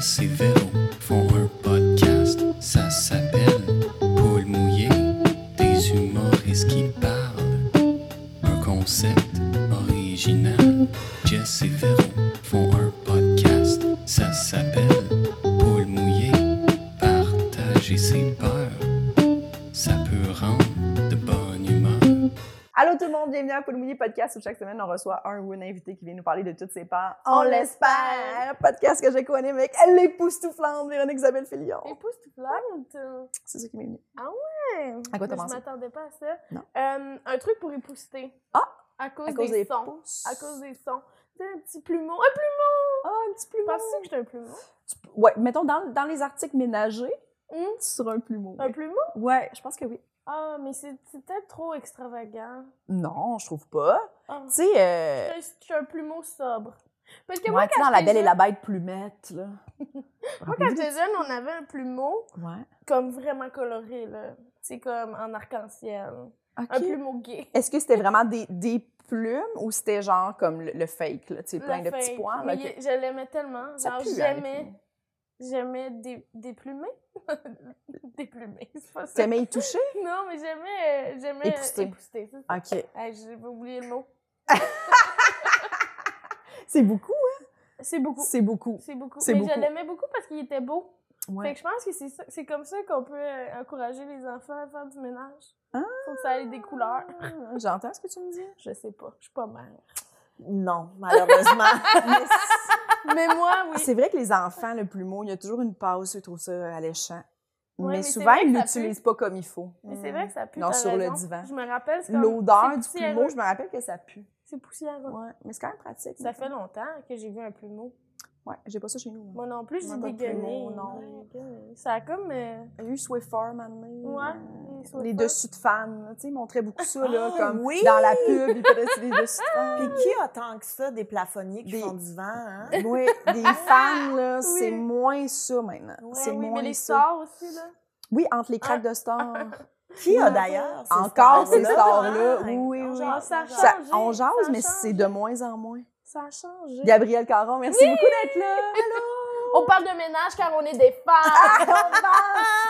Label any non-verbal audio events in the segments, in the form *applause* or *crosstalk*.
Et Véro font un podcast, ça s'appelle Paul mouillé, des humoristes qui parlent. Un concept original. Jess et font un tout le monde, bienvenue à Poule Mouillé Podcast où chaque semaine on reçoit un ou une invité qui vient nous parler de toutes ses peurs. On On l'espère! Podcast que j'ai connu avec l'époustouflante Véronique Isabelle Filion. Époustouflante? C'est ça qui m'est venu. Ouais. À quoi t'as Je pensé? m'attendais pas à ça. Non. Euh, un truc pour épousseter. Ah! À cause, À cause des, des sons. pouces. À cause des sons. Un petit plumeau. Un plumeau! Ah, un petit plumeau. Penses-tu que j'étais un plumeau? Ouais, mettons dans, dans les articles ménagers, Hum? sur un plumeau. Un plumeau? Ouais, je pense que oui. Ah, mais c'est peut-être trop extravagant. Non, je trouve pas. Ah. Tu sais, euh, Je suis un plumeau sobre. Parce que ouais, moi, quand dans La Belle et la Bête plumette, là. *laughs* Moi, quand j'étais jeune, on avait un plumeau Ouais. comme vraiment coloré, là. C'est comme en arc-en-ciel. Un plumeau gay. Est-ce que c'était vraiment des, des plumes ou c'était genre comme le, le fake, là, tu sais, plein Le de petits fake. ok. il- je l'aimais tellement. Ça Genre, hein, j'aimais. J'aimais plumés. *laughs* des plumés, c'est pas ça. T'aimais y toucher? *laughs* Non, mais j'aimais, euh, j'aimais Épousseter. épousseter, ça. OK. Hey, j'ai oublié le mot. *laughs* C'est beaucoup, hein? C'est beaucoup. C'est beaucoup. C'est beaucoup. Mais beaucoup. je l'aimais beaucoup parce qu'il était beau. Fait Ouais. que je pense que c'est, ça- c'est comme ça qu'on peut euh, encourager les enfants à faire du ménage. Ah. Faut que ça ait des couleurs. J'entends ce que tu me dis. Je sais pas, je suis pas mère. Non, malheureusement. *laughs* Mais moi, oui. C'est vrai que les enfants, le plumeau, il y a toujours une pause, je trouve ça alléchant. Ouais, mais, mais souvent, ils ça l'utilisent pas comme il faut. Mais c'est vrai que ça pue. Non, sur le divan. Je me rappelle, L'odeur du plumeau, je me rappelle que ça pue. C'est poussiéreux. Ouais, mais c'est quand même pratique. Ça fait longtemps que j'ai vu un plumeau. Ouais, j'ai pas ça chez nous. moi. Non plus, j'ai plumeau, non. Ça a comme. euh, Il y a eu Swiffer, maintenant. Ouais, les Les dessus de fans, là, tu sais, ils montraient beaucoup ça, là, Ah, comme oui! dans la pub, ils faisaient des dessus de fans. Puis qui a tant que ça des plafonniers qui Des- font du vent, hein? *laughs* Oui, des fans, là, c'est moins ça maintenant. ouais, c'est oui, moins mais les ça. stars aussi, là. Oui, entre les craques de stars. *laughs* Qui a d'ailleurs Encore ces stars-là? oui, Ça on jase. Mais c'est de moins en moins. Ça a changé. Gabrielle Caron, merci beaucoup d'être là. *laughs* On parle de ménage car on est des Ah, femmes.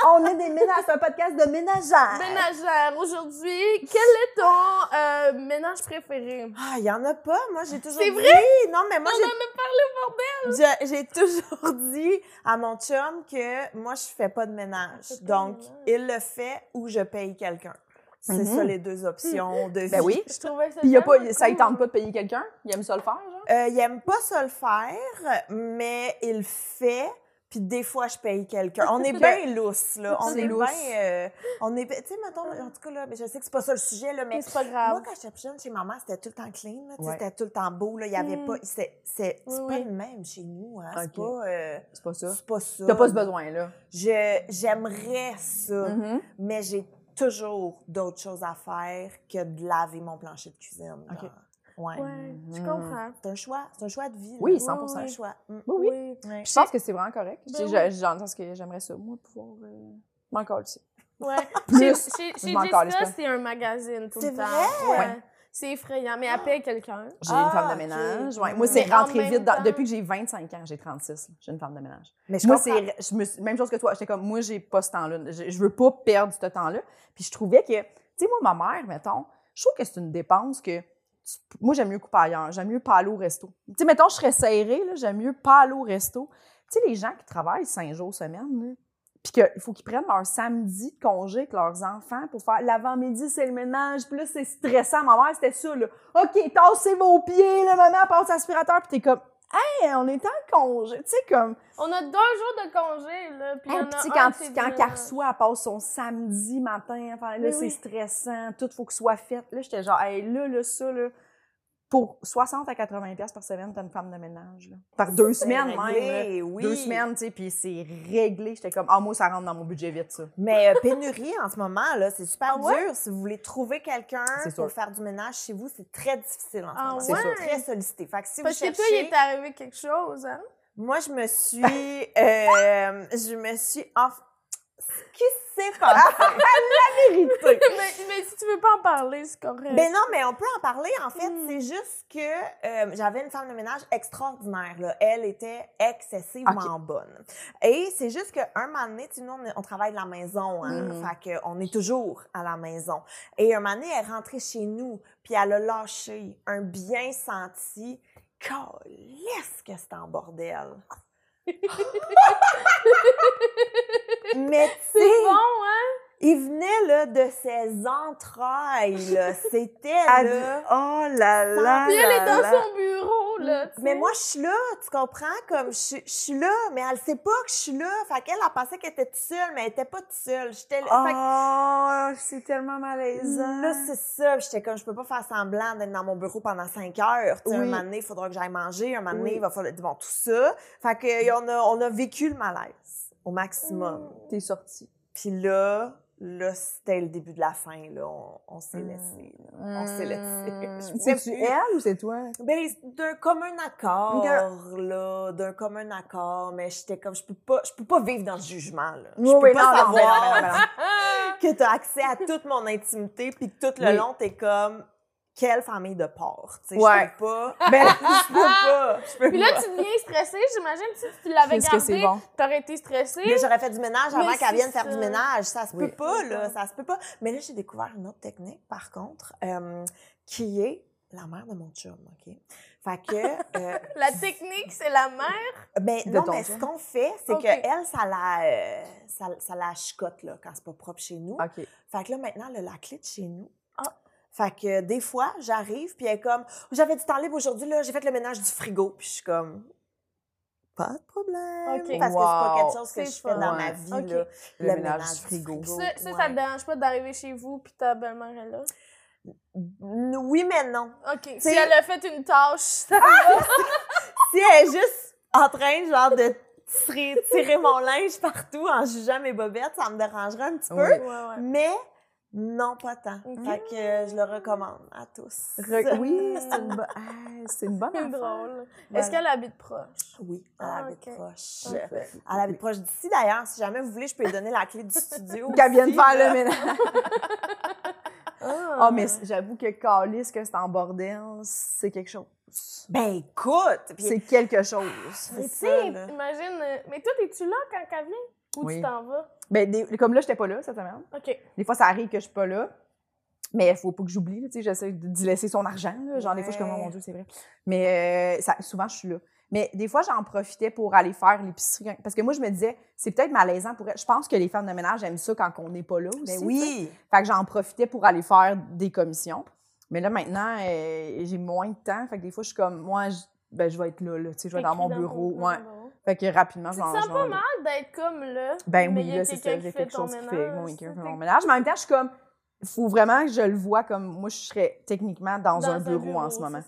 *laughs* on est des ménages, c'est un podcast de ménagères. Ménagères. Aujourd'hui, quel est ton euh, ménage préféré? Ah, il y en a pas. Moi, j'ai toujours C'est dit... vrai? Non, mais moi, On j'ai en a parlé au bordel. J'ai toujours *laughs* dit à mon chum que moi, je fais pas de ménage. Donc, ménage. il le fait ou je paye quelqu'un. C'est Mhm. ça les deux options de vie. Ben oui. Je trouvais ça Puis y a pas, ça ne tente pas de payer quelqu'un? Il aime ça le faire, genre? Euh, il aime pas ça le faire, mais il le fait. Puis des fois, je paye quelqu'un. On est *laughs* bien lousse, là. On est lousse. bien... euh, on est... Tu sais, mettons, en tout cas, là, mais je sais que c'est pas ça le sujet, là, mais... Mais c'est pas grave. Moi, quand j'étais plus jeune, chez maman, c'était tout le temps clean, là, Ouais. c'était tout le temps beau, là, il y avait Mm. pas... C'est c'est- c'est Oui, pas oui. le même chez nous, hein, c'est pas... euh, C'est pas ça. c'est pas ça. T'as pas ce besoin, là. Je- J'aimerais ça, Mhm. mais j'ai toujours d'autres choses à faire que de laver mon plancher de cuisine. Ok. genre. Ouais. Ouais, je Mhm. comprends. C'est un choix, c'est un choix de vie. Oui, là. 100 C'est un choix. Mm. Oui, oui. Je pense que c'est vraiment correct. Ben oui. J'entends ce que j'aimerais ça, moi, pouvoir euh, m'en coller dessus. Ouais. *laughs* Plus, chez chez, je chez Jessica, c'est un magazine tout le temps. vrai? Ouais. C'est effrayant, mais elle paye quelqu'un. J'ai Ah, une femme de ok. ménage. Ouais. Moi, c'est en rentré vite. dans- temps- Depuis que j'ai 25 ans, j'ai 36. là. J'ai une femme de ménage. Mais je moi, c'est je me suis- même chose que toi. J'étais comme, moi, j'ai pas ce temps-là. Je, je veux pas perdre ce temps-là. Puis je trouvais que, tu sais, moi, ma mère, mettons, je trouve que c'est une dépense que. tu- moi, j'aime mieux couper ailleurs. J'aime mieux pas aller au resto. Tu sais, mettons, je serais serrée, là, j'aime mieux pas aller au resto. Tu sais, les gens qui travaillent cinq jours semaine, là, puis qu'il faut qu'ils prennent leur samedi de congé avec leurs enfants pour faire l'avant-midi, c'est le ménage. Puis là, c'est stressant. Ma mère, c'était ça, là. OK, tassez vos pieds, là, maman, passe l'aspirateur. Puis t'es comme, hey, on est en congé. Tu sais, comme, On a deux jours de congé, là. Puis Hey, puis a un quand, quand reçoit, elle passe son samedi matin, enfin, là, c'est oui. stressant, tout faut que soit fait. Là, j'étais genre, hey, là, là, ça, là, pour 60 à 80 pièces par semaine, t'as une femme de ménage, là. Par deux semaines, même, oui. Deux semaines, tu sais, puis c'est réglé. J'étais comme, ah, moi, ça rentre dans mon budget vite, ça. Mais euh, pénurie en ce moment, là, c'est super Ah ouais? dur. Si vous voulez trouver quelqu'un pour sûr. faire du ménage chez vous, c'est très difficile en ce Ah moment. C'est très sollicité. Fait que si Parce vous que toi, cherchez... il est arrivé quelque chose, hein? Moi, je me suis... euh, je me suis... ce qui s'est passé? *laughs* Vérité. *laughs* mais, mais si tu veux pas en parler, c'est correct. Ben non, mais on peut en parler. En fait, Mm. c'est juste que euh, j'avais une femme de ménage extraordinaire. Là. Elle était excessivement bonne. Et c'est juste qu'un moment donné, tu sais, nous, on, travaille de la maison. Hein, Mhm. Fait qu'on est toujours à la maison. Et un moment donné, elle est rentrée chez nous, puis elle a lâché un bien senti. Calisse que c'est en bordel. *laughs* Mais tu c'est bon, hein? Il venait là, de ses entrailles. là. C'était *laughs* Elle là. oh là là. Puis elle est dans là. son bureau, là. tu Mais sais. moi, je suis là, tu comprends? Comme, je, je suis là, mais elle sait pas que je suis là. Fait qu'elle, elle pensait qu'elle était toute seule, mais elle était pas toute seule. J'étais là. Que Oh, c'est tellement malaisant. Là, c'est ça. J'étais comme, je peux pas faire semblant d'être dans mon bureau pendant cinq heures. Tu sais, Un moment donné, il faudra que j'aille manger. Un moment donné, Oui. il va falloir. Bon, tout ça. Fait que, on, a, on a vécu le malaise au maximum. T'es sortie. Puis là, là, c'était le début de la fin. Là. On, on s'est Mm. laissé. là. On s'est laissé. *laughs* C'est-tu pouvais plus. elle ou c'est toi? Ben, d'un commun accord, là, d'un commun accord, mais j'étais comme, je peux pas, je peux pas vivre dans le jugement, là. Je Oui, peux oui, pas non, savoir non, non, non. *laughs* Que t'as accès à toute mon intimité, puis que tout le Oui. long, t'es comme, quelle famille de porc, tu sais, Ouais. je peux pas, *laughs* Ben, je peux pas, *laughs* je peux Puis là, pas. tu deviens stressée. J'imagine que si tu l'avais Qu'est-ce que c'est gardé, bon? t'aurais été stressée. Mais j'aurais fait du ménage avant qu'elle vienne faire du ménage. Ça se Oui. peut pas, là. Ça se peut pas. Mais là, j'ai découvert une autre technique, par contre, euh, qui est la mère de mon chum, OK? Fait que, *laughs* euh, La technique, c'est la mère. Ben De non, ton mais chum? ce qu'on fait, c'est Ok. que elle, ça la, euh, ça, ça la chicote là, quand c'est pas propre chez nous. OK. Fait que là, maintenant, la clé de chez nous. Ah. Fait que des fois, j'arrive, puis elle est comme, j'avais du temps libre aujourd'hui, là, j'ai fait le ménage du frigo. Puis je suis comme, pas de problème. Ok. Parce que c'est pas quelque chose que je fais dans Ouais. ma vie, là. Le ménage du frigo. Ça, ça, ça ouais. te dérange pas d'arriver chez vous puis ta belle-mère est là? Oui, mais non. OK. Si elle a fait une tâche, ça *laughs* Si elle est juste en train, genre, de tirer, tirer mon linge partout en jugeant mes bobettes, ça me dérangerait un petit peu. Oui. Ouais, ouais. Mais non, pas tant. Fait que euh, je le recommande à tous. Re- *laughs* oui, c'est une, bo- ah, c'est une bonne C'est drôle. Voilà. Est-ce qu'elle habite proche? Oui, elle Ah, habite proche. Elle habite proche d'ici d'ailleurs. Si jamais vous voulez, je peux lui donner la clé du studio. *laughs* Qu'elle vienne faire le ménage. *laughs* Ah, Ah, mais j'avoue que Calice, que c'est en bordel, c'est quelque chose. Ben écoute! C'est quelque chose. tu sais, imagine. euh, Mais toi, es-tu là quand elle vient? Oui. tu t'en vas? Ben, des- comme là, j'étais pas là cette semaine. OK. Des fois, ça arrive que je suis pas là. Mais il faut pas que j'oublie. tu sais, J'essaie de- d'y laisser son argent. là. Genre, des fois, je suis comme, oh mon Dieu, c'est vrai. Mais euh, ça- souvent, je suis là. Mais des fois, j'en profitais pour aller faire l'épicerie. Parce que moi, je me disais, c'est peut-être malaisant pour elle. Je pense que les femmes de ménage aiment ça quand on n'est pas là aussi. Ben tu sais. oui! Fait que j'en profitais pour aller faire des commissions. Mais là, maintenant, euh, j'ai moins de temps. Fait que des fois, je suis comme, moi, je, ben, je vais être là, là. Tu sais, je vais dans mon bureau. Ouais. bureau. Fait que rapidement, Tu sens pas mal d'être comme là? Ben oui, il là, c'est ça. qui quelque chose qui fait, mon, qui ça, fait t'es- mon ménage. Mais en même temps, je suis comme, il faut vraiment que je le vois comme, moi, je serais techniquement dans, Dans un bureau, en ce moment.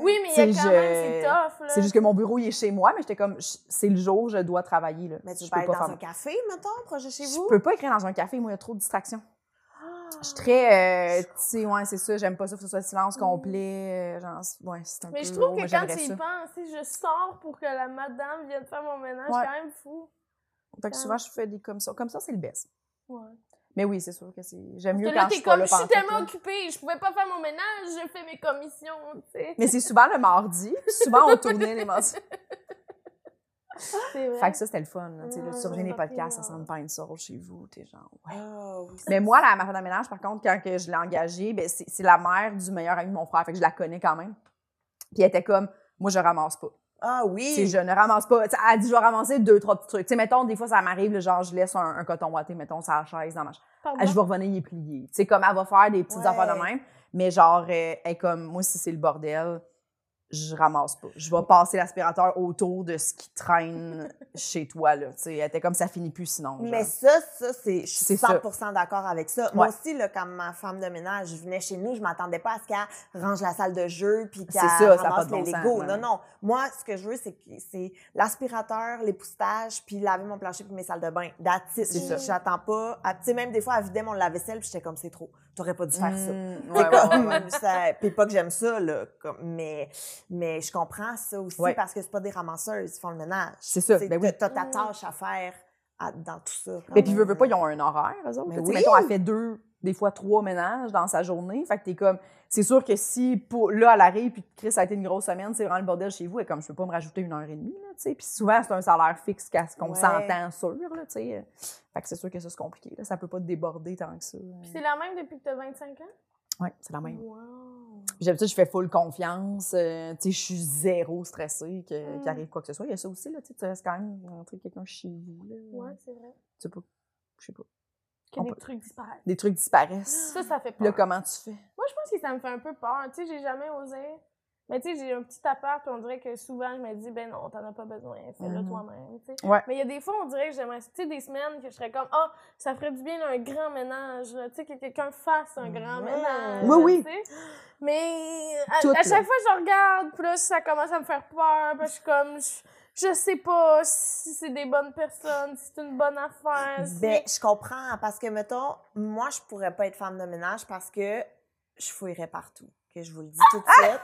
Oui, mais il y a quand même, c'est tough. C'est juste que mon bureau, il est chez moi, mais j'étais comme, c'est le jour, je dois travailler, là. Mais tu Je peux pas dans faire- un café, mettons, proche de chez vous? Je peux pas écrire dans un café, moi, il y a trop de distractions. Ah. Je suis très, euh, tu sais, ouais, c'est ça, j'aime pas ça que ce soit silence complet, euh, genre, ouais, c'est un Mais peu je trouve lourd, que quand tu y penses, si je sors pour que la madame vienne faire mon ménage, Ouais. c'est quand même fou. Fait que souvent, je fais des comme ça. Comme ça, c'est le best. Ouais. Mais oui, c'est sûr que c'est, j'aime mieux que là, quand je t'es suis pas comme, là je suis tellement occupée, je pouvais pas faire mon ménage, je fais mes commissions, tu sais. Mais c'est souvent le mardi. Souvent, on tournait les *laughs* mardis. Vrai. Fait que ça, c'était le fun. là, tu sais, là, tu reviens les ouais, podcasts, ça sonne pas une sorte chez vous. T'es genre, ouais. Ah, oui, Mais moi, la, ma femme de ménage, par contre, quand que je l'ai engagée, ben, c'est la mère du meilleur ami de mon frère. Fait que je la connais quand même. Puis elle était comme, moi, je ramasse pas. Ah oui! je ne ramasse pas. Tu sais, elle dit, je vais ramasser deux, trois petits trucs. Tu sais, mettons, des fois, ça m'arrive, genre, je laisse un, un coton watté, mettons, la chaise, dans ma chaise. Ah, je vais revenir, il est plié. Tu sais, comme elle va faire des petites Ouais. affaires de même. Mais genre, euh, elle est comme, moi, si c'est le bordel, je ramasse pas. Je vais passer l'aspirateur autour de ce qui traîne chez toi, là. Tu sais, elle était comme, ça finit plus sinon. genre. Mais ça, ça, c'est, je suis C'est ça. 100% d'accord avec ça. Moi aussi, là, quand ma femme de ménage venait chez nous, je m'attendais pas à ce qu'elle range la salle de jeu puis qu'elle ça, ça ramasse de les bon Legos. ouais, Non, non. Moi, ce que je veux, c'est, c'est l'aspirateur, l'époussetage, puis laver mon plancher puis mes salles de bain. That's it. Ça. J'attends pas. à- Tu sais, même des fois, elle vidait mon lave-vaisselle puis j'étais comme, c'est trop. T'aurais pas dû faire ça. Mm, *laughs* C'est ouais, comme, ouais, ouais. ça- puis pas que j'aime ça, là, comme- mais, mais je comprends ça aussi parce que c'est pas des ramasseuses qui font le ménage. C'est ça, ben oui. T'as ta tâche à faire à- dans tout ça. Mais puis, veux, veux pas, là. ils ont un horaire, eux autres. Mais Tu sais, oui. Mettons, elle fait deux, des fois trois ménages dans sa journée. Fait que t'es comme, c'est sûr que si, pour, là, elle arrive, puis Chris, ça a été une grosse semaine, c'est vraiment le bordel chez vous, et comme, je peux pas me rajouter une heure et demie, là, tu sais. Puis souvent, c'est un salaire fixe qu'on Ouais. s'entend sur, là, tu sais. Fait que c'est sûr que ça, c'est compliqué, là. Ça peut pas te déborder tant que ça. Puis c'est la même depuis que t'as 25 ans? Ouais, c'est la même. Wow. Je fais full confiance. euh, tu sais, je suis zéro stressée que- Mm. qu'il arrive quoi que ce soit. Il y a ça aussi, là. Tu sais, tu restes quand même rentrer quelqu'un chez vous. Ouais, c'est vrai. Tu sais pas. Je sais pas. Que des peut- trucs disparaissent. Des trucs disparaissent. Ça, ça fait Puis là, peur. comment tu fais? Moi, je pense que ça me fait un peu peur. Tu sais, j'ai jamais osé. Mais tu sais, j'ai un petit appart, puis on dirait que souvent, je me dis, ben non, t'en as pas besoin, fais-le Mhm. toi-même, tu sais. Ouais. Mais il y a des fois, on dirait que j'aimerais, tu sais, des semaines que je serais comme, ah, ça ferait du bien un grand ménage, tu sais, que quelqu'un fasse un grand Mhm. ménage. Oui, oui. tu sais. Mais à, Tout, à là. chaque fois que je regarde, puis là, ça commence à me faire peur, puis je suis comme, je, je sais pas si c'est des bonnes personnes, si c'est une bonne affaire. Ben, je comprends, parce que, mettons, moi, je pourrais pas être femme de ménage parce que je fouillerais partout. Que je vous le dis tout de *laughs* suite.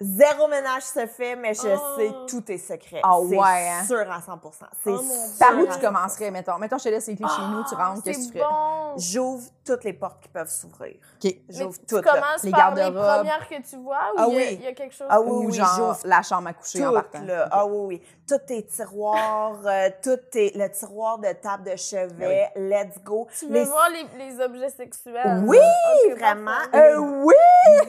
Zéro ménage se fait, mais je Oh. sais tous tes secrets. Ah c'est ouais, hein? sûr à 100 C'est Oh Par où tu 100%. commencerais, mettons? Mettons, je te laisse les clés chez nous, tu rentres, Ah, qu'est-ce que tu c'est ferais? bon. J'ouvre toutes les portes qui peuvent s'ouvrir. OK. J'ouvre tu toutes. là. commences Les par les premières que tu vois ou Ah il y, a- oui. il y a quelque chose? Ah oui, Ou oui, genre j'ouvre la chambre à coucher en partant. là. Ah oui, oui. Tous tes tiroirs, euh, tout tes, le tiroir de table de chevet, let's go. Tu veux Les- voir les, les objets sexuels? Oui, vraiment. *laughs* Euh, oui! *laughs*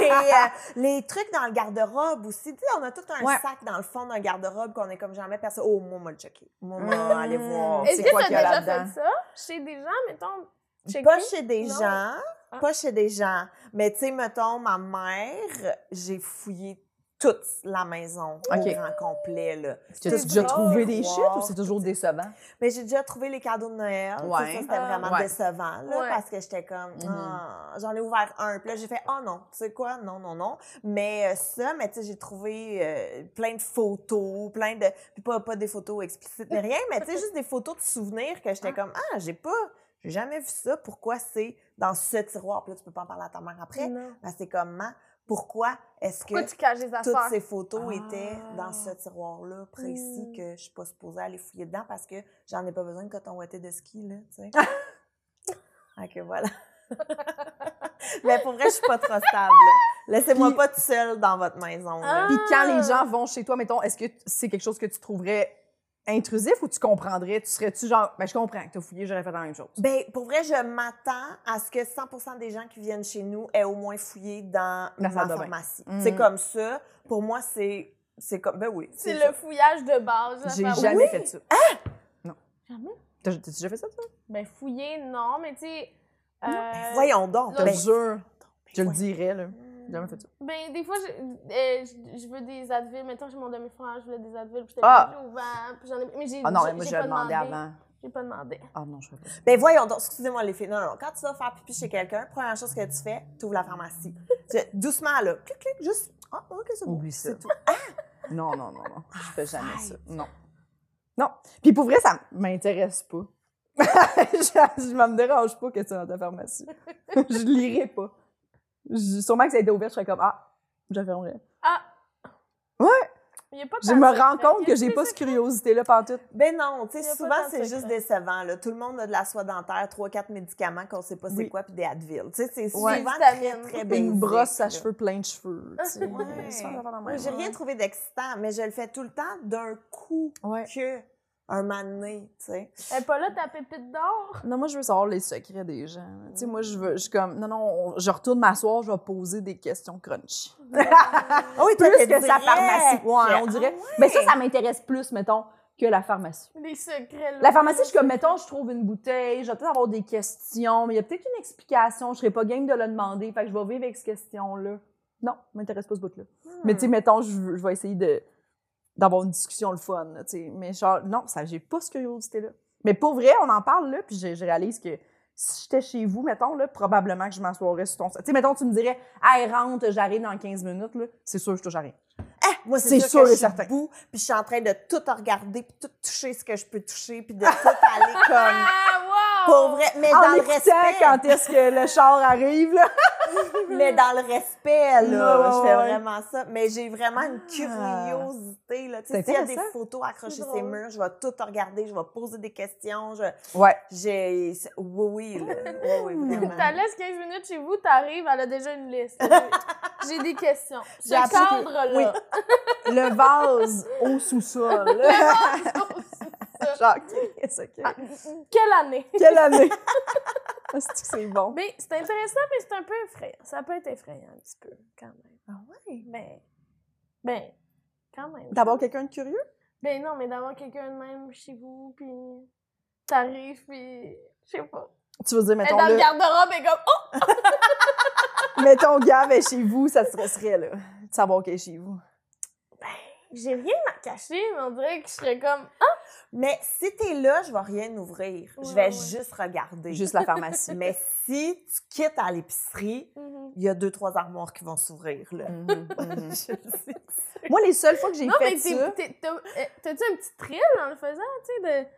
les, euh, les trucs dans le garde-robe aussi. Tu sais, on a tout un Ouais. sac dans le fond d'un garde-robe qu'on est comme jamais personne. Oh, moi, moi, le checker. Moi, moi, aller voir. Est-ce c'est que quoi tu qu'il as y a déjà fait ça? Chez des gens, mettons? Chez Pas chez des Non? gens. Ah. Pas chez des gens. Mais tu sais, mettons, ma mère, j'ai fouillé toute la maison Ok. au grand complet, là. Tu as déjà trouvé des shit Wow. ou c'est toujours décevant? Mais j'ai déjà trouvé les cadeaux de Noël. Ouais. Ça, c'était Ah. vraiment Ouais. décevant, là, Ouais. parce que j'étais comme, Mhm. Ah, j'en ai ouvert un. Puis là, j'ai fait, oh non, tu sais quoi, non, non, non. Mais euh, ça, mais tu sais, j'ai trouvé euh, plein de photos, plein de. Puis pas, pas des photos explicites, mais rien, mais tu sais, *laughs* juste des photos de souvenirs que j'étais comme, ah, j'ai pas. J'ai jamais vu ça. Pourquoi c'est dans ce tiroir? Puis là, tu peux pas en parler à ta mère après. Non. Ben, c'est comment? Pourquoi est-ce que tu caches les toutes ces photos Ah. étaient dans ce tiroir-là précis Mm. que je suis pas supposée aller fouiller dedans parce que j'en ai pas besoin de coton ouaté de ski, là, tu sais? *laughs* ok, voilà. *laughs* Mais pour vrai, je suis pas trop stable. Laissez-moi pas toute seule dans votre maison. Ah. Puis quand les gens vont chez toi, mettons, est-ce que c'est quelque chose que tu trouverais intrusif ou tu comprendrais? Tu serais-tu genre, ben je comprends que t'as fouillé, j'aurais fait la même chose? Ben, pour vrai, je m'attends à ce que 100% des gens qui viennent chez nous aient au moins fouillé dans La ma pharmacie. Mhm. C'est comme ça. Pour moi, c'est c'est comme ben oui. C'est ça. le fouillage de base. J'ai jamais Oui. fait ça. Jamais? T'as déjà fait ça, toi? Ben, fouiller, non, mais tu sais. Ben, euh, voyons donc. Je te Ben, jure. Je le dirais, là. Jamais fait ça. Ben, des fois, je, euh, je, je veux des Advil. Mettons, j'ai mon demi-frère, je voulais des Advil, puis j'étais Ah! pas ouvert, puis j'en ai... Mais j'ai Ah non, mais j'ai- moi, j'ai je pas l'ai demandé demandé. avant. J'ai pas demandé. Ah non, je pas. Ben voyons donc, excusez-moi les filles. Non, non, quand tu vas faire pipi chez quelqu'un, première chose que tu fais, tu ouvres la pharmacie. *laughs* Tu- doucement là, clic, clic, juste. Ah, ok, c'est bon. Oublie ça. C'est tout. Non, non, non, non. Je fais jamais ça. Non. Non. Puis pour vrai, ça m'intéresse pas. *laughs* je, je me dérange pas que c'est dans ta pharmacie. *laughs* je lirai pas. Je- sûrement que ça a été ouvert, je serais comme Ah, je fermerais. Ah! Ouais. Il y a pas Je me rends compte que j'ai pas cette curiosité-là pantoute. Ben non, tu sais, souvent c'est juste décevant. Là. Tout le monde a de la soie dentaire, trois, quatre médicaments qu'on sait pas c'est Oui. quoi, puis des Advil. Tu sais, c'est Ouais. souvent Des très, très Une basic, brosse à cheveux plein de cheveux. tu sais. Ouais. Même J'ai rien trouvé d'excitant, mais je le fais tout le temps d'un coup Ouais. que un donné, tu sais. Elle est pas là, ta pépite d'or? Non, moi, je veux savoir les secrets des gens. Tu sais, moi, je veux, je suis comme, non, non, on- je retourne m'asseoir, je vais poser des questions crunchy. *laughs* Ah oui, toi, plus que sa pharmacie. Ouais, on dirait. Ah Mais ça, ça m'intéresse plus, mettons, que la pharmacie. Les secrets, là. La pharmacie, je suis comme, mettons, je trouve une bouteille, je vais peut-être avoir des questions, mais il y a peut-être une explication, je serais pas game de le demander, fait que je vais vivre avec cette question-là. Non, m'intéresse pas ce bout-là. Mais tu sais, mettons, je vais essayer de d'avoir une discussion le fun, là. Mais genre, non, ça, j'ai pas cette curiosité-là. Mais pour vrai, on en parle, là, puis je, je réalise que si j'étais chez vous, mettons, là, probablement que je m'assoirais sur ton... Tu sais, mettons, tu me dirais, « Hey, rentre, j'arrive dans 15 minutes », là, c'est sûr que je touche à rien. Eh, moi, c'est sûr, sûr que et je suis certain. debout, puis je suis en train de tout regarder, puis tout toucher ce que je peux toucher, puis de *laughs* tout aller comme... Pour vrai, mais en dans le respect. quand est-ce que le char arrive, là. *laughs* Mais dans le respect, là, je fais ouais. vraiment ça. Mais j'ai vraiment une Ah. curiosité, là. Tu sais, s'il y a des photos accrochées sur ces murs, je vais tout regarder, je vais poser des questions. Je... Ouais. J'ai... Oui, oui, là. Oui, oui, *laughs* vraiment. T'as laisse 15 minutes chez vous, t'arrives, elle a déjà une liste. J'ai- *laughs* J'ai des questions. Ce cadre-là. Le vase au sous-sol. *laughs* Qu'est-ce que Ah, Quelle année? *laughs* Quelle année? *laughs* Que c'est bon? Mais c'est intéressant, mais c'est un peu effrayant. Ça peut être effrayant un petit peu, quand même. Ah ouais? Ben, ben, quand même. D'avoir quelqu'un de curieux? Ben non, mais d'avoir quelqu'un de même chez vous, puis t'arrives, puis je sais pas. Tu veux dire, Elle est mettons, dans le le, garde-robe et comme, oh! mettons, Gab est chez vous, ça te stresserait, là, de savoir qu'elle est chez vous. J'ai rien à cacher, mais on dirait que je serais comme, Mais si t'es là, je vais rien ouvrir. je vais ouais. juste regarder. Juste la pharmacie. *laughs* Mais si tu quittes à l'épicerie, Mhm. il y a deux, trois armoires qui vont s'ouvrir, là. Mhm, *laughs* mhm. Moi, les seules fois que j'ai mais fait t'es- ça... euh, t'as-tu un petit thrill en le faisant, tu sais, de...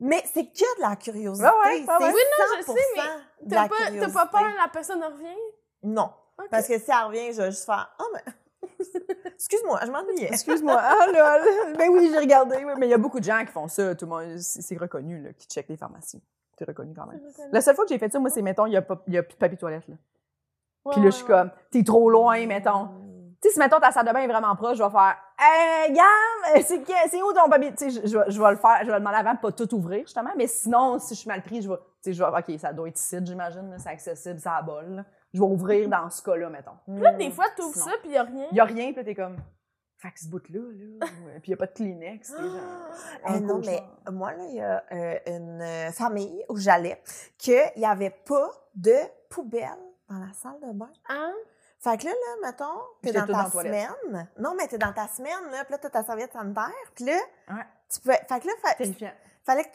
Mais c'est que de la curiosité. Ouais, ouais. Oui, non, je sais, 100% de T'as pas, pas peur la personne revient? Non. Parce que si elle revient, je vais juste faire Ah, mais. *laughs* Excuse-moi, je m'ennuyais. *laughs* Excuse-moi. Ah, lol. Ben oui, j'ai regardé. oui. Mais il y a beaucoup de gens qui font ça. Tout le monde, c'est reconnu, là, qui checkent les pharmacies. C'est reconnu quand même. La seule fois que j'ai fait ça, moi, c'est, mettons, il y a, pas- il y a plus de papier toilette, là. Puis là, je suis comme, t'es trop loin, mettons. Tu sais, si, mettons, ta salle de bain est vraiment proche, je vais faire, hey, c'est, que- c'est où ton papier? Tu sais, je, je vais- je vais le faire, je vais le demander avant de pas tout ouvrir, justement. Mais sinon, si je suis mal pris, je vais, tu sais, je vais, OK, ça doit être ici, j'imagine, c'est accessible, ça a bol, là. Je vais ouvrir dans ce cas-là, mettons. Puis là, des fois, t'ouvres Sinon. ça, puis y a rien. Il y a rien, puis t'es comme, fait que ce bout-là, là. Puis il y a pas de Kleenex, t'es genre. Eh un non, mais moi, là, il y a euh, une euh, famille où j'allais qu'il n'y avait pas de poubelle dans la salle de bain. Hein? Fait que là, là, mettons, t'es dans ta dans la toilette. semaine. Non, mais t'es dans ta semaine, là, puis là, t'as ta serviette sanitaire, puis là, Ouais. tu pouvais... Fait que là, fa- Terrifiant. Fallait que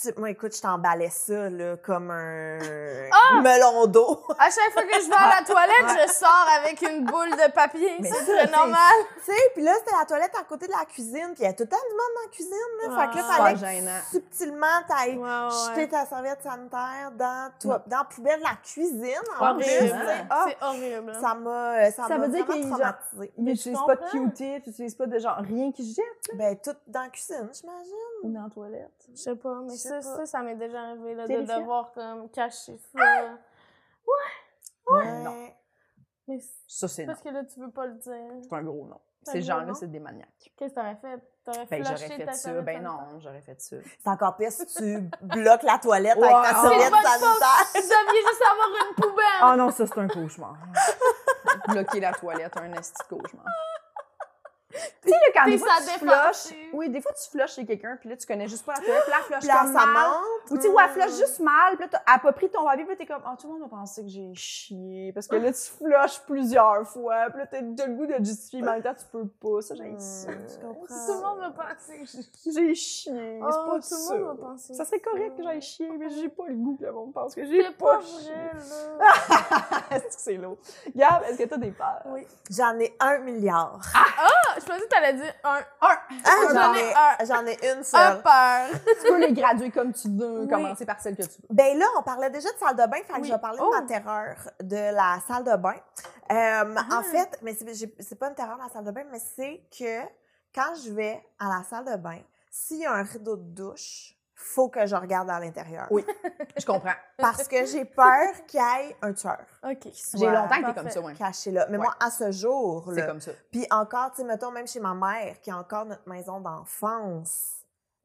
tu, tu- Moi, écoute, je t'emballais ça, là, comme un *laughs* Ah! melon d'eau. À chaque fois que je vais à la toilette, je sors avec une boule de papier. C'est ça, normal. tu sais, puis là, c'était la toilette à côté de la cuisine, puis il y a tout le temps du monde dans la cuisine, là. fait que là, Ah. fallait que subtilement, t'ailles Ouais, ouais. jeter ta serviette sanitaire dans, toi, dans la poubelle de la cuisine, en Horrible. plus. tu sais. Ah, C'est horrible. ça m'a ça Ça m'a veut dire qu'ils, n'utilisent pas de. Q-tip, ils n'utilisent pas de genre rien qui se jette Ben, tout dans la cuisine, j'imagine. ou dans la toilette. Je sais pas, mais Je ça, pas. ça, ça m'est déjà arrivé, là, de devoir comme cacher ça. Ouais. non. Mais c'est Ça, c'est non. parce que là, tu veux pas le dire. C'est un gros non. Ces gens-là, c'est des maniaques. Qu'est-ce que t'aurais fait? T'aurais Ben, j'aurais ta fait ça. Ben non, j'aurais fait ça. C'est encore pire si tu *laughs* bloques la toilette Ouais, avec ta serviette sanitaire. Vous deviez juste avoir une poubelle! Ah non, ça, c'est un cauchemar. Bloquer la toilette, un esti de cauchemar. Tu sais, quand Puis des fois, tu flushes, oui, des fois, tu flushes chez quelqu'un, puis là, tu connais juste pas la toilette, puis là, elle flush Puis là, comme ça mal. monte. Ou tu sais, où elle flush juste mal, puis là, elle a pas pris ton papier, puis là, t'es comme, ah, tout le monde va penser que j'ai chié. Parce que là, tu flushes plusieurs fois, puis là, t'as le goût de justifier, mais en même temps, tu peux pas. Ça, j'ai ça. je comprends. Tout le monde va penser que j'ai... J'ai chié. Oh, c'est pas tout ça. le monde va penser Ça serait correct que j'aille chier, mais j'ai pas le goût que le monde pense que j'ai pas pas chié. *laughs* Est-ce que c'est lourd? Gab, est-ce que t'as des peurs? Oui. J'en ai un milliard. Ah, je pensais que t'allais dire un. Un! Ah, j'en ai un. j'en ai une Un seule. peur. *laughs* tu peux les graduer comme tu veux, Oui. commencer par celle que tu veux. Ben là, on parlait déjà de salle de bain, fait que je vais parler Oh. de ma terreur de la salle de bain. Euh, Ah. En fait, mais c'est c'est pas une terreur de la salle de bain, mais c'est que quand je vais à la salle de bain, s'il y a un rideau de douche, faut que je regarde à l'intérieur. Oui. Je comprends. *laughs* Parce que j'ai peur qu'il y ait un tueur OK. J'ai longtemps que t'es parfait. comme ça, ouais. caché là. Mais Ouais. moi, à ce jour, C'est là, comme ça. puis encore, tu sais, mettons, même chez ma mère, qui a encore notre maison d'enfance,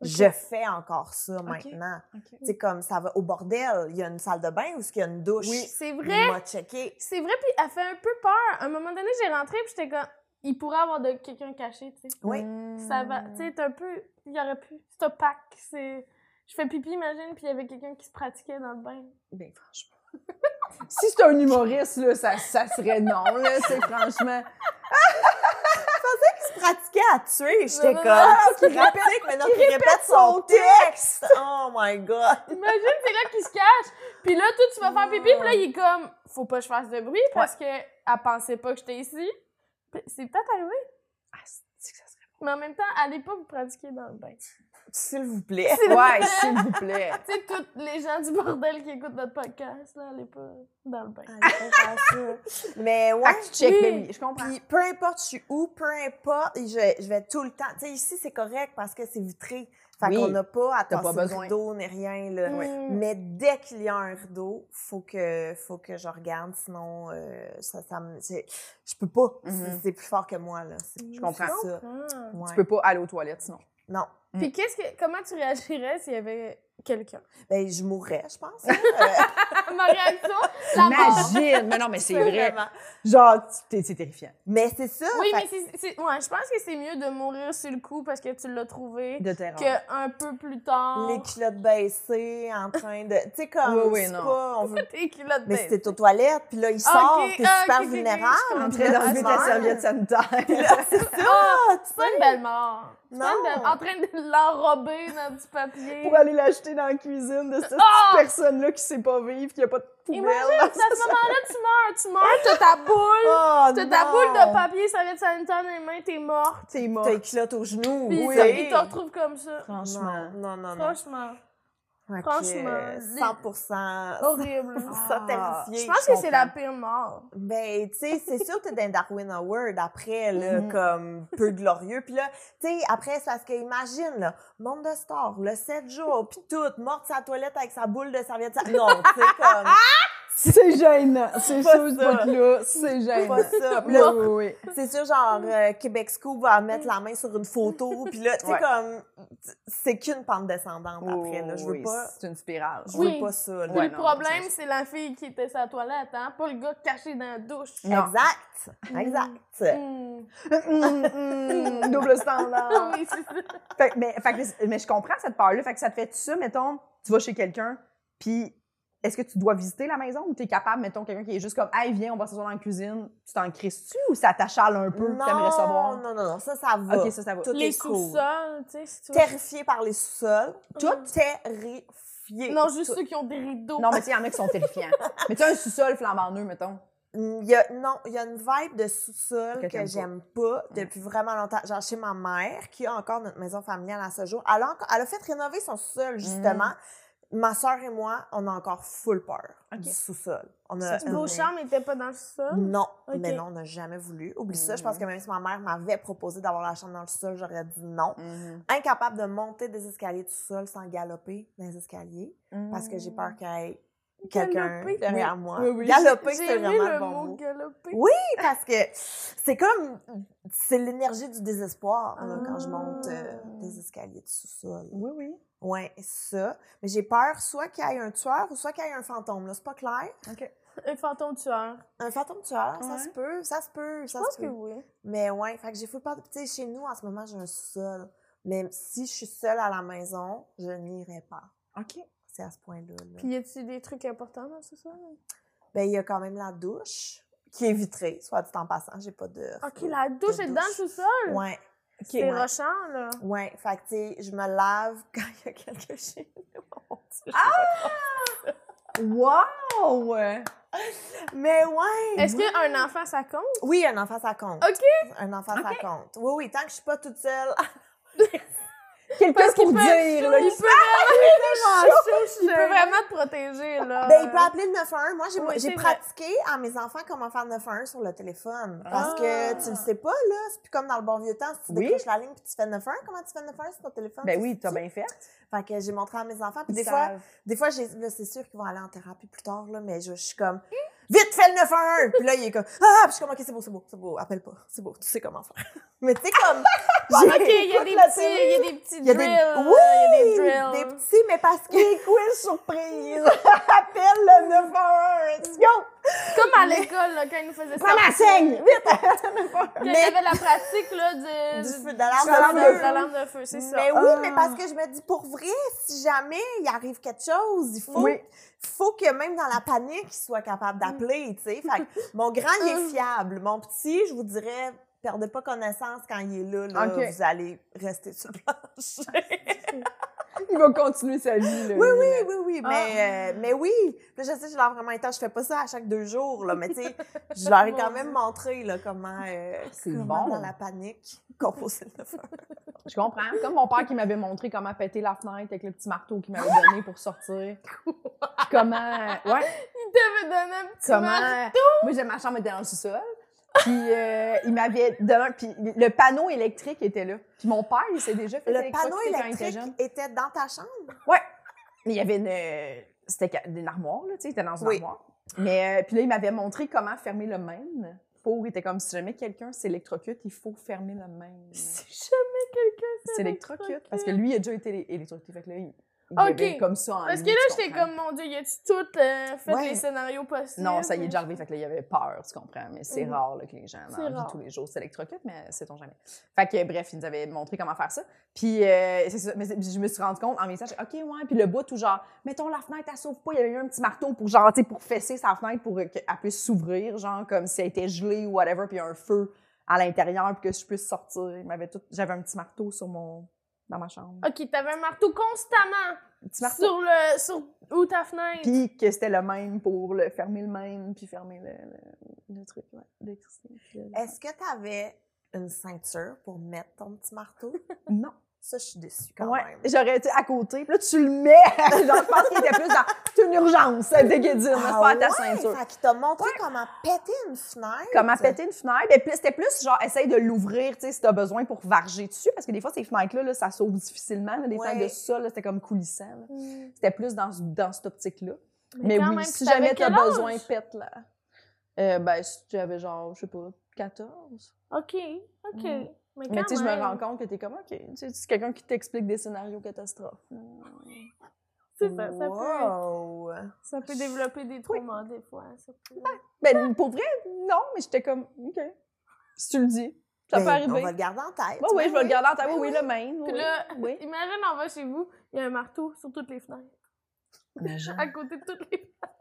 je fais encore ça maintenant. Tu sais, comme ça va au bordel, il y a une salle de bain où il y a une douche. Oui. C'est Il vrai. m'a checké. C'est vrai, puis elle fait un peu peur. À un moment donné, j'ai rentré, puis j'étais comme... Il pourrait avoir de quelqu'un caché, tu sais. Oui. Ça va... Tu sais, t'es un peu... Il y aurait pu... C'est opaque, c'est... Je fais pipi, imagine, puis il y avait quelqu'un qui se pratiquait dans le bain. Ben, franchement. *laughs* si c'est un humoriste, là, ça, ça serait non, là, c'est franchement. Il se pratiquait à tuer. J'étais comme, ah, pratique, qui répète son texte. Oh my God. Imagine, c'est là qu'il se cache. Puis là, toi, tu vas faire pipi, puis là, il est comme... Faut pas que je fasse de bruit, parce que elle pensait pas que j'étais ici. C'est peut-être arrivé. Ah, c'est que ça serait. Mais en même temps, allez pas vous pratiquer dans le bain. S'il vous plaît. Ouais, s'il vous plaît. *laughs* Tu sais, tous les gens du bordel qui écoutent notre podcast, là, allez pas dans le bain. Ça. Mais ouais. Check, oui. baby. Je comprends. Puis peu importe je suis où, peu importe, je, je vais tout le temps. Tu sais, ici, c'est correct parce que c'est vitré. Fait Oui. qu'on n'a pas à T'as pas tasser le besoin. rideau ni rien, là. Mm. Mais dès qu'il y a un rideau, faut que, faut que je regarde, sinon, euh, ça, ça me, je peux pas. C'est- Mhm. C'est plus fort que moi, là. Je comprends. ça. Ah. Ouais. Tu peux pas aller aux toilettes sinon. Non. Puis qu'est-ce que, comment tu réagirais s'il y avait quelqu'un? Ben, je mourrais, je pense. hein. *laughs* Ma réaction, la mort. Imagine! Mais non, mais c'est vrai. vraiment. Genre, c'est terrifiant. Mais c'est ça. Oui, fait mais c'est, c'est- ouais, je pense que c'est mieux de mourir sur le coup parce que tu l'as trouvé De terreur. qu'un peu plus tard. les culottes baissées, en train de. Tu sais, comme. Oui, oui, non. pas- on *laughs* veut Tes culottes Mais baissées. c'était aux toilettes, puis là, il sort, ok, t'es ah, super vulnérable. En train d'enlever ta serviette sanitaire. Puis là, c'est ça! Ah, tu c'est pas une belle mort. En train de l'enrober dans du papier. Pour aller l'acheter dans la cuisine de cette Ah! personne-là qui sait pas vivre, qui a pas de poubelle. Imagine, à ce moment-là, tu meurs, tu meurs, t'as ta boule, *laughs* Oh, t'as ta boule de papier, serviette sanitaire dans les mains, t'es morte. T'es mort. T'as les culottes aux genoux. Puis oui. ça, il te retrouve comme ça. Franchement. Non, non, non. Franchement, Que, franchement, euh, les- 100%. horrible. *laughs* Ça Ah. terrifié. Je pense que c'est la pire mort. Ben, tu sais, c'est sûr que t'es dans Darwin Award après, là, Mhm. comme peu glorieux. Puis là, tu sais, après, c'est parce que, imagine, là, monde de star, le 7 jours, puis tout, morte sa toilette avec sa boule de serviette. Non, tu sais, comme, *laughs* C'est gênant. C'est Pas sûr, ce ça. bout-là. C'est gênant. pas ça. Oui, là, oui, oui. c'est sûr, genre, euh, Québec Scoop va mettre la main sur une photo, puis là, tu sais, Ouais. comme, c'est qu'une pente descendante après, là. Je veux Oui, pas, C'est une spirale. je Oui. veux pas ça, là. Ouais, le non, problème, c'est la fille qui était sa toilette, hein? Pas le gars caché dans la douche. Non. Exact, exact. Hmm. Hum, hum, *laughs* double standard. *laughs* Oui, c'est ça. Fait- mais, fait que- mais je comprends cette peur-là. Fait que ça te fait ça, mettons, tu vas chez quelqu'un, puis est-ce que tu dois visiter la maison ou tu es capable, mettons, quelqu'un qui est juste comme, hey, viens, on va s'asseoir dans la cuisine, tu t'en crises-tu ou ça t'achale un peu, que t'aimerais savoir? non, non, non, ça, ça va. Ok, ça, ça va. Tout Les est cool. sous-sols, tu sais, si tu veux. Terrifiée par les sous-sols. Tout? Terrifiée. Non, juste Tout. ceux qui ont des rideaux. Non, mais tu sais, il y en a qui sont terrifiants. *laughs* mais tu as un sous-sol flambant neuf, mettons. Il y a, non, il y a une vibe de sous-sol Que que, t'aimes pas. j'aime pas depuis vraiment longtemps. Genre chez ma mère, qui a encore notre maison familiale à ce jour. Elle a, encore- elle a fait rénover son sous-sol, justement. Ma soeur et moi, on a encore full peur du sous-sol. On a, Ça, Vos chambres n'étaient pas dans le sol? Non, mais non, on n'a jamais voulu. Oublie ça. Je pense Mhm. que même si ma mère m'avait proposé d'avoir la chambre dans le sous-sol, j'aurais dit non. Mhm. Incapable de monter des escaliers tout seul sans galoper dans les escaliers parce que j'ai peur qu'il y ait quelqu'un derrière Oui. moi. Oui, oui. Galoper, c'est vraiment le bon mot mot. galoper. Oui, parce que c'est comme c'est l'énergie du désespoir là, quand je monte euh, Ah. des escaliers de sous-sol. Oui, oui. Ouais, ça. Mais j'ai peur soit qu'il y ait un tueur ou soit qu'il y ait un fantôme. Là, c'est pas clair. OK. Un fantôme tueur. Un fantôme tueur, ça se peut, ça se peut, Je ça pense se que peut. oui. Mais ouais, fait que j'ai full peur. Tu sais, chez nous en ce moment j'ai un sous-sol. Mais si je suis seule à la maison, je n'irai pas. OK. C'est à ce point-là. là. Puis y a-tu des trucs importants dans ce sol? Ben, il y a quand même la douche qui est vitrée, soit dit en passant. J'ai pas de. Ok, la douche est dans le sous-sol? Ouais. C'est ouais. rochant, là. Ouais, fait que, tu sais, je me lave *laughs* quand il y a quelqu'un chez nous. Dieu, Wow! Mais ouais! Est-ce qu'un enfant, ça compte? Oui, un enfant, ça compte. OK. Un enfant, ça compte. Oui, oui, tant que je suis pas toute seule. *laughs* Quelqu'un pour peut dire, là, il peut Il peut *laughs* vraiment te protéger, là. Ben, il peut appeler le 911. Moi, j'ai Oui, pratiqué à mes enfants comment faire le 911 sur le téléphone. Parce Ah. que tu le sais pas, là. C'est plus comme dans le bon vieux temps. Si tu Oui. décroches la ligne puis tu fais le 911, comment tu fais le 911 sur ton téléphone? Ben Tu oui, sais-tu? t'as bien fait. Fait que j'ai montré à mes enfants. Puis des fois, des fois, c'est sûr qu'ils vont aller en thérapie plus tard, là, mais je, je suis comme, vite, fais le 911! Puis là, il est comme, ah! Puis je suis comme, OK, c'est beau, c'est beau, c'est beau, appelle pas, c'est beau, tu sais comment faire. mais tu sais, comme, *laughs* OK, il y a des petits, il y a des petits des- drills. Oui! là, Il y a des drills. Des petits, mais parce que. Des quiz surprises! *laughs* Appelle le 911! Let's go! Comme à l'école, là, quand ils nous faisaient ça. Prends la saigne! *laughs* Vite! Quand il y avait la pratique, là, de... Du du- feu, de l'alarme de de, lampe de feu, c'est ça. Mais oui, Ah. mais parce que je me dis, pour vrai, si jamais il arrive quelque chose, il faut, Oui. faut que même dans la panique, il soit capable d'appeler, tu sais. Fait que *laughs* mon grand, il est Mm. fiable. Mon petit, je vous dirais, perdez pas connaissance quand il est là, vous allez rester sur le plancher. *laughs* Il va continuer sa vie, là. oui, oui, oui, oui, Ah. mais, euh, mais oui. Là, je sais, j'ai l'air vraiment intense, je fais pas ça à chaque deux jours, là, mais tu sais, je leur ai *laughs* quand même montré, là, comment, euh, C'est bon. dans la panique, composer le feu. Je comprends. Comme mon père qui m'avait montré comment péter la fenêtre avec le petit marteau qu'il m'avait donné pour sortir. Comment. Ouais. Il t'avait donné un petit Comment. marteau. Moi, j'ai ma chambre était dans le sous-sol. Puis euh, il m'avait donné. Puis le panneau électrique était là. Puis mon père, il s'est déjà fait Le panneau électrocuter quand il était électrique était dans ta chambre? Ouais. Mais il y avait une. C'était une armoire, là, tu sais, il était dans une Oui. armoire. Mais euh, puis là, il m'avait montré comment fermer le main. Pour, il était comme si jamais quelqu'un s'électrocute, il faut fermer le main. Si jamais quelqu'un S'électrocute. Parce que lui, il a déjà été électrocuté. Fait que là, il, il Ok. avait comme ça en Parce que là, j'étais comme, mon Dieu, y a-tu tout euh, fait Ouais. les scénarios possibles? Non, ça y est déjà arrivé. Fait que là, il avait peur, tu comprends. Mais c'est Mhm. rare là, que les gens, vie, rare. tous les jours, s'électrocutent, mais c'est on jamais. Fait que, bref, il nous avait montré comment faire ça. Puis, euh, c'est ça. Mais je me suis rendu compte en message, OK, ouais. Puis le bout, tout genre, mettons la fenêtre, elle s'ouvre pas. Il y avait eu un petit marteau pour, genre, pour fesser sa fenêtre pour qu'elle puisse s'ouvrir, genre, comme si elle était gelée ou whatever. Puis il y a un feu à l'intérieur, puis que je puisse sortir. J'avais un petit marteau sur mon. Dans ma chambre. Ok, t'avais un marteau constamment Un petit marteau. sur le. sur où ta fenêtre? Puis que c'était le même pour le fermer le même, puis fermer le, le, le truc, ouais, d'électricité. Puis, Est-ce que tu avais une ceinture pour mettre ton petit marteau? Non. Ça, je suis déçue quand Ouais, même. j'aurais été à côté. Puis là, tu le mets. *laughs* Genre, je pense qu'il était plus dans. C'est une urgence, ça déguédine, Ah faire ta ouais? ceinture. Fait qu'il t'a montré comment péter une fenêtre. Comment péter une fenêtre. Et puis, c'était plus genre, essaye de l'ouvrir, tu sais, si t'as besoin pour varger dessus. Parce que des fois, ces fenêtres-là, là, ça s'ouvre difficilement. là, des fenêtres de là, c'était comme coulissant. Hmm. C'était plus dans, dans cette optique-là. Mais, oui, même, si jamais t'as besoin, pète là. Euh, ben, si tu avais genre, je sais pas, 14. Ok, ok. Mm. Mais, tu sais, je me rends compte que t'es comme, OK, tu sais, c'est quelqu'un qui t'explique des scénarios catastrophes. C'est ça, ça peut, Wow! ça peut développer des traumas des fois. Ça peut... Ben, pour vrai, non, mais j'étais comme, OK. Si tu le dis, ça Ben, peut arriver. On va le garder en tête. Oui, oui, je vais le garder en tête. Oui, oui, Ben le même. Puis oui. là, oui. imagine, on va chez vous, il y a un marteau sur toutes les fenêtres. Imagine. *laughs* À côté de toutes les fenêtres.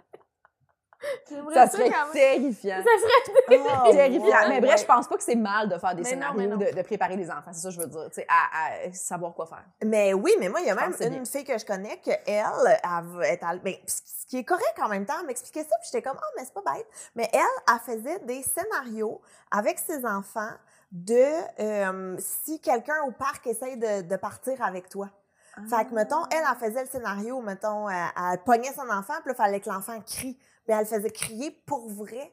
*laughs* Ça serait terrifiant. Ça serait *laughs* Oh, Terrifiant. ouais, Mais bref, je pense pas que c'est mal de faire des Mais scénarios, non. de, de préparer des enfants. C'est ça que je veux dire. Tu sais, à, à savoir quoi faire. Mais oui, mais moi, il y a même une bien. fille que je connais que elle, elle à- ben, ce qui est correct en même temps, elle m'expliquait ça, puis j'étais comme, oh, mais c'est pas bête. Mais elle, elle faisait des scénarios avec ses enfants de euh, si quelqu'un au parc essaye de, de partir avec toi. Fait que, mettons, elle, elle faisait le scénario, mettons, elle, elle pognait son enfant, puis là, il fallait que l'enfant crie. Mais elle faisait crier pour vrai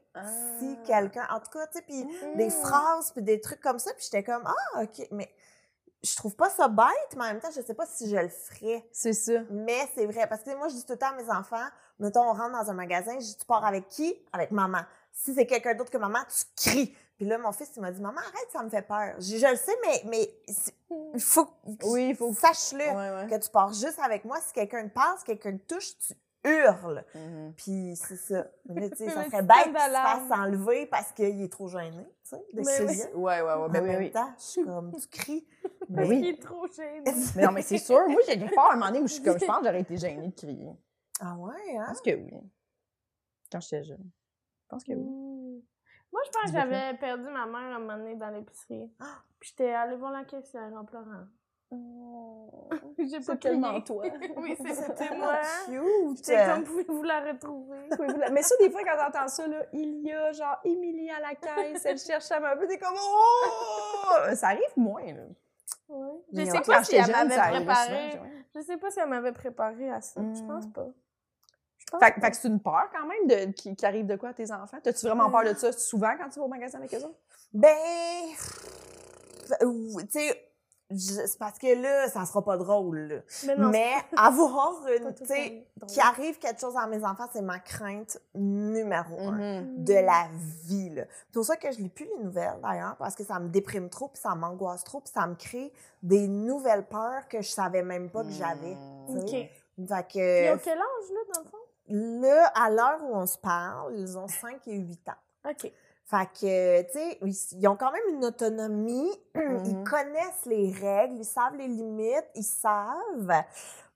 si Ah. quelqu'un... En tout cas, tu sais, puis des Mm. phrases, puis des trucs comme ça, puis j'étais comme, ah, OK, mais je trouve pas ça bête, mais en même temps, je sais pas si je le ferais. C'est ça. Mais c'est vrai, parce que moi, je dis tout le temps à mes enfants, mettons, on rentre dans un magasin, je dis, tu pars avec qui? Avec maman. Si c'est quelqu'un d'autre que maman, tu cries. Puis là, mon fils, il m'a dit, maman, arrête, ça me fait peur. Je, je le sais, mais, mais il faut, Oui, il faut. sache-le, Ouais, ouais. que tu pars juste avec moi. Si quelqu'un te passe, quelqu'un te touche, tu hurles. Mhm. Puis c'est ça. Mais là, tu sais, ça *laughs* serait bête qu'il se fasse enlever parce qu'il est trop gêné, tu sais, de Mais oui. crier. Ouais, ouais, ouais. En oui, même oui. temps, je suis comme, tu cries. *laughs* Ben Il oui. est trop gêné. Mais *laughs* non, mais c'est sûr. Moi, j'ai peur à un moment donné où je suis comme, je pense que j'aurais été gênée de crier. Ah ouais, Je hein? pense que oui. Quand j'étais jeune. Je pense que oui. Hmm. Moi, je pense que j'avais perdu ma mère un moment donné dans l'épicerie. Puis j'étais allée voir la caissière en pleurant. *laughs* J'ai pas *laughs* C'est tellement toi. oui, c'est- c'était moi. Cute! J'étais comme, pouvez-vous la retrouver? Mais ça, des fois, quand t'entends ça, là, il y a genre Émilie à la caisse, elle cherche à m'appeler, t'es comme Oh! Ça arrive moins, là. Ouais. Je Mais sais pas si jeune, préparé. souvent, ouais. Je sais pas si elle m'avait préparé à ça. Je pense pas. Je pense Fait, que- pas. fait que c'est une peur quand même de, qui, qui arrive de quoi à tes enfants? T'as-tu vraiment peur de ça souvent quand tu vas au magasin avec eux autres? Ben, tu sais, c'est parce que là, ça sera pas drôle, là. Mais non, Mais avoir *laughs* une, tu sais, qu'il arrive quelque chose à mes enfants, c'est ma crainte numéro un Mm-hmm. de la vie, là. C'est pour ça que je lis plus les nouvelles, d'ailleurs, parce que ça me déprime trop, puis ça m'angoisse trop, puis ça me crée des nouvelles peurs que je savais même pas que j'avais. tu OK. Puis Fait ils ont que, quel âge, là, dans le fond? là, à l'heure où on se parle, ils ont 5 et 8 ans. OK. Fait que, tu sais, ils, ils ont quand même une autonomie. *clears throat* Ils Mhm. connaissent les règles, ils savent les limites, ils savent.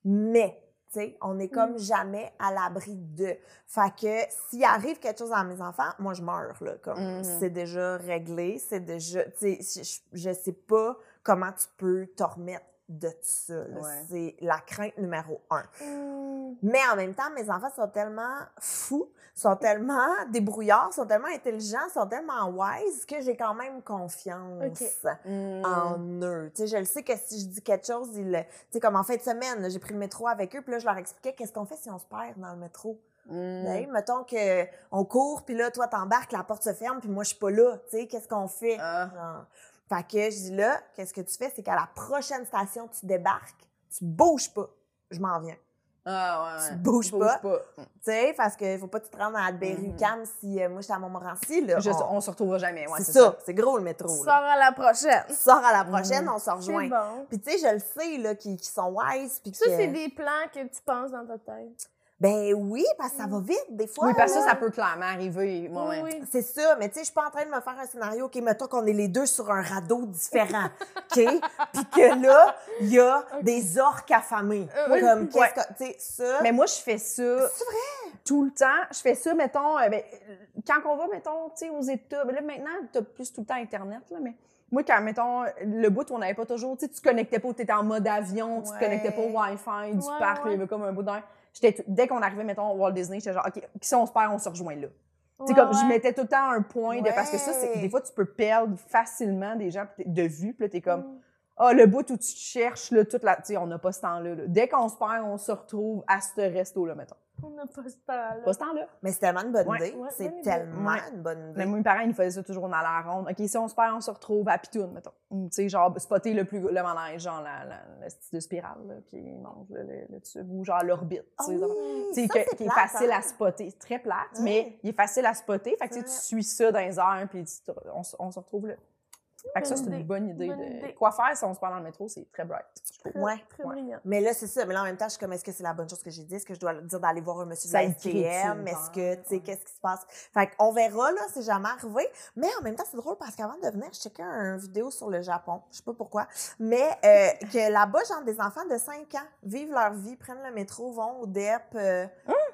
Mais, tu sais, on est comme jamais à l'abri de. Fait que, s'il arrive quelque chose à mes enfants, moi, je meurs, là. Comme, Mhm. c'est déjà réglé, c'est déjà. Tu sais, je, je sais pas comment tu peux te remettre de ça. Ouais. C'est la crainte numéro un. Hmm. Mais en même temps, mes enfants sont tellement fous, sont tellement débrouillards, sont tellement intelligents, sont tellement wise que j'ai quand même confiance Ok. Mm. en eux. Tu sais, je le sais que si je dis quelque chose, ils le- tu sais, comme en fin de semaine, j'ai pris le métro avec eux, puis là, je leur expliquais qu'est-ce qu'on fait si on se perd dans le métro. Hey, mettons que on court, puis là, toi, t'embarques, la porte se ferme, puis moi, je suis pas là. Tu sais, qu'est-ce qu'on fait? Ah. Genre. Fait que je dis là, qu'est-ce que tu fais? C'est qu'à la prochaine station, tu débarques, tu bouges pas. Je m'en viens. Ah, ouais, Tu bouges pas. Tu sais, parce qu'il faut pas te rendre à Berry-UQAM si euh, moi, j'étais à Montmorency. Là, on- on se retrouvera jamais. Ouais, c'est ça, c'est gros le métro. Sors à la prochaine. Sors à la prochaine, Mhm. on se rejoint. Bon. Puis tu sais, je le sais, là, qu'ils sont wise. Puis Ça, que- c'est des plans que tu penses dans ta tête. Ben oui, parce que ça va vite, des fois. Oui, parce que ça, ça peut clairement arriver. Oui, oui. C'est ça, mais tu sais, je suis pas en train de me faire un scénario, OK, mettons qu'on est les deux sur un radeau différent, *laughs* OK? Puis que là, il y a des orques affamés. Euh, Comme, qu'est-ce ouais. que, tu sais, ça... Mais moi, je fais ça c'est vrai? tout le temps. Je fais ça, mettons, euh, ben, quand on va, mettons, tu sais, aux États, ben là, maintenant, t'as plus tout le temps Internet, là, mais moi, quand, mettons, le bout où on n'avait pas toujours, tu sais, tu connectais pas, tu étais en mode avion, tu te Ouais. connectais pas au Wi-Fi du Ouais, parc, il y avait comme un bout d'air. Dès qu'on arrivait, mettons, au Walt Disney, j'étais genre, OK, si on se perd, on se rejoint là. Ouais, comme, je mettais tout le temps un point de. Parce que ça, c'est, des fois, tu peux perdre facilement des gens de vue, puis là, t'es comme, Mm. Ah, le bout où tu te cherches, là, toute la. Tu sais, on n'a pas ce temps-là. là. Dès qu'on se perd, on se retrouve à ce resto-là, mettons. On n'a pas ce temps-là. Pas ce temps-là. Mais c'est tellement une bonne Ouais. idée. Ouais, c'est idée. tellement Ouais. une bonne idée. Mais moi, mes parents, ils nous faisaient ça toujours dans la ronde. OK, si on se perd, on se retrouve à Pitoune, mettons. Ou, tu sais, genre, spotter le plus le manège, genre, la, la, le style de spirale, là, qui monte le, le, le tube, ou genre l'orbite, Ah tu sais. genre. oui, Tu sais, ça, que- c'est qui est plate, facile hein? à spotter. C'est très plate, Ouais. mais il est facile à spotter. Fait que tu sais, tu suis ça dans les airs, puis tu te- on, se- on se retrouve là. Fait que ça, c'est une idée. bonne idée. Bonne de... idée. Quoi faire si on se perd dans le métro, c'est très bright. Très, Ouais. Très Ouais. brillant. Mais là, c'est ça. Mais là, en même temps, je suis comme, est-ce que c'est la bonne chose que j'ai dit? Est-ce que je dois dire d'aller voir un monsieur de la STM? Est-ce que, tu sais, qu'est-ce qui se passe? Fait qu'on verra, là, c'est jamais arrivé. Mais en même temps, c'est drôle parce qu'avant de venir, je checkais une vidéo sur le Japon. Je sais pas pourquoi. Mais euh, *laughs* que là-bas, genre, des enfants de 5 ans vivent leur vie, prennent le métro, vont au DEP, euh,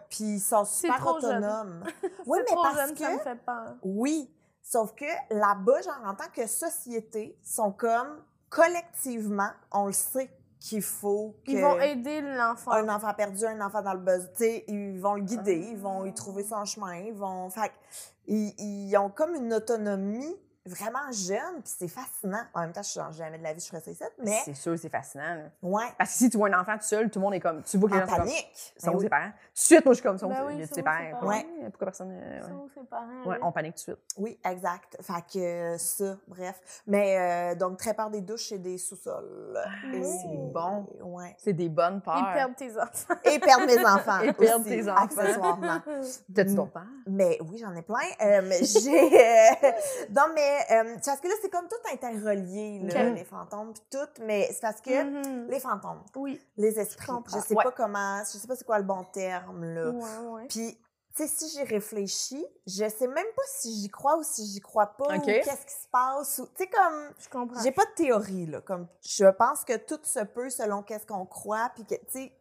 puis ils sont super autonomes. *laughs* Oui, mais trop parce jeune, que... ça me fait peur. Oui, sauf que là-bas, genre, en tant que société, sont comme collectivement, on le sait qu'il faut que Ils vont aider l'enfant. un enfant perdu, un enfant dans le buzz, tu sais, ils vont le guider, ils vont y trouver son chemin, ils vont, fait ils, ils ont comme une autonomie vraiment jeune, puis c'est fascinant. En même temps, je change jamais de la vie, je ferais ça mais C'est sûr, c'est fascinant. là. ouais, Parce que si tu vois un enfant tout seul, tout le monde est comme. Tu vois que les en gens comme. panique. Sont Ben où oui. ses parents? Suite, moi, je suis comme. Où Ben oui, où parents? ses Pourquoi- personne. euh, ouais. Ouais, on panique tout de suite. Oui, exact. Fait que euh, ça, bref. Mais euh, donc, très peur des douches et des sous-sols. Et- c'est bon. Ouais. C'est des bonnes peurs. Ils perdent tes enfants. Et perdre mes *laughs* enfants. Et perdre aussi, tes enfants. Accessoirement. T'as-tu ton père? Mais oui, j'en ai plein. Euh, mais j'ai. non, mais. euh, c'est parce que là, c'est comme tout interrelié, là, Ok. les fantômes, puis tout. Mais c'est parce que Mhm. les fantômes, Oui. les esprits, je, comprends. sais Ouais. pas comment. Je sais pas c'est quoi le bon terme, là. Ouais, ouais. Puis, tu sais, si j'y réfléchis, je sais même pas si j'y crois ou si j'y crois pas, ou qu'est-ce qui se passe, ou. Tu sais, comme. Je comprends. J'ai pas de théorie, là. Comme, je pense que tout se peut selon qu'est-ce qu'on croit, puis que, tu sais,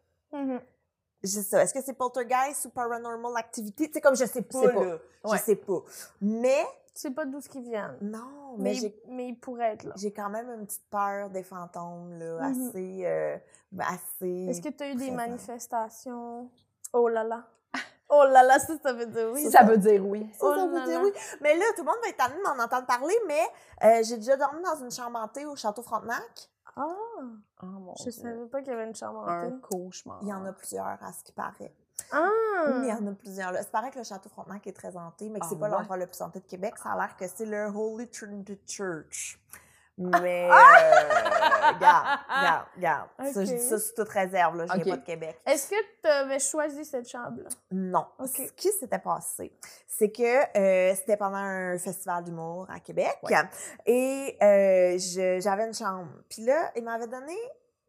je sais ça. Est-ce que c'est poltergeist ou paranormal activity? Tu sais, comme je sais pas, sais pas. là. Ouais. Je sais pas. Mais, Tu sais pas d'où ce qu'ils viennent. non, Mais, mais mais ils pourraient être là. j'ai quand même une petite peur des fantômes, là, Mhm. assez, euh, assez... Est-ce que tu as eu des manifestations? Oh là là. Oh là là, ça, ça veut dire oui. Ça veut dire oui. Ça, ça Oh veut là dire là. oui. Mais là, tout le monde va être tanné de m'en entendre parler, mais euh, j'ai déjà dormi dans une chambre hantée au Château Frontenac. Ah, Oh mon je Dieu. savais pas qu'il y avait une chambre Un hantée. cauchemar. Il y en a plusieurs, à ce qui paraît. Ah! Il y en a plusieurs. Là. C'est pareil que le Château Frontenac est très hanté, mais que Ah, c'est pas ouais? l'endroit le plus hanté de Québec. Ça a l'air que c'est le Holy Trinity Church. *laughs* Mais, Ah! euh, regarde, *laughs* regarde, regarde. Ça, je dis ça sous toute réserve, là. Je viens pas de Québec. Est-ce que tu avais choisi cette chambre-là? Non. Ce qui s'était passé, c'est que euh, c'était pendant un festival d'humour à Québec. Et euh, je- j'avais une chambre. Puis là, il m'avait donné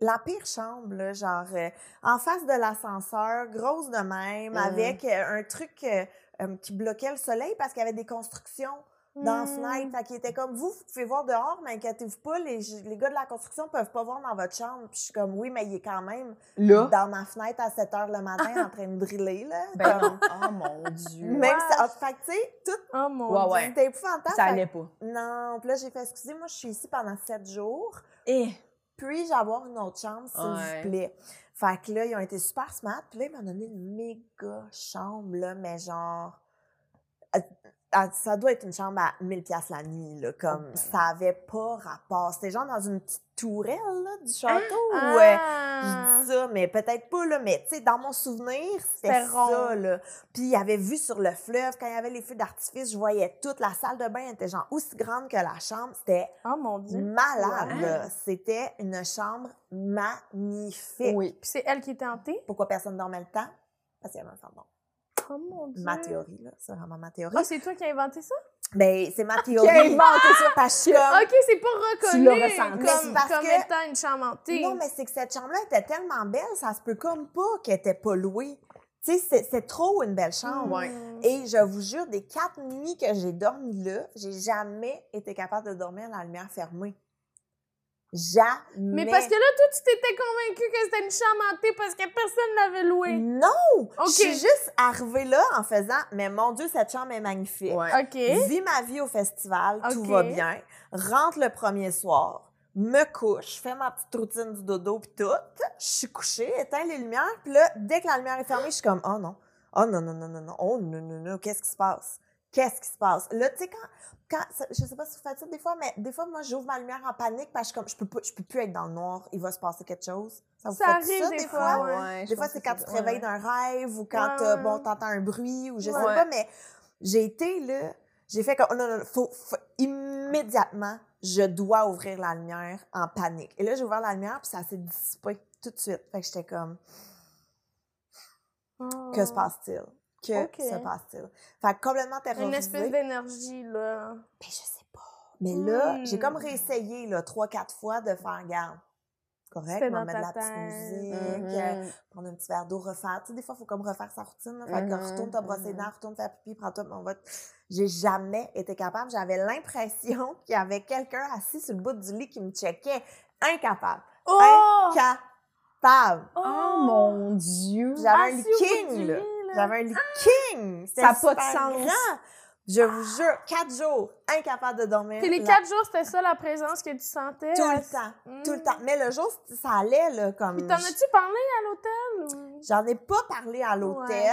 la pire chambre, là, genre euh, en face de l'ascenseur, grosse de même, avec euh, un truc euh, qui bloquait le soleil parce qu'il y avait des constructions dans la Hmm. fenêtre. Fait qu'il était comme, vous, vous pouvez voir dehors, mais inquiétez-vous pas, les, les gars de la construction peuvent pas voir dans votre chambre. Puis je suis comme, oui, mais il est quand même Là, dans ma fenêtre à 7 heures le matin en train de driller, là. ben Comme-. Oh mon Dieu. *laughs* même si, ah, fait que, tu sais, tout Oh mon Ouais, Dieu. ouais. c'était épouvantable. Ça allait pas. Non, puis là, j'ai fait, excusez, moi, je suis ici pendant 7 jours. Et puis-je avoir une autre chambre, s'il Ouais. vous plaît? Fait que là, ils ont été super smart. Puis là, ils m'ont donné une méga chambre, là, mais genre. Ah, Ça doit être une chambre à 1000 pièces la nuit, là. Comme, Oh, ça avait pas rapport. C'était genre dans une petite tourelle, là, du château. Ah! Ouais. Je dis ça, mais peut-être pas, là. Mais, tu sais, dans mon souvenir, c'était ça, là. Puis, il y avait vu sur le fleuve, quand il y avait les feux d'artifice, je voyais toute la salle de bain était genre aussi grande que la chambre. C'était Oh mon Dieu. malade, Ouais. C'était une chambre magnifique. Oui. Puis c'est elle qui était hantée? Pourquoi personne dormait le temps? Parce qu'il y avait un fantôme. Oh mon Dieu. Ma théorie, là. C'est vraiment ma théorie. Ah, c'est toi qui as inventé ça? Ben, c'est ma *laughs* Qui a théorie. inventé ça? Parce que Ok, c'est pas reconnu l'as ressenti. Comme, parce comme que- étant une chambre hantée. Non, mais c'est que cette chambre-là était tellement belle, ça se peut comme pas qu'elle était pas louée. Tu sais, c'est- trop une belle chambre. Ouais. Et je vous jure, des quatre nuits que j'ai dormi là, j'ai jamais été capable de dormir la lumière fermée. Jamais. Mais parce que là, toi, tu t'étais convaincu que c'était une chambre hantée parce que personne l'avait louée. Non! Ok. Je suis juste arrivée là en faisant, mais mon Dieu, cette chambre est magnifique. Ouais. OK. Vis ma vie au festival, tout va bien. Rentre le premier soir, me couche, fais ma petite routine du dodo pis tout. Je suis couchée, éteins les lumières, puis là, dès que la lumière est fermée, je suis comme oh non, oh non non non non non, oh non non non, qu'est-ce qui se passe? Qu'est-ce qui se passe? Là, tu sais quand quand je sais pas si vous faites ça des fois, mais des fois moi j'ouvre ma lumière en panique parce que je suis comme je peux pas je peux plus être dans le noir, il va se passer quelque chose. Ça vous Ça fait arrive ça des des fois, fois, ouais. des fois, c'est quand tu te ouais. réveilles d'un rêve ou quand Ouais, euh, bon, t'entends un bruit ou je sais Ouais. pas, mais j'ai été là, j'ai fait comme, oh, non, non, non, faut, faut- immédiatement, je dois ouvrir la lumière en panique. Et là, j'ai ouvert la lumière, puis ça s'est dissipé tout de suite. Fait que j'étais comme, Oh. que se passe-t-il? Que Ok. se passe-t-il? Fait que complètement terrorisée. Une espèce d'énergie, là. Ben, je sais pas. Mais là, Hmm. j'ai comme réessayé, là, trois, quatre fois de faire garde. Correct, on va mettre de la petite musique, euh, Mhm. prendre un petit verre d'eau, refaire. Tu sais, des fois, il faut comme refaire sa routine. Là. Fait que Mhm, retourne te brosser les dents, retourne faire pipi, prends-toi mon vote. J'ai jamais été capable. J'avais l'impression *laughs* qu'il y avait quelqu'un assis sur le bout du lit qui me checkait. Incapable. Oh! Incapable. Oh mon Dieu! J'avais un king, là. J'avais un lit king. C'était Ça a pas de sens. grand. Je vous jure, quatre jours, incapable de dormir. Puis les quatre jours, c'était ça la présence que tu sentais? Tout le temps. Tout le temps. Mais le jour, ça allait, là, comme. Puis t'en as-tu parlé à l'hôtel? Ou... J'en ai pas parlé à l'hôtel.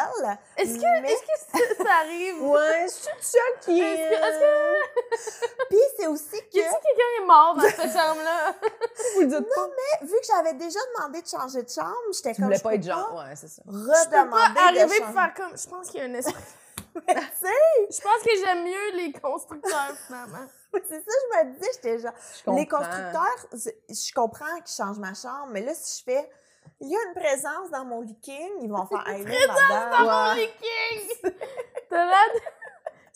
Est-ce que, mais- est-ce que ça, ça arrive? *laughs* Ouais, je suis seule qui Est-ce que, est-ce que Puis c'est aussi que, y a-tu quelqu'un qui est mort dans cette chambre-là? *laughs* vous le dites pas. vu que j'avais déjà demandé de changer de chambre, j'étais Tu comme. voulais je pas être genre. Ouais, c'est ça. Je peux pas Redemander arriver de faire comme. Je pense qu'il y a un esprit. Tu sais, Je pense que j'aime mieux les constructeurs, finalement. *laughs* c'est ça, je me disais, j'étais genre. Je Les constructeurs, je comprends qu'ils changent ma chambre, mais là, si je fais. Il y a une présence dans mon leaking, ils vont faire. Là, madame. Dans mon leaking! *laughs* T'as l'air de-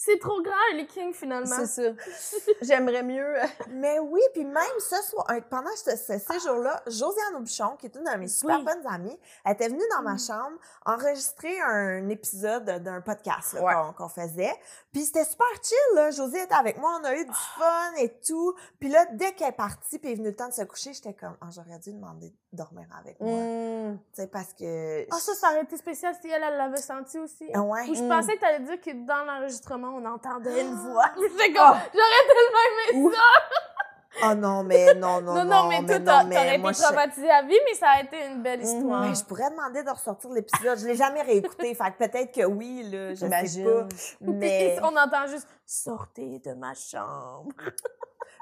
C'est trop grand, un leaking, finalement. C'est ça. *laughs* J'aimerais mieux. Mais oui, puis même ce soir, pendant ce, ce séjour-là, Josiane Aubuchon, qui est une de mes super Oui. bonnes amies, elle était venue dans ma Mm. chambre enregistrer un épisode d'un podcast Ouais. qu'on faisait. Puis c'était super chill, là. Josie était avec moi, on a eu du fun et tout. Puis là, dès qu'elle est partie, puis est venu le temps de se coucher, j'étais comme, ah, j'aurais dû demander de dormir avec moi. Mm. Tu sais, parce que... Ah, ça, ça aurait été spécial si elle, elle l'avait senti aussi. Ah ouais. Ou je Mm. pensais que t'allais dire que dans l'enregistrement, on entendait une *gasps* voix. *laughs* Ah! J'étais comme, j'aurais tellement aimé ça. Oh non, mais non, non, *laughs* Non, non. non, mais toi, mais t'aurais été je- traumatisée à vie, mais ça a été une belle Mhm. histoire. Mais je pourrais demander de ressortir l'épisode. Je l'ai jamais réécouté, fait peut-être que oui, là, je sais J'imagine. pas. *laughs* Mais... On entend juste sortez de ma chambre.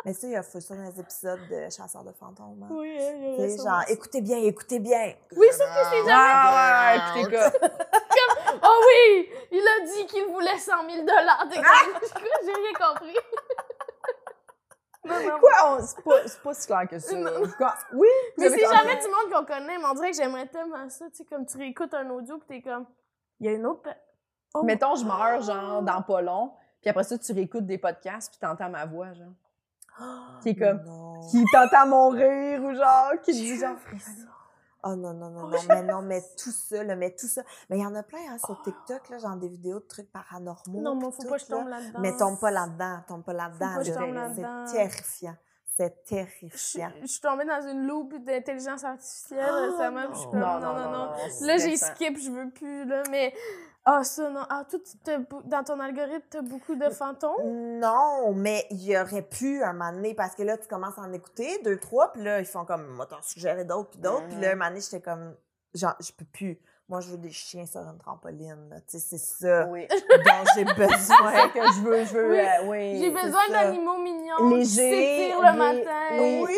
Mais ça, il y a fait ça dans les épisodes de Chasseurs de fantômes. hein. Oui, sais, sûrement genre, ça. écoutez bien, écoutez bien. Oui, sauf que c'est jamais. Ah, ouais, écoutez, quoi. Oh oui, il a dit qu'il voulait 100 000 dollars. *laughs* J'ai rien compris. non, non. Quoi? on- C'est pas, c'est pas si clair que ça. Non. Quoi? Oui? Mais c'est jamais du monde qu'on connaît, mais on dirait que j'aimerais tellement ça, tu sais, comme tu réécoutes un audio pis t'es comme, il y a une autre... Oh. Mettons, je meurs, genre, dans pas long, puis après ça, tu réécoutes des podcasts, puis t'entends ma voix, genre. Qui est comme- Non. Qui t'entend mon rire, ou genre, qui te dit genre... Oh non, non, non, non, mais non, mais tout ça, là, mais tout ça. Mais il y en a plein, hein, sur TikTok, là, genre des vidéos de trucs paranormaux. Non, mais faut tout, pas que je là. tombe là-dedans. Mais tombe pas là-dedans, tombe pas là-dedans. pas que je là. tombe là-dedans. C'est terrifiant. C'est Je terrifiant. je suis tombée dans une loupe d'intelligence artificielle Oh, récemment, pis je suis comme, non. non, non, non. c'est Là, j'ai skip, je veux plus, là, mais... Ah, ça, non. Ah, bou- dans ton algorithme, t'as beaucoup de fantômes? Non, mais il y aurait pu un moment donné, parce que là, tu commences à en écouter, deux, trois, puis là, ils font comme, moi, t'en suggérais d'autres, puis d'autres, puis là, un moment donné, j'étais comme, genre, je peux plus. Moi, je veux des chiens sur une trampoline, là. Tu sais, c'est ça Oui. dont j'ai *laughs* besoin. que je veux, je veux, Oui. euh, oui. J'ai besoin d'animaux mignons qui Léger, s'étirent le matin. oui. Oui,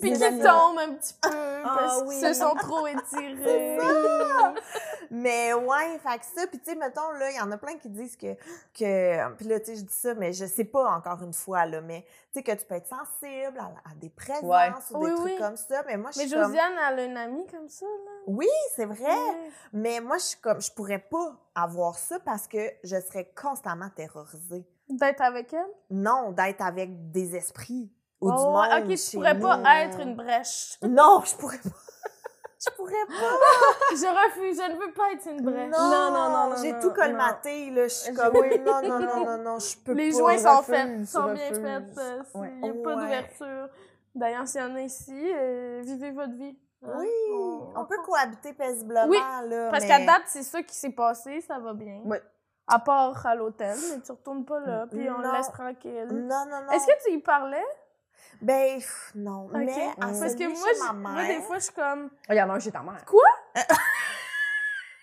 Puis qui tombent un petit peu parce oui. qu'ils se sont trop étirés. Mais ouais, fait que ça, puis tu sais, mettons, là, il y en a plein qui disent que, que puis là, tu sais, je dis ça, mais je sais pas encore une fois, là, mais tu sais, que tu peux être sensible à, à des présences Ouais. ou des Oui, trucs oui. comme ça, mais moi, je Mais comme... Josiane, elle a une amie comme ça, là. Oui, c'est vrai, Ouais. mais moi, je suis comme, je pourrais pas avoir ça parce que je serais constamment terrorisée. D'être avec elle? Non, d'être avec des esprits ou du Oh, monde ok, tu chez pourrais nous. pas être une brèche. *laughs* Non, je pourrais pas. *laughs* je pourrais pas. *laughs* Je refuse, je ne veux pas être une brèche. Non, Non, non, non, non, J'ai non, tout non. colmaté, là. Je suis Je- comme, oui. non, non, non, non, non, je peux Les pas. joints je sont refuse, faits, je sont bien faits. euh, Ouais. Il n'y a pas Ouais. d'ouverture. D'ailleurs, s'il y en a ici, euh, vivez votre vie. hein. Oui, On- on peut cohabiter paisiblement, Oui, là. Parce mais- qu'à date, c'est ça qui s'est passé, ça va bien. Oui. À part à l'hôtel, mais tu retournes pas là, puis on Non. le laisse tranquille. Non, non, non. Est-ce que tu y parlais? Ben, pff, non. Mais à Parce que moi, chez ma moi, des mère- fois, je suis comme. Ah, Il y en a un chez ta mère. Quoi? *laughs*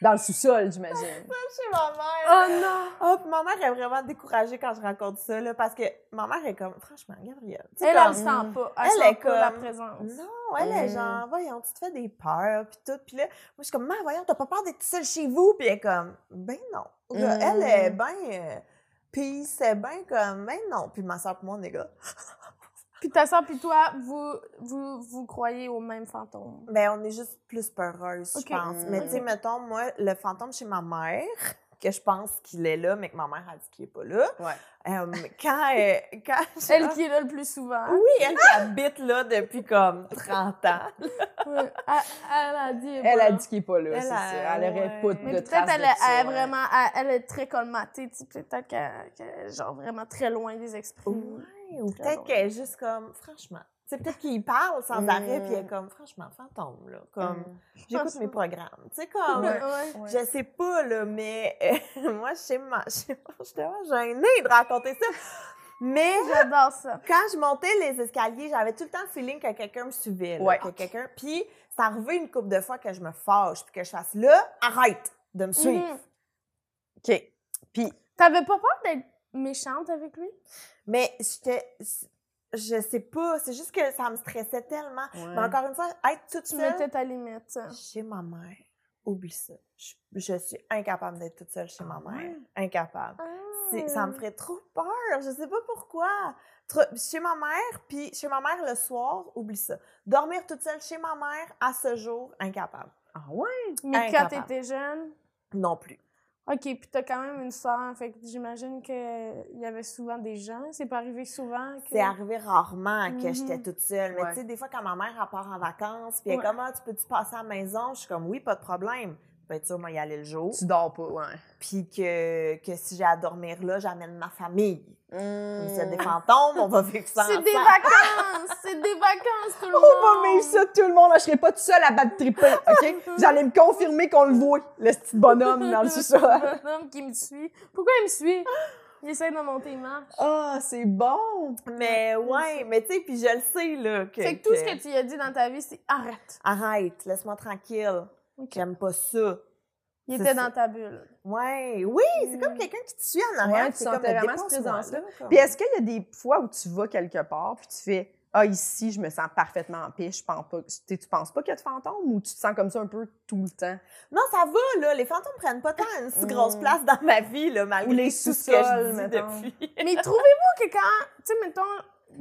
Dans le sous-sol, j'imagine. chez ma mère. Oh non! Oh, puis ma mère est vraiment découragée quand je raconte ça, là, parce que ma mère est comme, franchement, Gabrielle. tu sais, Elle, comme- elle le sent pas. Elle, Elle sent est pas la comme- présence. Non, elle est Mm. genre, voyons, tu te fais des peurs, puis tout. Puis là, moi, je suis comme, maman, voyons, t'as pas peur d'être seule chez vous? Puis elle est comme, ben non. Là, Mm. Elle est bien. Euh, puis c'est bien comme, ben non. Puis ma soeur, puis moi, on est gars. *laughs* Puis ta soeur puis toi, vous, vous, vous croyez au même fantôme? Ben, on est juste plus peureuses, je pense. Mm. Mais tu sais, mettons, moi, le fantôme chez ma mère, que je pense qu'il est là, mais que ma mère a dit qu'il est pas là. Ouais. euh, quand, euh, quand *laughs* Elle qui est là le plus souvent. Oui, elle qui habite là depuis comme 30 ans. Elle, elle a dit. Elle a dit qu'il est pas là, Elle c'est a- ça. Elle aurait ouais. pas Mais de peut-être traces elle, de est- ça, elle est ouais. vraiment, elle, elle est très colmatée, tu sais, peut-être qu'elle qu'elle est genre vraiment très loin des esprits. Ouais, ou peut-être qu'elle est juste comme, franchement. Sais, peut-être qu'il parle sans Mm. arrêt, puis elle est comme, franchement, fantôme, là. Comme, Mm. j'écoute mes programmes. Tu sais, comme, Ouais, je sais pas, là, mais euh, *laughs* moi, je sais, ma- *laughs* je sais pas, j'étais vraiment gênée de raconter ça. Mais *laughs* J'adore ça. quand je montais les escaliers, j'avais tout le temps le feeling que quelqu'un me suivait. là, Ouais. que quelqu'un. Puis, c'est arrivé une couple de fois que je me fâche, puis que je fasse là, arrête de me suivre. Mhm. OK. Puis, T'avais pas peur d'être méchante avec lui? Mais j'étais. Je sais pas, c'est juste que ça me stressait tellement. Ouais. Mais encore une fois, être toute Tu seule mettais ta limite. chez ma mère, oublie ça. Je, je suis incapable d'être toute seule chez ma Ah mère. ouais? Incapable. Ah. Ça me ferait trop peur. Je sais pas pourquoi. Trop- chez ma mère, puis chez ma mère le soir, oublie ça. Dormir toute seule chez ma mère, à ce jour, incapable. ah ouais? Mais quand Incapable. t'étais jeune, Non plus. Ok, puis t'as quand même une soeur, fait que j'imagine qu'il y avait souvent des gens. C'est pas arrivé souvent que. C'est arrivé rarement que Mhm. j'étais toute seule. Mais Ouais. tu sais, des fois, quand ma mère part en vacances, puis elle est comme, ah, tu peux-tu passer à la maison? Je suis comme, oui, pas de problème. Sûre, moi, y aller le jour. Tu dors pas, ouais. Puis que, que si j'ai à dormir là, j'amène ma famille. Comme s'il y a des Mm. fantômes, on va *laughs* vivre ça C'est des vacances! C'est des vacances, tout le On va monde! vivre ça, tout le monde. Je serai pas tout seul à battre triper, OK? *laughs* Vous allez me confirmer qu'on le voit, le petit bonhomme dans le *laughs* sous-sol. Le bonhomme qui me suit. Pourquoi il me suit? Il essaie de monter les marches. Ah, c'est bon! Mais ouais, mais tu sais, puis je le sais, là. Que, Fait que tout ce que tu as dit dans ta vie, c'est arrête. Arrête, laisse-moi tranquille. Ok. J'aime pas ça. Il était ça. dans ta bulle. Ouais, oui, c'est comme Mm. quelqu'un qui te suit en arrière. Ouais, tu sentais vraiment cette présence-là. Puis est-ce qu'il y a des fois où tu vas quelque part, puis tu fais Ah, ici, je me sens parfaitement en paix, je pense pas. Tu sais, tu penses pas qu'il y a de fantômes ou tu te sens comme ça un peu tout le temps? Non, ça va, là. Les fantômes prennent pas tant une si grosse Mm. place dans ma vie, là, malgré Ou les tout ce que je dis depuis. Mais *laughs* trouvez-vous que quand, tu sais, mettons,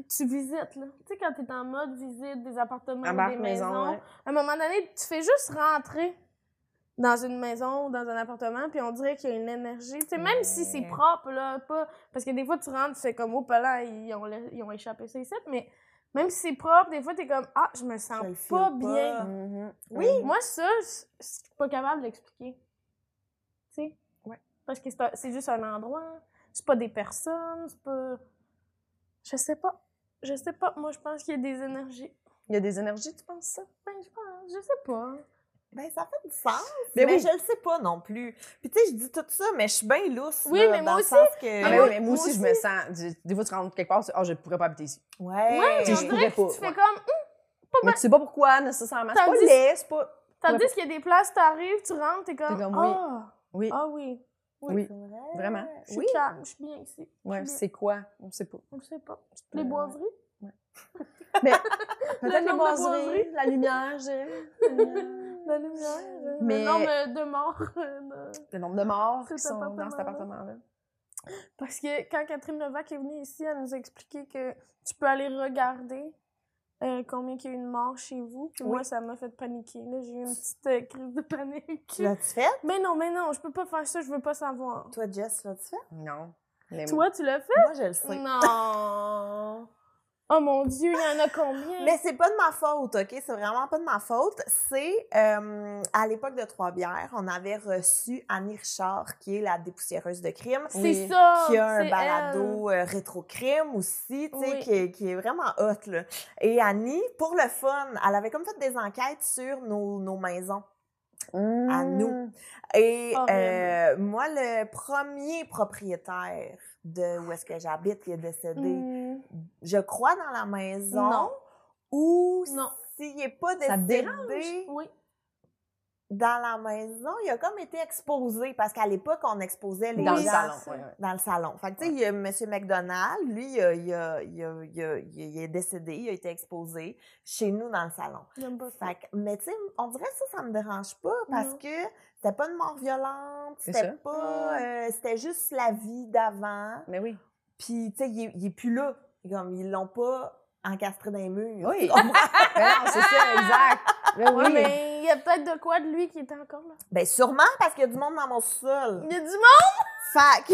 tu visites, là. Tu sais, quand t'es en mode visite des appartements ou des maison, maisons, ouais. à un moment donné, tu fais juste rentrer dans une maison ou dans un appartement, puis on dirait qu'il y a une énergie. Tu sais, même si c'est propre, là, pas... Parce que des fois, tu rentres, tu fais comme, oh, là, ils ont, ils ont échappé ça ici, mais même si c'est propre, des fois, t'es comme, ah, je me sens Je pas bien. pas. Mhm. Oui. Mhm. Moi, ça, je suis pas capable de l'expliquer. Tu sais? Ouais. Parce que c'est juste un endroit. C'est pas des personnes, c'est pas. Je sais pas. Je sais pas. Moi, je pense qu'il y a des énergies. Il y a des énergies, tu penses ça? Ben, je pense. Je sais pas. Ben, ça fait du sens, Mais mais, oui. je le sais pas non plus. Puis tu sais, je dis tout ça, mais je suis bien lousse, Oui, là, mais dans moi le aussi. sens que... Ah, Mais ben oui, mais moi moi aussi, je me sens. Des, fois, tu rentres quelque part, tu ah, je pourrais pas habiter ici. Ouais. Ouais, Tu je pourrais que tu pas, fais ouais. comme. Mais tu sais pas pourquoi, nécessairement. C'est pas Tandis- laid, c'est pas. Tandis qu'il y a des places, t'arrives, tu rentres, t'es comme. T'es comme, oui. Ah, Oui, ah oui. oui. Vraiment. Je suis Oui. calme, je suis bien ici. Ouais, c'est quoi? On sait pas. On le sait pas. Les Euh, boiseries? Mais *laughs* Le peut-être les boiseries, boiseries. la lumière, je dirais. *laughs* La lumière. Euh, Mais- Le nombre de morts. euh, Le nombre de morts qui sont dans cet appartement-là. appartement-là. Parce que quand Catherine Levac est venue ici, elle nous a expliqué que tu peux aller regarder euh, combien il y a eu de morts chez vous. Puis moi, ça m'a fait paniquer. là. J'ai eu une petite euh, crise de panique. Tu l'as-tu fait? Mais non, mais non, je peux pas faire ça, je veux pas savoir. Toi, Jess, l'as-tu fait? Non. Mais Toi, tu l'as fait? Moi, je le sais. Non. *laughs* Oh mon Dieu, il y en a combien? Mais c'est pas de ma faute, OK? C'est vraiment pas de ma faute. C'est euh, à l'époque de Trois-Bières, on avait reçu Annie Richard, qui est la dépoussiéreuse de crime, c'est Oui. ça. qui a un balado euh, rétro-crime aussi, tu sais, Oui. qui, est- qui est vraiment hot, là. Et Annie, pour le fun, elle avait comme fait des enquêtes sur nos, nos maisons. À nous. Et Horrible. euh, moi, le premier propriétaire de où est-ce que j'habite qui est décédé. Hmm. je crois dans la maison Non. ou s'il n'est pas Ça décédé dérange? Oui. Dans la maison, il a comme été exposé parce qu'à l'époque, on exposait les Dans le gens salon. ouais, ouais. dans le salon. Fait que, tu sais, il y a M. McDonald, lui, il, a- il, a- il, a- il a- il est décédé, il a été exposé chez nous dans le salon. J'aime pas ça. Fait que, mais tu sais, on dirait que ça, ça me dérange pas parce Non. que c'était pas une mort violente, c'était pas, euh, c'était juste la vie d'avant. Mais oui. Puis, tu sais, il, est- il est plus là. Comme, ils l'ont pas encastré dans les murs. Oui. *laughs* Non, c'est ça, exact. Mais oui. Ouais, mais il y a peut-être de quoi de lui qui était encore là. ben, sûrement parce qu'il y a du monde dans mon sol. Il y a du monde! Fait que-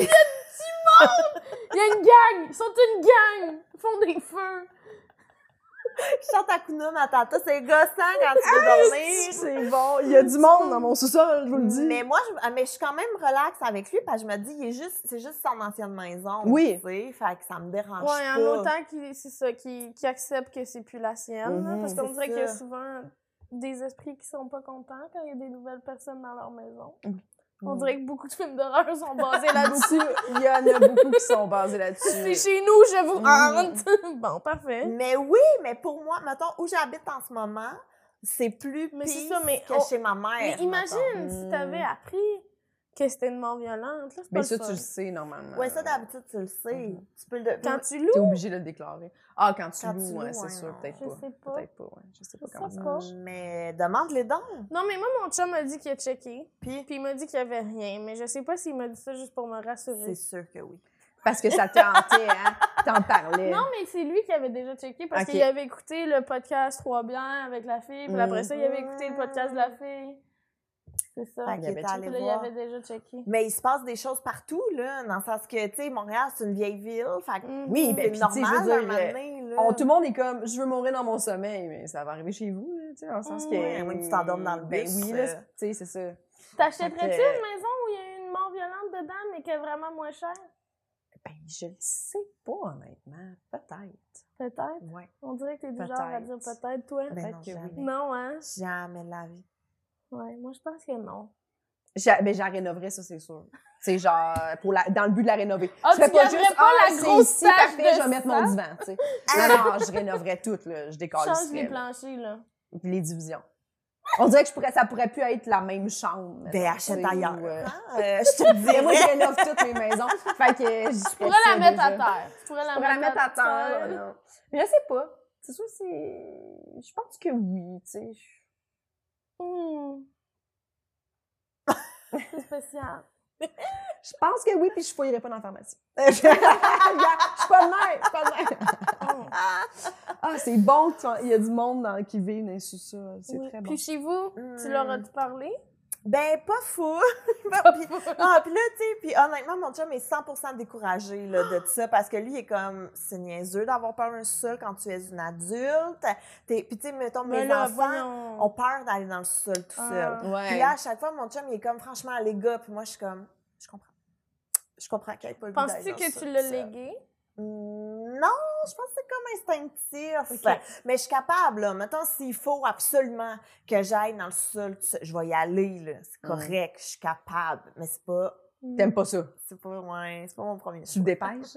Il y a une gang! Ils sont une gang! Ils font des feux! je chante Hakuna Matata. C'est gossant quand tu veux dormir. C'est bon. Il y a du monde dans mon sous-sol, je vous le dis. Mais moi, je, ah, mais je suis quand même relax avec lui parce que je me dis, il est juste, c'est juste son ancienne maison. Oui. Tu sais, fait que ça me dérange Ouais, en pas. autant qu'il c'est ça, qu'il qu'il accepte que c'est plus la sienne. là, Mhm, parce qu'on c'est dirait qu'il y a ça. souvent des esprits qui sont pas contents quand il y a des nouvelles personnes dans leur maison. On Mm. dirait que beaucoup de films d'horreur sont basés *laughs* là-dessus. Il y en a beaucoup qui sont basés c'est là-dessus. chez nous, je vous Mhm. hante! *laughs* bon, parfait. Mais oui, mais pour moi, mettons, où j'habite en ce moment, c'est plus Mais c'est pire ça, mais que on- chez ma mère. Mais imagine mettons. si Mm. t'avais appris que c'était une mort violente. Là, c'est pas Mais le ça, fun. tu le sais, normalement. Ouais, ça, d'habitude, tu le sais. Mhm. Tu peux le... Quand tu T'es loues, obligé de le déclarer. Ah, quand tu Quand loues, tu ouais, c'est sûr, peut-être Je pas. sais pas. Peut-être pas, ouais. Je sais pas Je comment sais ça pas. marche. Mais demande-les donc. Non, mais moi, mon chum m'a dit qu'il a checké. Puis, Puis il m'a dit qu'il y avait rien. Mais je sais pas s'il m'a dit ça juste pour me rassurer. c'est sûr que oui. Parce que ça te hantait, hein? *laughs* T'en parlais. Non, mais c'est lui qui avait déjà checké parce qu'il avait écouté le podcast Trois biens avec la fille. Puis après ça, il avait écouté le podcast de la fille. C'est ça. Fait il qu'il avait checké. allé il déjà checké. Mais il se passe des choses partout, là, dans le sens que, tu sais, Montréal, c'est une vieille ville. Fait Mhm. Oui, ben, c'est sais, je normal, veux dire, moment euh, donné, là. On- tout le monde est comme, je veux mourir dans mon sommeil, mais ça va arriver chez vous, là, tu sais, dans le sens que. Ouais, à moins que tu t'endormes dans le Ben bus, oui, euh. là, c'est- tu sais, c'est ça. T'achèterais-tu une maison où il y a eu une mort violente dedans, mais qui est vraiment moins chère? Ben, je le sais pas, honnêtement. Peut-être. Peut-être? Ouais. On dirait que t'es du genre à dire peut-être, toi. Ben Peut-être non, que jamais. oui. Non, hein? Jamais de la vie. Ouais, moi, je pense que non. J'a- ben, je la rénoverais, ça, c'est sûr. C'est genre, pour la, dans le but de la rénover. Ah, je ferais tu garderais pas la c'est grosse ici, tache parfait, de je vais mettre mon divan, tu sais. Non, non, je rénoverais tout, là. Je décolle Change les planchers, là. les divisions. On dirait que je pourrais, ça pourrait plus être la même chambre. Ben, achète tu ailleurs. ou, euh, hein, euh, je te Mais moi, je *laughs* rénove toutes mes maisons. Fait que je Tu pourrais la mettre à terre. Tu pourrais Je la, pourrais la mettre à terre. Mais je sais pas. C'est sûr, c'est. Je pense que oui, tu sais. Hmm. *laughs* C'est spécial. Je pense que oui, puis je fouillerai pas dans la pharmacie. *laughs* je suis pas de je suis pas de mère. Ah, c'est bon qu'il y a du monde dans, qui vit dans sous-sols. C'est Oui. très bon. Puis chez vous, tu Hmm. leur as parlé? Ben, pas fou. *laughs* puis, ah, puis là, tu sais, puis honnêtement, mon chum est 100% découragé là, de *gasps* ça parce que lui, il est comme, c'est niaiseux d'avoir peur d'un sol quand tu es une adulte. T'es- Puis, tu sais, mettons, mes Mais là, enfants voyons. ont peur d'aller dans le sol tout Ah. seul. Puis Ouais. là, à chaque fois, mon chum, il est comme, franchement, les gars, puis moi, je suis comme, je comprends. Je comprends qu'il n'y ait pas le Penses-tu que tu l'as légué? Mm, Non, je pense que c'est comme instinctif. Mais je suis capable, là. Mettons, s'il faut absolument que j'aille dans le sol, je vais y aller, là. C'est Mm. correct, je suis capable. Mais c'est pas, T'aimes pas ça? c'est pas, ouais, c'est pas mon premier Tu te *laughs* dépêches?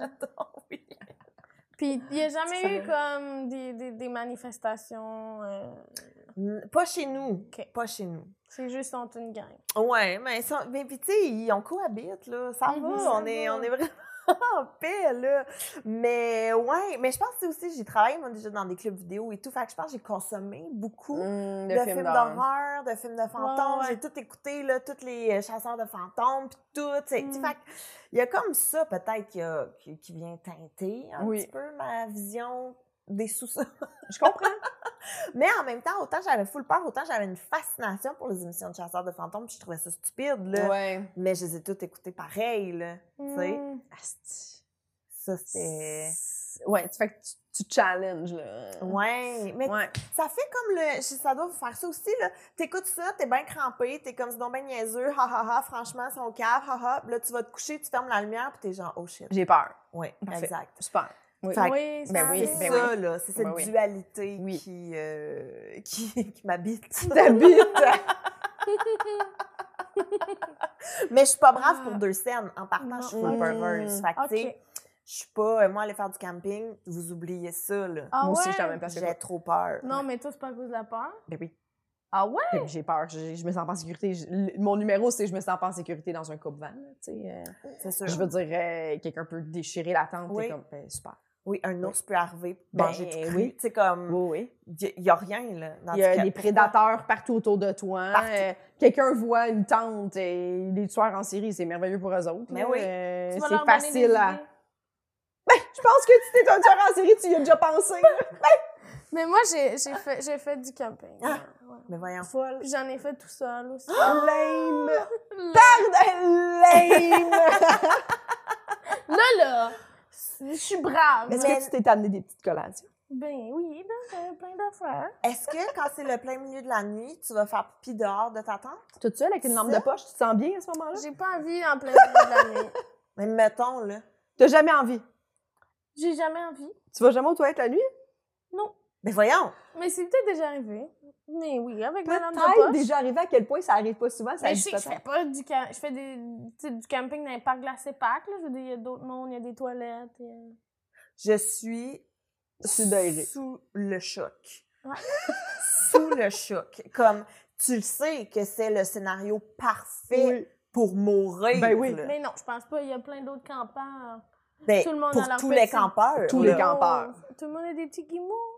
oui. Puis il n'y a jamais Ça eu comme des, des, des manifestations. euh, Mm, Pas chez nous. Pas chez nous. c'est juste entre une gang. Ouais, mais, ça, mais puis tu sais, ils- on cohabite, là. Ça Mhm, va, ça on, est, on est vraiment *laughs* en paix, là. Mais ouais, mais je pense que aussi, j'ai travaillé, moi, déjà dans des clubs vidéo et tout. Fait que je pense que j'ai consommé beaucoup Hum, de films film d'horreur. de films de fantômes. ouais. J'ai tout écouté, là, tous les euh, chasseurs de fantômes, puis tout. tu sais. Tu sais, Mm. Fait il y a comme ça, peut-être, qui, qui, qui vient teinter un Oui. petit peu ma vision des sous-sols. Je comprends. *laughs* Mais en même temps, autant j'avais full peur, autant j'avais une fascination pour les émissions de chasseurs de fantômes, puis je trouvais ça stupide, là. Ouais. Mais je les ai toutes écoutées pareil, là. Tu sais, Mm. Asti. ça, c'était... Ouais, tu fais que tu, tu challenges, là. Ouais, mais Ouais. ça fait comme le... Ça doit vous faire ça aussi, là. T'écoutes ça, t'es bien crampé, t'es comme, c'est donc ben niaiseux, ha ha ha, franchement, son cave, ha ha. Là, tu vas te coucher, tu fermes la lumière, puis t'es genre, oh shit. J'ai peur. Ouais, Parfait. exact. Super. Oui. Fait que Oui, Ben ça oui, C'est ben ça, là. C'est cette Ben oui. dualité Oui. qui, euh, qui, qui m'habite. *laughs* T'habites. Mais je suis pas brave pour deux scènes. En partant, je suis full peureuse. Fait que, tu sais, Ok. je suis pas... euh, Moi, aller faire du camping, vous oubliez ça, là. Ah Moi aussi, je suis même que J'ai trop peur. Non, mais toi, c'est pas à cause de la peur? Ben oui. Ah ouais? J'ai peur. Je, je me sens pas en sécurité. Je- le- mon numéro, c'est je me sens pas en sécurité dans un coupe van. là, Tu sais, euh, C'est sûr. je veux dire, euh, quelqu'un peut déchirer la tente. Oui. T'es comme, ben, super. Oui, un ours peut arriver, Ben, manger tout cru. oui. Tu sais, comme... Oui, oui. Il y, a rien, là. dans Il y a des prédateurs partout autour de toi. Partout. Euh, Quelqu'un voit une tente et des tueurs en série, c'est merveilleux pour eux autres. Mais là. oui. Euh, Tu c'est facile à. idées. Je pense que si t'es un tueur en série, tu y as déjà pensé. *laughs* Mais moi, j'ai j'ai fait, j'ai fait du camping. Ah! ouais. Mais voyons. Folle. J'en ai fait tout seul aussi. *gasps* Lame. là, Pardon, lame. *laughs* là, je suis brave. Est-ce Mais- que tu t'es amené des petites collations? Ben oui, là, j'avais plein d'affaires. Est-ce que quand c'est le plein milieu de la nuit, tu vas faire pipi dehors de ta tente? Toute seule avec une lampe de poche, tu te sens bien à ce moment-là? J'ai pas envie en plein milieu de la nuit. *laughs* Mais mettons, là. T'as jamais envie? J'ai jamais envie. Tu vas jamais aux toilettes la nuit? Non. Mais voyons! Mais c'est peut-être déjà arrivé. Mais oui, avec ma lampe de Peut-être poche. déjà arrivé à quel point ça arrive pas souvent. Ça Mais je sais que je peut-être. fais pas du cam- je fais des, du camping dans les parcs glacés Pâques, là. Je veux dire, il y a d'autres mondes, il y a des toilettes. et, Je suis sous le choc. Ouais. *laughs* sous le choc. Comme, tu le sais que c'est le scénario parfait Oui. pour mourir. Ben oui. là. Mais non, je pense pas. Il y a plein d'autres campeurs. Ben, tout le monde pour a leur tous les campeurs. Tous là. les campeurs. Tout le monde a des petits guimauves.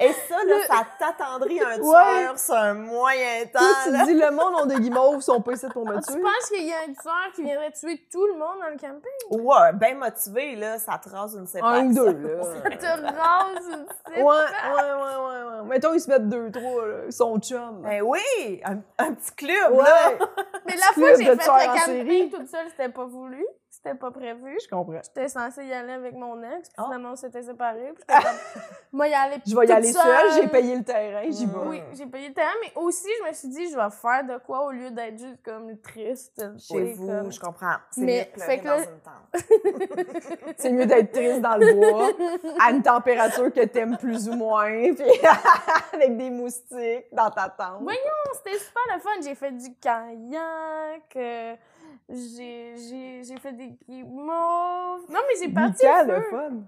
Et ça, là, ça t'attendrit un Ouais. tueur sur un moyen temps. Toi, tu là. te dis, le monde ont des guimauves, sont pas ici pour me Ah, tu tuer. penses qu'il y a un tueur qui viendrait tuer tout le monde dans le camping? Ouais, bien motivé, là, ça te rase une séparation. Un ou deux, là. Ça te rase une Ouais, ouais, ouais, ouais, ouais. Mettons, ils se mettent deux, trois, là. Ils sont chums. Ben oui, un, un petit club, ouais, là. Mais la fois que j'ai fait le camping série. toute seule, c'était pas voulu. C'était pas prévu. je comprends. J'étais censée y aller avec mon ex, puis Oh. finalement on s'était séparés. Puis comme, *laughs* moi y aller Je vais y aller seule, j'ai payé le terrain, j'y vais. Oui, j'ai payé le terrain, mais aussi je me suis dit, je vais faire de quoi au lieu d'être juste comme triste. Chez Oui, vous, comme- je comprends. C'est Mais, mieux de fait que dans une. *laughs* C'est mieux d'être triste dans le bois, à une température que t'aimes plus ou moins, *laughs* puis avec des moustiques dans ta tente. Oui. C'était super le fun. J'ai fait du kayak, euh, j'ai j'ai- j'ai fait des guimauves. Non, mais j'ai parti Lucas, le fun.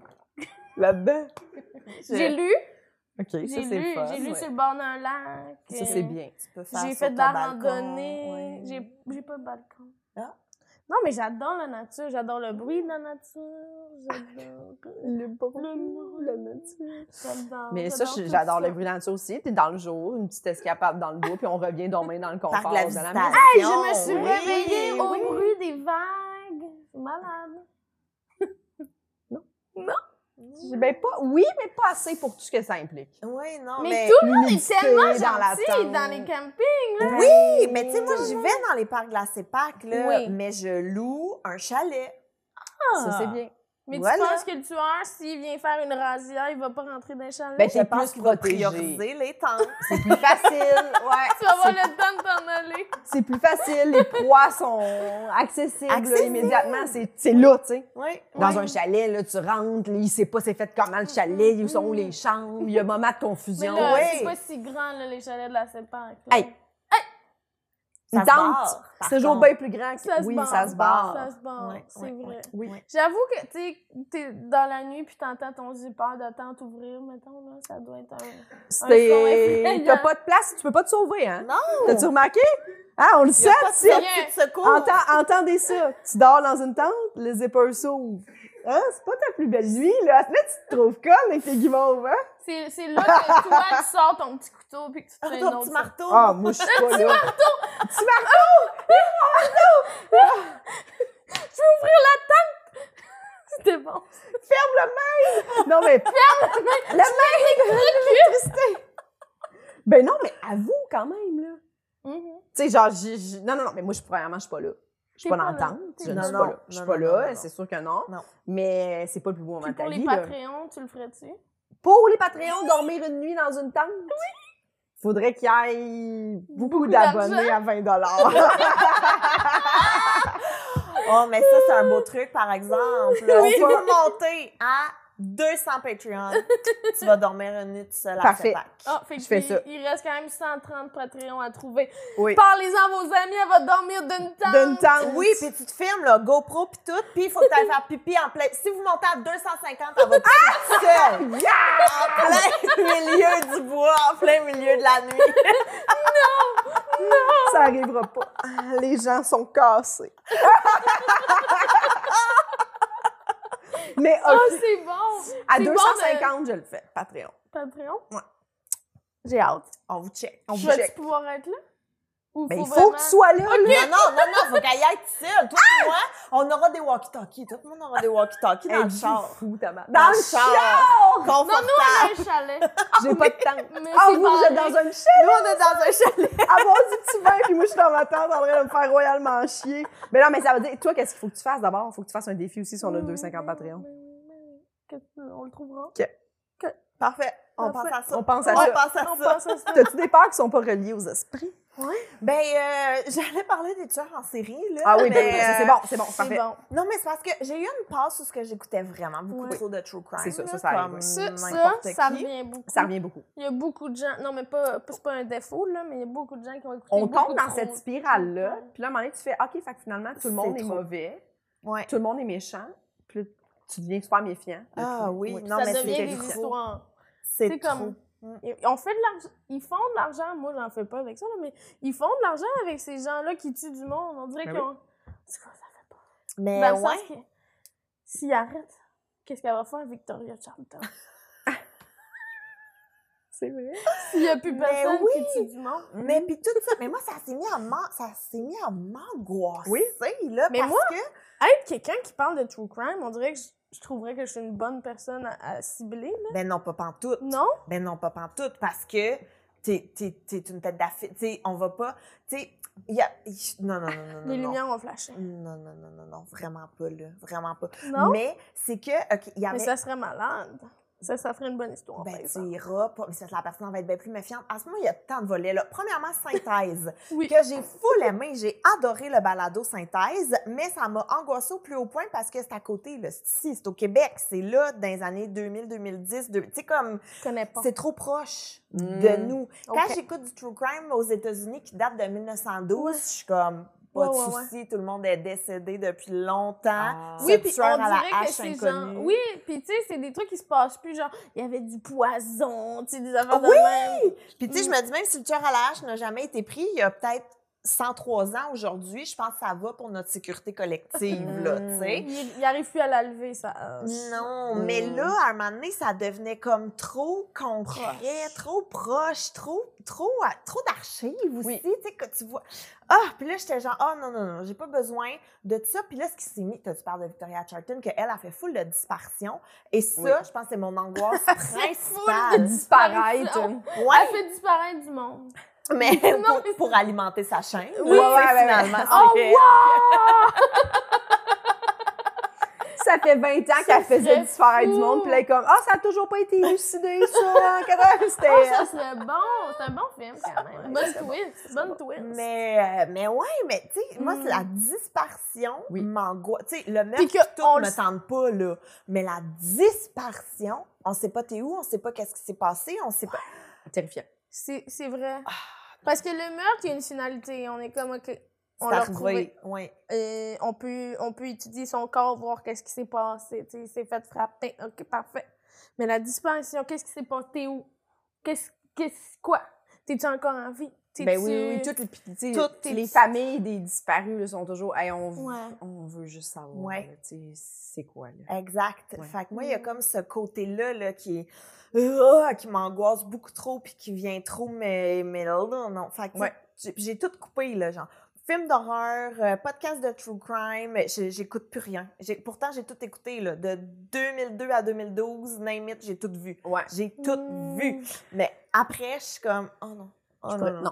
Là-dedans. *laughs* J'ai lu, OK, ça, j'ai c'est j'ai lu ouais. sur le bord d'un lac. Ça, euh, c'est bien. Tu peux faire J'ai fait de la randonnée. ouais. J'ai pas de balcon. Ah. Non, mais j'adore la nature. J'adore le bruit de la nature. J'adore Le le la nature. J'adore. Mais ça, j'adore le bruit de la nature aussi. T'es dans le jour, une petite escapade dans le bois, puis on revient dormir dans le confort Parc de la de la maison. Hey, je me suis Oui, réveillée au bruit des vagues. C'est malade. Ben, pas, oui, mais pas assez pour tout ce que ça implique. Oui, non, Mais mais... tout le monde est tellement dans la gentil dans les campings. Là. Oui, mais tu sais, moi, j'y vais dans les parcs glacés Pâques, là, Oui. mais je loue un chalet. Ça, c'est bien. Mais Voilà. tu penses que le tueur, s'il vient faire une razzia, il va pas rentrer dans le chalet? Ben, Je c'est pense plus qu'il va protégé. prioriser les tentes. *laughs* C'est plus facile. Ouais. tu vas avoir C'est- le temps de t'en aller. C'est plus facile. Les proies sont accessibles, là, immédiatement. C'est c'est là, tu sais. Oui. Dans Ouais. un chalet, là, tu rentres, là, il sait pas c'est fait comment le chalet, où sont où les chambres, il y a un moment de Mais confusion. là, Ouais. c'est pas si grand, là, les chalets de la. Hey, Ça Une se c'est toujours bien plus grand que... Ça se oui, barre. ça se barre. Ça se barre, Ouais, c'est ouais, vrai. ouais, Oui. J'avoue que, tu sais, t'es dans la nuit puis t'entends ton zipper de tente ouvrir, mettons, là, ça doit être un... C'est... effrayant. T'as pas de place, tu peux pas te sauver, hein? Non! T'as-tu remarqué? Ah, on le sait, y a pas de tu. Entends- entendez ça. Tu dors dans une tente, le zipper s'ouvre. Hein? C'est pas ta plus belle nuit, là. Là, tu te trouves conne avec tes guimauves, hein? C'est c'est là que toi, tu *laughs* sors ton petit couteau puis que tu te Ah, fais ton une petit marteau. Ah, moi, je suis pas là. Petit Je veux ouvrir la tente! *laughs* C'était bon. Ferme le mail! Non, mais. Ferme le mail! Le mail! Ben non, mais avoue quand même, là. Mhm. Tu sais, genre, j'ai- j'ai- non, non, non, mais moi, je, premièrement, je suis pas là. Je suis pas dans pas la là. tente. T'es Je ne suis pas là. Je suis pas là, c'est sûr que non. Non. Mais c'est pas le plus beau moment de ta pour les. Patreons, tu le ferais-tu? Pour les Patreons, dormir une nuit dans une tente? Oui! Faudrait qu'il y ait beaucoup, Beaucoup d'abonnés à 20 *laughs* Oh, mais ça, c'est un beau truc, par exemple. Oui. Si vous montez à 200 Patreon, *laughs* tu vas dormir une nuit tout seul à. Ah, fait que Je fais ça. il reste quand même 130 Patreons à trouver. Oui. Parlez-en à vos amis, elle va dormir d'une tente. D'une tente. Oui, puis tu te filmes, là, GoPro puis tout, puis il faut que tu ailles faire pipi en plein... Si vous montez à 250, elle va pisser toute seule. En plein milieu du bois, en plein milieu de la nuit. Ça arrivera pas. Les gens sont cassés. *laughs* Mais Oh, ok, c'est bon! à c'est bon 250, je le fais. Patreon. Patreon? Ouais. J'ai hâte. On vous check. On vous Vas-tu check. pouvoir être là? Ou Ben, il faut vraiment- que tu sois là. là. Non, non, non, non, faut qu'elle y aille seule. Toi et moi, on aura des walkie-talkies. Tout le monde aura des walkie-talkies dans le char. fou, tabarnak. Dans, le char! Confortable. Un chalet. *laughs* J'ai pas de tente. Mais Ah, vous, vous êtes dans un chalet? Nous, on est dans un chalet. *laughs* Avoir du petit vin, puis moi, je suis dans ma tente en train de me faire royalement chier. Mais non, mais ça veut dire, toi, qu'est-ce qu'il faut que tu fasses d'abord? Il faut que tu fasses un défi aussi si on a 250 Patreon. On le trouvera? Parfait. On Parfait. pense à ça. On pense à ça. On pense à ça. T'as-tu des peurs qui sont pas reliées aux esprits? Ben, euh, *laughs* j'allais parler des tueurs en série, là. Ah oui, mais, ben, euh, c'est bon, c'est bon, parfait. bon. Non, mais c'est parce que j'ai eu une passe où ce que j'écoutais vraiment beaucoup trop de true crime. C'est ça, ça, ça arrive, comme oui. Ça, ça, ça revient beaucoup. Ça revient beaucoup. Il y a beaucoup de gens. Non, mais pas, c'est pas un défaut, là, mais il y a beaucoup de gens qui ont écouté. On tombe dans trop. cette spirale-là, puis là, à un moment donné, tu fais, OK, fait que finalement, tout le monde est mauvais, Ouais. tout le monde est méchant, puis là, tu deviens super méfiant. Ah oui, non, ça mais devient c'est des histoires. C'est comme. Ils on fait de l'argent. Ils font de l'argent. Moi, j'en fais pas avec ça, là, mais ils font de l'argent avec ces gens-là qui tuent du monde. On dirait Ben qu'ils ont. C'est quoi, ça fait pas. Mais le ouais. s'ils arrêtent, qu'est-ce qu'elle va faire, Victoria Charlton? *laughs* C'est vrai. S'il y a plus Mais personne oui. qui tue du monde. Mais puis tout ça, mais moi, ça s'est mis à m'an- ça s'est mis à m'angoisser, Oui. là, Mais parce moi- que... Être quelqu'un qui parle de true crime, on dirait que je, je trouverais que je suis une bonne personne à, à cibler, là. Ben non, pas pantoute. Non? Ben non, pas pantoute, parce que t'es, t'es une tête d'affiche. Tu on va pas... Tu sais, il y a... Non, non, non, non, non. *laughs* Les non. lumières ont flashé. Non, non, non, non, non, vraiment pas, là. Vraiment pas. Non? Mais c'est que, OK, y avait... Mais ça serait malade. Ça, ça ferait une bonne histoire, Ben, tu iras pas. Mais c'est la personne va être bien plus méfiante. En ce moment, il y a tant de volets, là. Premièrement, synthèse. *laughs* Oui. Que j'ai full aimé. J'ai adoré le balado synthèse, mais ça m'a angoissé au plus haut point parce que c'est à côté, là. C'est ici, c'est au Québec. C'est là, dans les années 2000-2010. Tu sais, comme, Je connais pas. c'est trop proche de nous. Quand j'écoute du true crime aux États-Unis qui date de 1912, Ouais. je suis comme, pas Ouais, de ouais, tout le monde est décédé depuis longtemps. Ah. Oui, puis on à la dirait que c'est genre... Oui, puis tu sais, c'est des trucs qui se passent plus, genre, il y avait du poison, tu sais, des affaires de Oui! même. Puis, tu sais, je me dis, même si le tueur à la hache n'a jamais été pris, il y a peut-être 103 ans aujourd'hui, je pense que ça va pour notre sécurité collective, là, tu sais. Il, il arrive plus à la lever, ça. Non, Mm. mais là, à un moment donné, ça devenait comme trop concret, Proche. trop proche, trop, trop, euh, trop d'archives aussi, Oui. tu sais, que tu vois. Ah, puis là, j'étais genre, ah non, non, non, j'ai pas besoin de ça. Puis là, ce qui s'est mis, tu parles de Victoria Charlton, qu'elle a fait full de disparition. Et ça, Oui. je pense que c'est mon angoisse *laughs* full principale. de Disparaître. Ouais, Elle fait disparaître du monde. Mais *laughs* Non, pour, mais pour alimenter sa chaîne. Oui, là, ouais, ouais, finalement, ouais. c'est Oh, wow! *laughs* ça fait 20 ans qu'elle faisait serait disparaître du monde, puis là, elle est comme, ah, ça a toujours pas été élucidé, ça, Quatre- *laughs* c'était... Oh, ça serait bon! C'est un bon film, quand même. Ouais, Bonne c'est bon. twist. Bonne twist. Mais, euh, mais ouais, mais tu sais, moi, c'est la disparition Oui. m'angoisse. Tu sais, le que tout on me le- tente pas, là. Mais la disparition, on sait pas t'es où, on sait pas qu'est-ce qui s'est passé, on sait pas. Terrifiant. C'est c'est vrai. Ah, Parce que le meurtre, il y a une finalité. On est comme, OK, on l'a retrouvé. Ouais. On, peut, on peut étudier son corps, voir qu'est-ce qui s'est passé. Il s'est fait frapper. OK, parfait. Mais la disparition, qu'est-ce qui s'est passé? T'es où? Qu'est-ce, qu'est-ce, quoi? T'es-tu encore en vie? Ben T'es-tu- oui, oui, toutes les, Toutes les les- familles des disparus là, sont toujours, hey, on, Ouais. on veut juste savoir, Ouais. là, c'est quoi, là? Exact. Ouais. Fait que moi, il y a Mm. comme ce côté-là là, qui est. Ah, qui m'angoisse beaucoup trop puis qui vient trop mais mais là non fait que Ouais. j'ai- tout coupé là genre film d'horreur euh, podcast de true crime j'écoute plus rien pourtant j'ai tout écouté là de 2002 à 2012 name it j'ai tout vu Ouais. j'ai tout vu mais après je suis comme oh non oh non, non, non.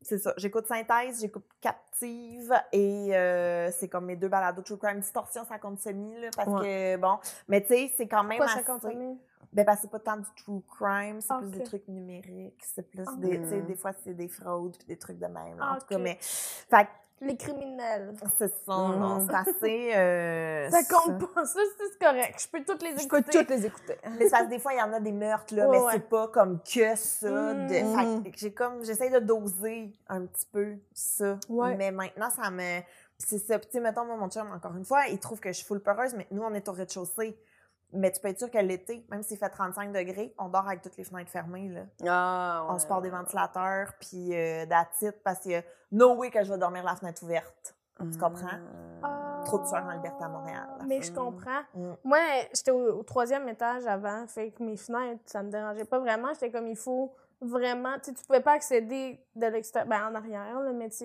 c'est ça. J'écoute Synthèse, j'écoute Captive et euh, c'est comme mes deux balados True Crime. Distorsion, ça compte semi, là, parce que, bon, mais tu sais, c'est quand même ça assez... compte pas mieux? Ben, parce que c'est pas tant du True Crime, c'est plus des trucs numériques, c'est plus des... Tu sais, Mm. des fois, c'est des fraudes puis des trucs de même, là, en tout cas, mais... Fait Les criminels. c'est ça, non, Mm. c'est assez... euh, Ça compte pas. Ça, c'est correct. Je peux toutes les Je écouter. peux toutes les écouter. Mais que des fois, il y en a des meurtres, là, Ouais, mais ouais. c'est pas comme que ça. Mm. De... Fait Mm. que j'ai comme, j'essaie de doser un petit peu ça. Ouais. Mais maintenant, ça me. C'est ça. Puis, tu sais, mettons, moi, mon chum, encore une fois, il trouve que je suis full peureuse, mais nous, on est au rez-de-chaussée. Mais tu peux être sûr que l'été, même s'il fait 35 degrés, on dort avec toutes les fenêtres fermées, là. Ah, On se porte des ventilateurs, puis euh, it, parce que no way que je vais dormir la fenêtre ouverte. Tu comprends? Ah. Trop de soeurs en liberté à Montréal. Mais je Mm. comprends. Mm. Moi, j'étais au, au troisième étage avant, fait que mes fenêtres, ça me dérangeait pas vraiment. J'étais comme, il faut vraiment... Tu tu pouvais pas accéder de l'extérieur, ben en arrière, là, mais tu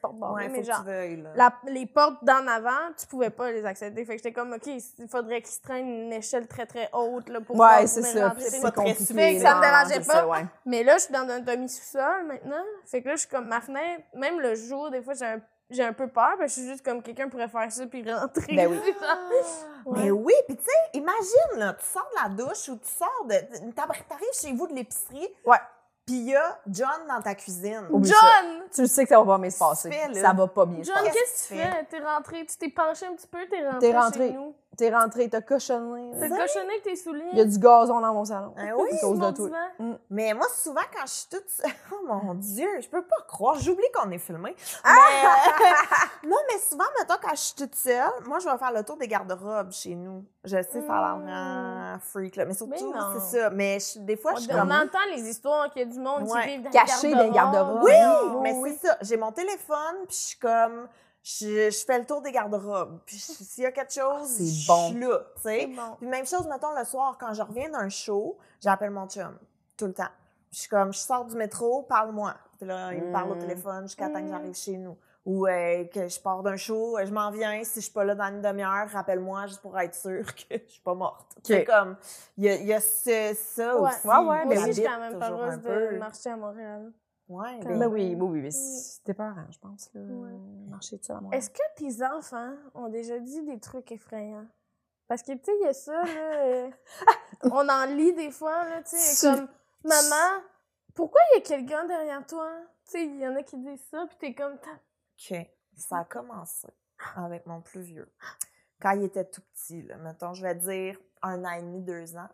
porte barrée, Ouais, mais genre... tu veuilles, là. la- les portes d'en avant, tu pouvais pas les accéder. Fait que j'étais comme, OK, il faudrait qu'ils se traînent une échelle très, très haute là, pour pouvoir Ouais, c'est ça. C'est nous. très compliqué. ça me dérangeait pas. ça, ouais. Mais là, je suis dans un demi-sous-sol maintenant. Fait que là, je suis comme ma fenêtre, même le jour, des fois, j'ai un, j'ai un peu peur, parce que je suis juste comme quelqu'un pourrait faire ça puis rentrer. Ben oui. *laughs* Mais oui, puis tu sais, imagine, là, tu sors de la douche ou tu sors de. t'arri- T'arrives chez vous de l'épicerie, Ouais. puis il y a John dans ta cuisine. Oublie ça. John! Tu le sais que ça va pas bien se passer. Fais? Ça va pas bien se John, passer. qu'est-ce que tu fais? T'es rentré, tu t'es penché un petit peu, t'es rentré, T'es rentré. chez nous. T'es rentré, t'as cochonné. T'as cochonné avec tes souliers. Il y a du gazon dans mon salon. Ah oui, à cause mon de toi. divan. Mais moi, souvent, quand je suis toute seule. *laughs* Oh mon Dieu, je peux pas croire. J'oublie qu'on est filmé. Ah! Mais, euh, *laughs* non, mais souvent, mettons, quand je suis toute seule, moi, je vais faire le tour des garde-robes chez nous. Je sais, ça a l'air vraiment freak, là. Mais surtout, c'est ça. Mais je- des fois, je suis On, comme. entend les histoires qu'il y a du monde Ouais. qui vivent dans Caché dans les garde-robes. Oui, Oui, mais oui. c'est ça. J'ai mon téléphone, puis je suis comme. Je, je fais le tour des garde-robes. Puis s'il y a quelque chose, C'est je bon. suis là, tu C'est sais. bon. Puis même chose, mettons, le soir, quand je reviens d'un show, j'appelle mon chum, tout le temps. Puis je suis comme, je sors du métro, parle-moi. Puis là, il me parle au Mm. téléphone jusqu'à temps que j'arrive chez nous. Ou euh, que je pars d'un show, je m'en viens, si je suis pas là dans une demi-heure, rappelle-moi juste pour être sûre que je suis pas morte. C'est comme, il y a, il y a ce- ça Ouais. aussi. Ouais, ouais, mais j'habite quand même pas de peu. marcher à Montréal. Ouais, ben Ben oui, oui, oui, mais c'était peur, je pense, là. Ouais. Marcher à moi. Est-ce que tes enfants ont déjà dit des trucs effrayants? Parce que, tu sais, il y a ça, là. euh, *laughs* on en lit des fois, là, tu sais, comme, maman, pourquoi il y a quelqu'un derrière toi? Tu sais, il y en a qui disent ça, puis t'es comme, OK. Ça a commencé avec mon plus vieux. Quand il était tout petit, là, mettons, je vais dire un an et demi, deux ans,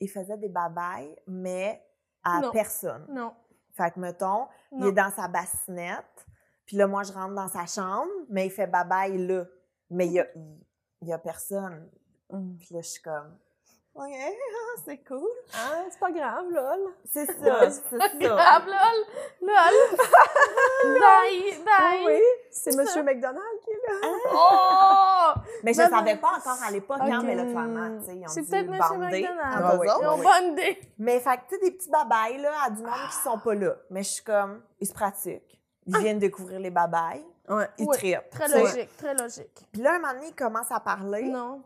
il faisait des babayes, mais à Non. personne. non, Fait que, mettons, il est dans sa bassinette, puis là, moi, je rentre dans sa chambre, mais il fait babaye là. Mais il y a, il, il y a personne. Mm. Puis là, je suis comme, OK, ah, c'est cool. Ah, c'est pas grave, lol. C'est ça, c'est *laughs* ça. Grave, lol! Lol! *laughs* Die! Die! Oui, c'est Monsieur McDonald qui est là. *laughs* Oh! Mais je Maman. savais pas encore à l'époque, hein, Ok. mais là, clairement, tu sais, ils ont C'est peut-être M. bander McDonald. Ah oui. Ils ont bandé. Mais fait que, tu sais, des petits babayes, là, à du monde qui sont pas là. Mais je suis comme, ils se pratiquent. Ils viennent découvrir les babayes. Ouais. Ils Oui, trippent. Très logique, très logique. Puis là, un moment donné, ils commencent à parler. Non.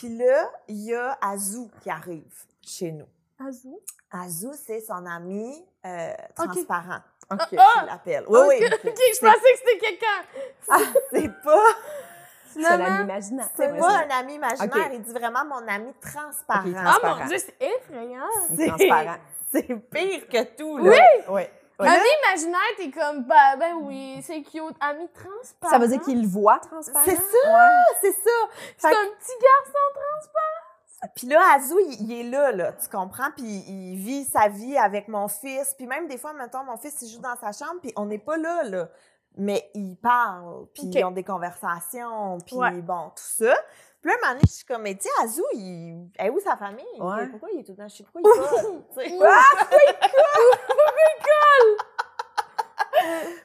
Puis là, il y a Azou qui arrive chez nous. Azou? Azou, c'est son ami euh, transparent. OK. qu'il l'appelle. Oui, oui. Ok, je pensais que c'était quelqu'un. C'est *laughs* pas... C'est un ami imaginaire. C'est pas un ami imaginaire, il dit vraiment mon ami transparent. Ah mon dieu, c'est effrayant. Il est transparent. C'est pire que tout, là. Oui. Oui. Ami imaginaire, t'es comme, bah, ben oui, c'est cute. Ami transparent. Ça veut dire qu'il le voit transparent. C'est ça, Ouais. c'est ça. C'est un petit gars. Puis là, Azou, il, il est là, là, tu comprends? Puis il vit sa vie avec mon fils. Puis même des fois, mettons, mon fils, il joue dans sa chambre, puis on n'est pas là, là. Mais il parle, puis ils ont des conversations, puis Ouais. bon, tout ça. Puis là, un moment donné, je suis comme, mais tu sais, Azou, il... elle est où sa famille? Ouais. Pourquoi? Il est tout le temps? Je sais pourquoi il colle, tu sais?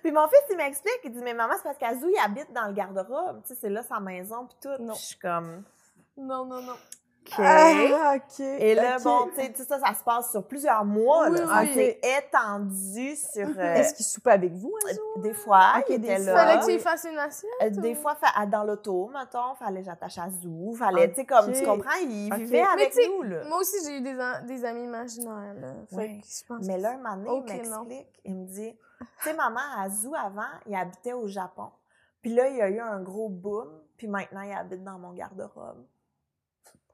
Puis mon fils, il m'explique, il dit, mais maman, c'est parce qu'Azou, il habite dans le garde-robe. Tu sais, c'est là sa maison, puis tout. Non. Puis je suis comme, Non, non, non. OK. Ah, OK. Et là, OK. bon, tu sais, tout ça, ça se passe sur plusieurs mois. Oui, là. oui. Ça s'est étendu sur... euh, Est-ce qu'il soupait avec vous, des fois, Ok, il des était fois. là. Fallait que tu y fasses une assiette. Euh, Des fois, fa- dans l'auto, mettons, fallait que j'attache à Zou, fallait, tu sais, comme, tu Ok. comprends, il Ok. vivait Mais avec tu sais, nous, là. Moi aussi, j'ai eu des, des amis imaginaires, là. Fait Ouais. que je pense Mais là, un moment donné, Ok, il m'explique, il me dit, tu sais, maman, à Zou, avant, il habitait au Japon. Puis là, il y a eu un gros boom, puis maintenant, il habite dans mon garde-robe.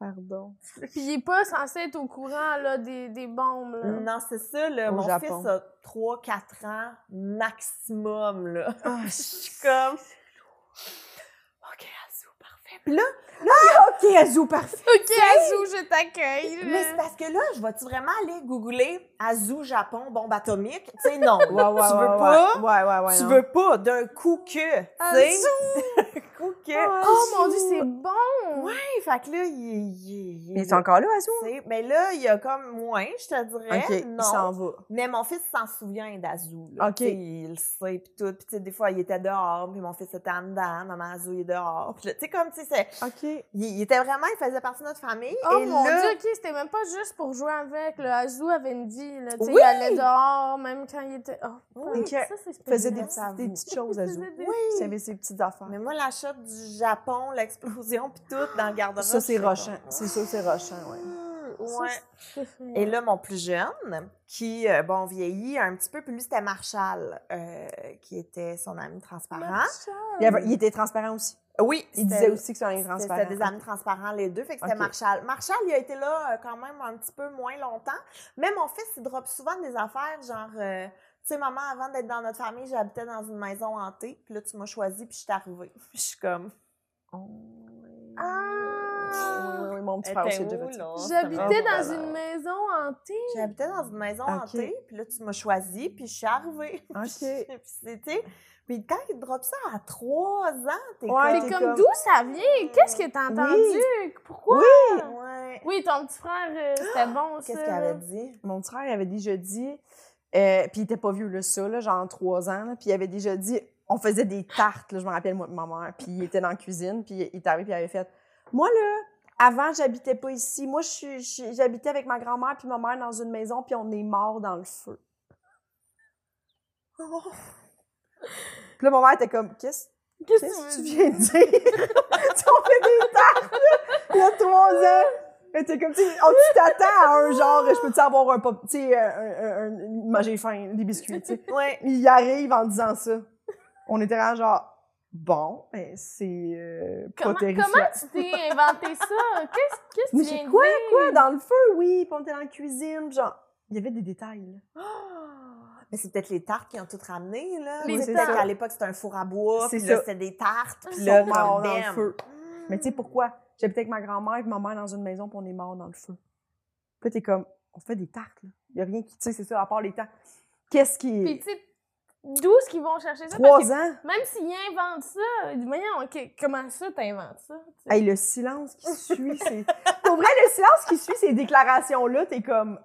Pardon. Puis il est pas censé être au courant, là, des, des bombes, là. Non, c'est ça, là. Au Mon Japon. fils a 3-4 ans maximum, là. Ah, *laughs* Je suis comme... OK, Azou, parfait. Puis là, OK, Azou, parfait. Ok, Azou, je t'accueille. mais c'est parce que là, je vais-tu vraiment aller googler Azou, Japon, bombe atomique? Tu sais, non. Ouais, ouais, tu ouais, veux ouais. pas? Ouais, ouais, ouais. tu non. veux pas d'un coup que, d'un *laughs* coup que. Oh mon dieu, c'est bon! Ouais, fait que là, il, il, il- Mais c'est encore là, Azou? Mais là, il y a comme moins, je te dirais. OK, il non. s'en va. Mais mon fils s'en souvient d'Azou. là. OK. Il le sait, puis tout. Puis tu sais, des fois, il était dehors, puis mon fils était en dedans, maman Azou, il est dehors. Puis tu sais, comme, tu sais, c'est- OK. Il, il était vraiment, il faisait partie de notre famille. Oh et mon là, dieu, ok, c'était même pas juste pour jouer avec. Le Azou avait une vie, là. Oui! il allait dehors, même quand il était. Oh, Oui. ça, c'est Il faisait des, des petites choses, Azou. faisait des- Oui. Il avait ses petites affaires. Mais moi, l'achat du Japon, l'explosion, puis tout, dans le garde-robe. Ça, c'est rochant. C'est ça, c'est rochant, ouais. Ça, Ouais. effrayant. Et là, mon plus jeune, qui, euh, bon, vieillit un petit peu, puis lui, c'était Marshall, euh, qui était son ami transparent. Marshall. Il, avait- il était transparent aussi. Oui, Il disait aussi que c'était un transparent. C'était des amis transparents, les deux, fait que c'était. Marshall. Marshall, il a été là euh, quand même un petit peu moins longtemps, mais mon fils, il drop souvent des affaires, genre... euh, tu sais, maman, avant d'être dans notre famille, j'habitais dans une maison hantée. Puis là, tu m'as choisi, puis je suis arrivée. *laughs* Puis je suis comme... Ah! Oui, mon petit frère aussi J'habitais dans une maison hantée. J'habitais dans une maison hantée, puis là, tu m'as choisi, puis je suis arrivée. *laughs* OK. puis c'était... Puis quand il drop ça à trois ans, t'es Ouais, Mais comme... comme d'où ça vient? Qu'est-ce que t'as entendu? Pourquoi? Ouais. Oui, ton petit frère, euh, c'était bon, *gasps* ça. Qu'est-ce qu'il avait dit? Mon petit frère il avait déjà dit, euh, puis il était pas vieux, là, ça, là, genre trois ans, là, puis il avait déjà dit, on faisait des tartes, là, je me rappelle, moi, de ma mère, puis il était dans la cuisine, puis il est arrivé, puis il avait fait, moi, là, avant, j'habitais pas ici. Moi, j'habitais avec ma grand-mère puis ma mère dans une maison, puis on est morts dans le feu. Puis là, ma mère était comme, qu'est-ce que tu viens de dire? Tu *laughs* on fait des tartes, là, il y a trois ans. Mais t'es comme, tu t'attends à un genre, je peux-tu avoir un pop, tu sais, un, un, un- moi, j'ai faim, des biscuits, tu sais. Ouais. Il arrive en disant ça. On était là, genre, bon, ben, c'est euh, pas terrifiant. comment tu t'es inventé ça? Qu'est-ce que tu viens de quoi, dire? quoi, dans le feu, oui, puis on était dans la cuisine, genre, il y avait des détails, là. Mais c'est peut-être les tartes qui ont tout ramené, là. Oui, c'est peut-être qu'à l'époque, c'était un four à bois, C'est puis là, ça. c'était des tartes, puis là, comme dans le feu. Mais tu sais pourquoi? J'habitais avec ma grand-mère et ma mère dans une maison, puis on est morts dans le feu. Puis là, t'es comme, on fait des tartes, là. Il y a rien qui, tu sais, c'est ça, à part les tartes. Qu'est-ce qui Puis tu sais, d'où est-ce qu'ils vont chercher ça? Parce Trois que ans? même s'ils inventent ça, voyons, ok, comment ça t'inventes ça? tu sais? Hey, le silence qui suit, c'est... Pour vrai, le silence qui suit ces déclarations-là, t'es comme...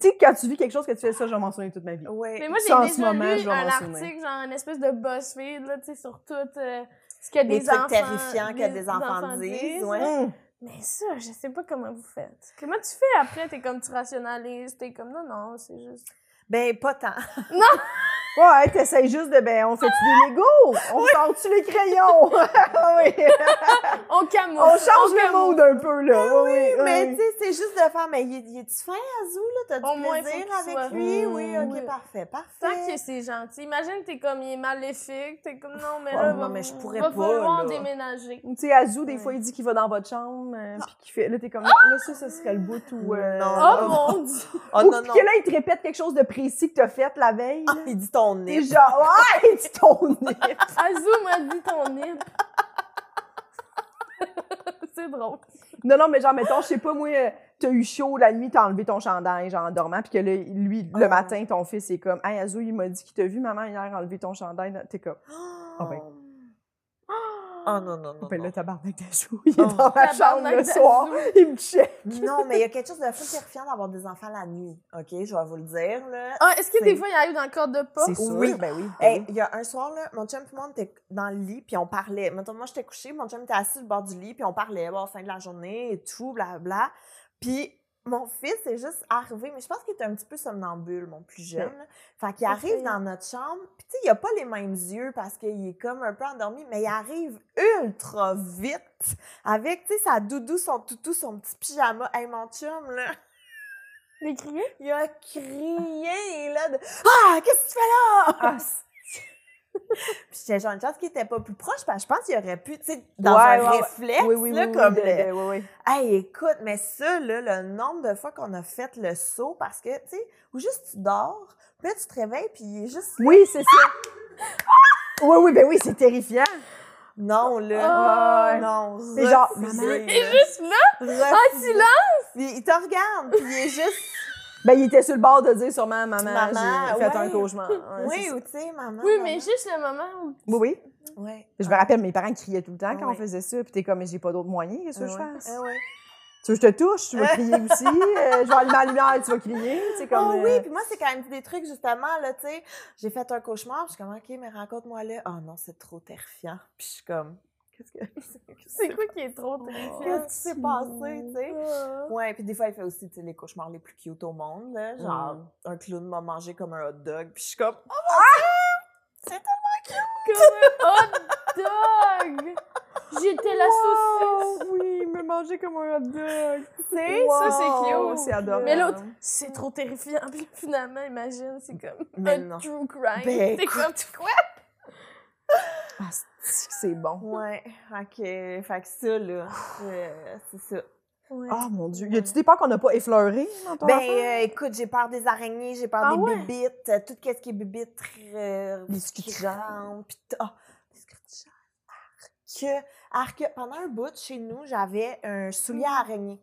Tu sais, quand tu vis quelque chose que tu fais ça, je vais m'en souvenir toute ma vie. Ouais. Mais moi, j'ai ce déjà moment, je lu vais un article, genre une espèce de BuzzFeed, là, tu sais, sur tout euh, ce que Les des trucs enfants... terrifiants que des enfants disent, ouais. Hum. Mais ça, je sais pas comment vous faites. Comment tu fais après? T'es comme, tu rationalises, t'es comme, non, non, c'est juste... Ben, pas tant. *laughs* Ouais, t'essayes juste de, ben, on fait-tu des Legos? On sort-tu les crayons? *laughs* oui. *laughs* On camoufle. On change le camoufle. mood un peu, là. Oui, oui, Mais tu sais, c'est juste de faire, mais il est- il est-tu fin, Azou, là? T'as Au du plaisir avec soit- lui? Oui, ok, Oui. parfait, parfait. Tant que c'est gentil. Imagine, t'es comme, il est maléfique. T'es comme, non, mais Oh, là, non, va, mais je pourrais va pas, falloir là. déménager. Tu sais, Azou, des fois, il dit qu'il va dans votre chambre, euh, puis qu'il fait. Là, t'es comme, là, ça, ça serait le bout où. euh, Non. Oh non. mon dieu! Oh Ou non, puis non. que là, il te répète quelque chose de précis que t'as fait la veille. Ah, il dit ton nez. genre, ouais, *laughs* dis ton nez. *laughs* Azou m'a dit ton nez. *laughs* C'est drôle. Non, non, mais genre, mettons, je sais pas, moi, t'as eu chaud la nuit, t'as enlevé ton chandail, genre, en dormant, puis que là, lui, le Ah. matin, ton fils est comme, hey, Azou, il m'a dit qu'il t'a vu, maman, hier, enlever ton chandail. T'es comme, *gasps* Oh, ben. Oh non, non, non. ben non. là, tabarnak d'Azou, il est Oh. dans ma chambre le soir, il me check. Non, mais il y a quelque chose de fou terrifiant d'avoir des enfants la nuit. OK, je vais vous le dire, là. Ah, est-ce que des fois, il arrive dans le corps de pas? C'est sûr, Oui. ben oui. ben Hey, il y a un soir, là, mon chum et moi, on était dans le lit, puis on parlait. Mettons, moi, j'étais couchée, mon chum était assis sur le bord du lit, puis on parlait, bon, fin de la journée et tout, blablabla. Puis mon fils est juste arrivé, mais je pense qu'il était un petit peu somnambule, mon plus jeune. là. Fait qu'il arrive dans notre chambre, puis tu sais, il a pas les mêmes yeux parce qu'il est comme un peu endormi, mais il arrive ultra vite avec, tu sais, sa doudou, son toutou, son petit pyjama. Hey, mon chum, là, Les crier? il a crié, là, de « Ah, qu'est-ce que tu fais là? » Ah, Puis j'étais genre une chance qu'il était pas plus proche, parce que je pense qu'il aurait pu, tu sais, dans Ouais, un ouais, réflexe, oui, oui, là, oui, comme le- oui, oui. Hey, écoute, mais ça, là, le nombre de fois qu'on a fait le saut, parce que, tu sais, ou juste tu dors, puis là, tu te réveilles, puis il est juste... Oui, c'est ça. *laughs* Oui, oui, ben oui, c'est terrifiant. Non, là. Ah. Non, C'est genre, maman. Il est juste là! En silence! Puis il te regarde, puis il est juste... Ben, il était sur le bord de dire sûrement, maman, Maman, j'ai fait ouais. un cauchemar. Ouais, oui, ou tu sais, maman. Oui, maman. mais juste le moment où. Oui, oui. Ouais. Je me rappelle, mes parents criaient tout le temps quand Ouais. on faisait ça. Puis t'es comme, mais j'ai pas d'autre moyen, qu'est-ce que je fasse? Ah ouais. Tu veux que je te touche? Tu vas *laughs* crier aussi? Euh, je vais allumer la lumière, tu vas crier? C'est comme. Oh euh, oui, puis moi, c'est quand même des trucs, justement, là, tu sais, j'ai fait un cauchemar, puis je suis comme, OK, mais raconte-moi là. Oh non, c'est trop terrifiant. Puis je suis comme, qu'est-ce que *laughs* C'est quoi qui est trop terrifiant? Qu'est-ce qui s'est passé, tu sais? Ah. Ouais, puis des fois, il fait aussi, les cauchemars les plus cute au monde, là. Genre, Mm. un clown m'a mangé comme un hot dog, puis je suis comme, Comme un hot dog! J'étais la saucisse! Oh, oui, me manger comme un hot dog. C'est ça, c'est cute! C'est adorable. Mais l'autre, c'est trop terrifiant. Puis finalement, imagine, c'est comme Mais un true crime. Ben, c'est comme quoi? Ah, *laughs* c'est que bon. ouais, OK, fait que ça, là, *sighs* euh, c'est ça. Ouais. Oh mon Dieu. Y a-tu des peurs qu'on n'a pas effleurées dans ton Ben, euh, écoute, j'ai peur des araignées, j'ai peur Ah des ouais? bébites, euh, tout ce qui est bébites, euh, Les rentrent, pis ah, les scutigères, arc. Arc, pendant un bout, chez nous, j'avais un soulier à araignée.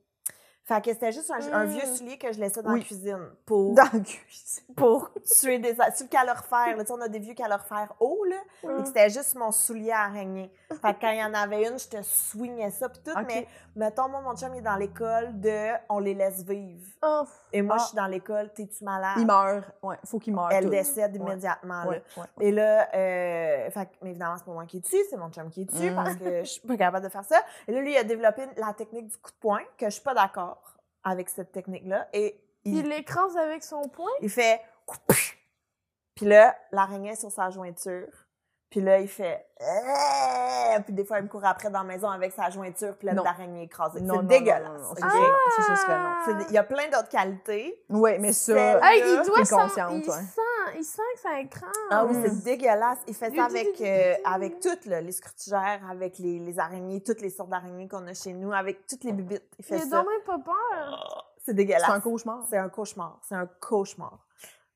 Fait que c'était juste un, un vieux soulier que je laissais dans Oui. la cuisine pour, Dans le cuisine. pour tuer des... Sur le calorifère, là, tu sais, on a des vieux calorifères hauts, là, et Mm. que c'était juste mon soulier à araignée. Fait que quand il y en avait une, je te swingais ça, pis tout, mais mettons, moi, mon chum, il est dans l'école de « on les laisse vivre ». Oh, Et moi, Ah. je suis dans l'école, t'es-tu malade? Il meurt. Ouais, faut qu'il meure. Elle tout. décède Ouais. immédiatement. là. Ouais, ouais. Et là, euh, fait, mais évidemment, c'est pas moi qui est dessus, c'est mon chum qui est dessus Mm. parce que je suis pas capable de faire ça. Et là, lui, il a développé la technique du coup de poing, que je suis pas d'accord avec cette technique-là. Et il, l'écrase avec son poing? il fait. *laughs* Puis là, l'araignée est sur sa jointure. Puis là, il fait *laughs* Puis des fois, il me court après dans la maison avec sa jointure, puis là, Non. l'araignée écrasée. Non, C'est dégueulasse. non, non, non, ok? ça, ça, ça serait non. C'est- Il y a plein d'autres qualités. Ouais, mais ça. Hey, il doit consciente, il ouais. sent, il sent que ça écrase. Ah oui, Mm. c'est dégueulasse. Il fait ça avec, euh, avec toutes, là, les scrutigères, avec les, les araignées, toutes les sortes d'araignées qu'on a chez nous, avec toutes les bibites. Il fait Il ça. même pas peur. C'est dégueulasse. C'est un cauchemar. C'est un cauchemar. C'est un cauchemar.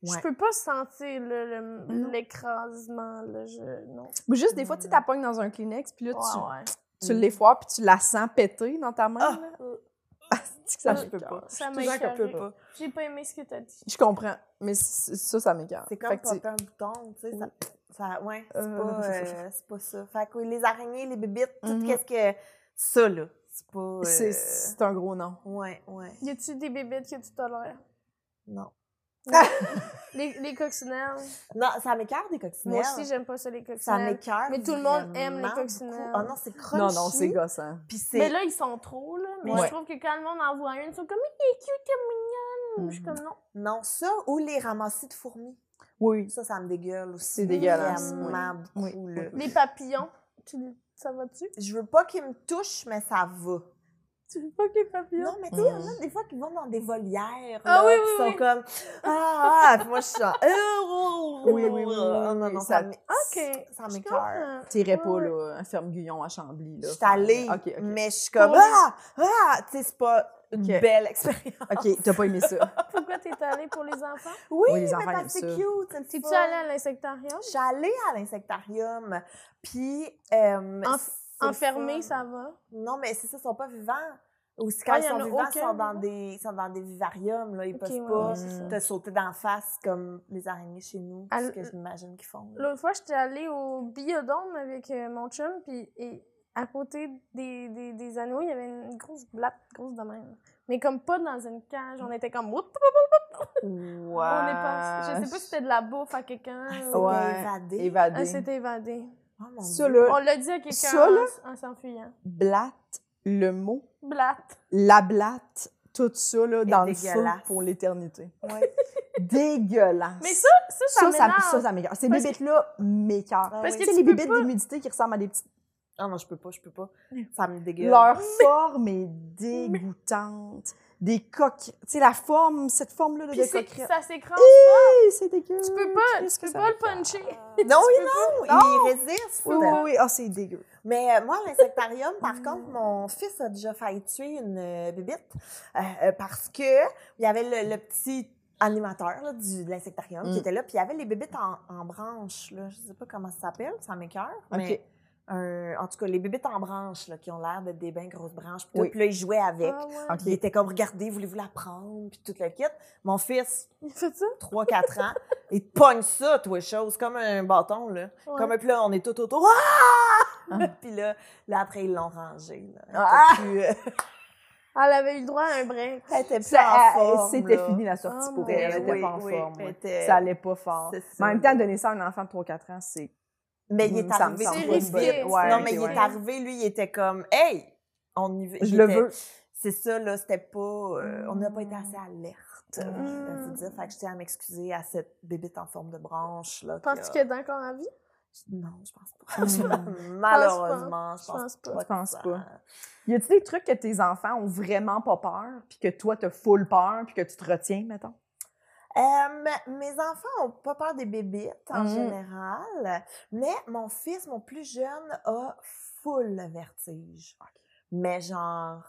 Ouais. Je peux pas sentir le- l'écrasement. Là, je... Non. Mais juste des fois, tu t'appoignes dans un Kleenex, puis là, tu, Ouais, ouais. tu l'effoires, puis tu la sens péter dans ta main. Ah! là. *laughs* Ça Ah, je peux m'écoeure. pas. Ça pas. J'ai pas aimé ce que t'as dit. Je comprends, mais ça, ça m'écoeure. C'est Fait comme popper un bouton, tu sais. Ça, ça, ouais, c'est Euh, pas, euh, c'est pas ça. Fait que oui, les araignées, les bibites, tout Mhm. qu'est-ce que... Ça, là, c'est pas... euh, C'est c'est un gros nom. Ouais, ouais. Y a-tu des bébites que tu tolères? Non. *laughs* Les, les coccinelles. Non, ça m'écœure des coccinelles. Moi aussi, j'aime pas ça, les Ça coccinelles. m'écœure Mais tout le monde aime les coccinelles. Ah non, c'est crunchy. Non, non, c'est gossant. Mais là, ils sont trop, là. Mais Ouais. je trouve que quand le monde en voit une, ils sont comme, il est cute, il est mignon. je suis comme non. Non, ça ou les ramassis de fourmis. Oui. Ça, ça me dégueule aussi. C'est dégueulasse, Vraiment oui. beaucoup, là. Les papillons, tu, ça va-tu? Je veux pas qu'ils me touchent, mais ça va. Tu veux pas que les papillons? Non, mais tu sais, il y en a des fois qui vont dans des volières, Ah là, oui, qui oui, sont oui. comme *laughs* Ah, ah, puis moi je suis genre Oui, oui, oui, oui, Ah, non, oui, non, ça- OK. ça comprends. T'irais pas, là, un ferme-guyon à Chambly, là. Je suis allée, OK, OK. mais je suis comme Ah, ah, tu sais, c'est pas une belle expérience. OK, t'as pas aimé ça. *laughs* Pourquoi t'es allée pour les enfants? Oui, Oui, les mais enfants parce aiment que c'est cute, T'es-tu allée à l'insectarium? Je suis allée à l'insectarium, puis euh, En- c'est le Enfermé, fun. ça va? Non, mais c'est ça, ils sont pas vivants. Aussi, quand Ah, ils y en sont a vivants, ils aucun sont dans, des, ils sont dans des vivariums, là. Ils Ok, peuvent ouais, pas ouais, te sauter d'en face comme les araignées chez nous, À ce que j'imagine qu'ils font. L'autre fois, j'étais allée au biodôme avec euh, mon chum, puis et à côté des, des, des anneaux, il y avait une grosse blatte, grosse de même. Mais comme pas dans une cage, on était comme... Ouais. On est pas... Je sais pas si c'était de la bouffe à quelqu'un. Ah, ou- c'était Ouais. évadé. Évadé. Elle s'était évadée. Oh, mon Ça, Dieu. là, On l'a dit à quelqu'un en, en s'enfuyant. blatte, le mot, Blatte. la blatte, tout ça, là, dans le feu dégueulasse. pour l'éternité. Ouais. *laughs* Dégueulasse. Mais ça, ça, ça, ça, ça, ça, ça m'écoeure. Ces m'écoeurent. Ah Parce que Tu sais, les pas- d'humidité qui ressemblent à des petites... Ah non, je peux pas, je peux pas. *laughs* Ça me dégueule. Leur forme est dégoûtante. Des coques. Tu sais, la forme, cette forme-là de coquerette. ça s'écrase Hey, c'est dégueu. pas. Tu peux pas, tu peux pas le puncher. Non, oui, non, il résiste. Oui, oui, oui. Ah, c'est dégueu. Mais euh, moi, l'insectarium, par contre, mon fils a déjà failli tuer une euh, bébite euh, parce que il y avait le, le petit animateur là, du, de l'insectarium Mm. qui était là, puis il y avait les bébites en, en branche. Là. Je sais pas comment ça s'appelle, ça m'écoeure. Mais. Un- en tout cas, les bébites en branche là, qui ont l'air d'être des bien grosses branches. Puis, tout. Oui. Puis là, il jouait avec. Ah ouais. Il était comme, regardez, voulez-vous la prendre? Puis tout le kit. Mon fils, *laughs* Il fait ça? 3-4 ans, *laughs* il te pogne ça, toi, chose, comme un bâton, là. Ouais. Comme un, puis là, on est tout autour. Ah! *laughs* puis là, là, après, ils l'ont rangé, là. Elle Ah! plus, euh, Elle avait eu le droit à un break. elle était plus Ça, en elle- forme, C'était fini la sortie Oh pour elle. Elle Dieu. n'était Oui, pas en oui, forme. elle ouais. était- Ça allait pas fort. Mais en même temps, donner ça à un enfant de 3-4 ans, c'est. Mais il est Ça me arrivé. C'est risqué, Ouais, non, mais il ouais. est arrivé, lui, il était comme, hey, on y va. Je Il le était- veux. C'est ça, là, c'était pas. euh, on n'a pas été assez alerte. Mm. euh, je veux dire. Fait que je tiens à m'excuser à cette bébite en forme de branche, là. Penses-tu a- qu'elle est encore en vie? Non, je pense pas. *laughs* *laughs* Malheureusement, je Je pense pas. Je pense pas. Y a-tu des trucs que tes enfants ont vraiment pas peur, puis que toi, t'as full peur, puis que tu te retiens, mettons? Euh, mes enfants ont pas peur des bébites en Mhm. général, mais mon fils, mon plus jeune, a full vertige. Mais genre,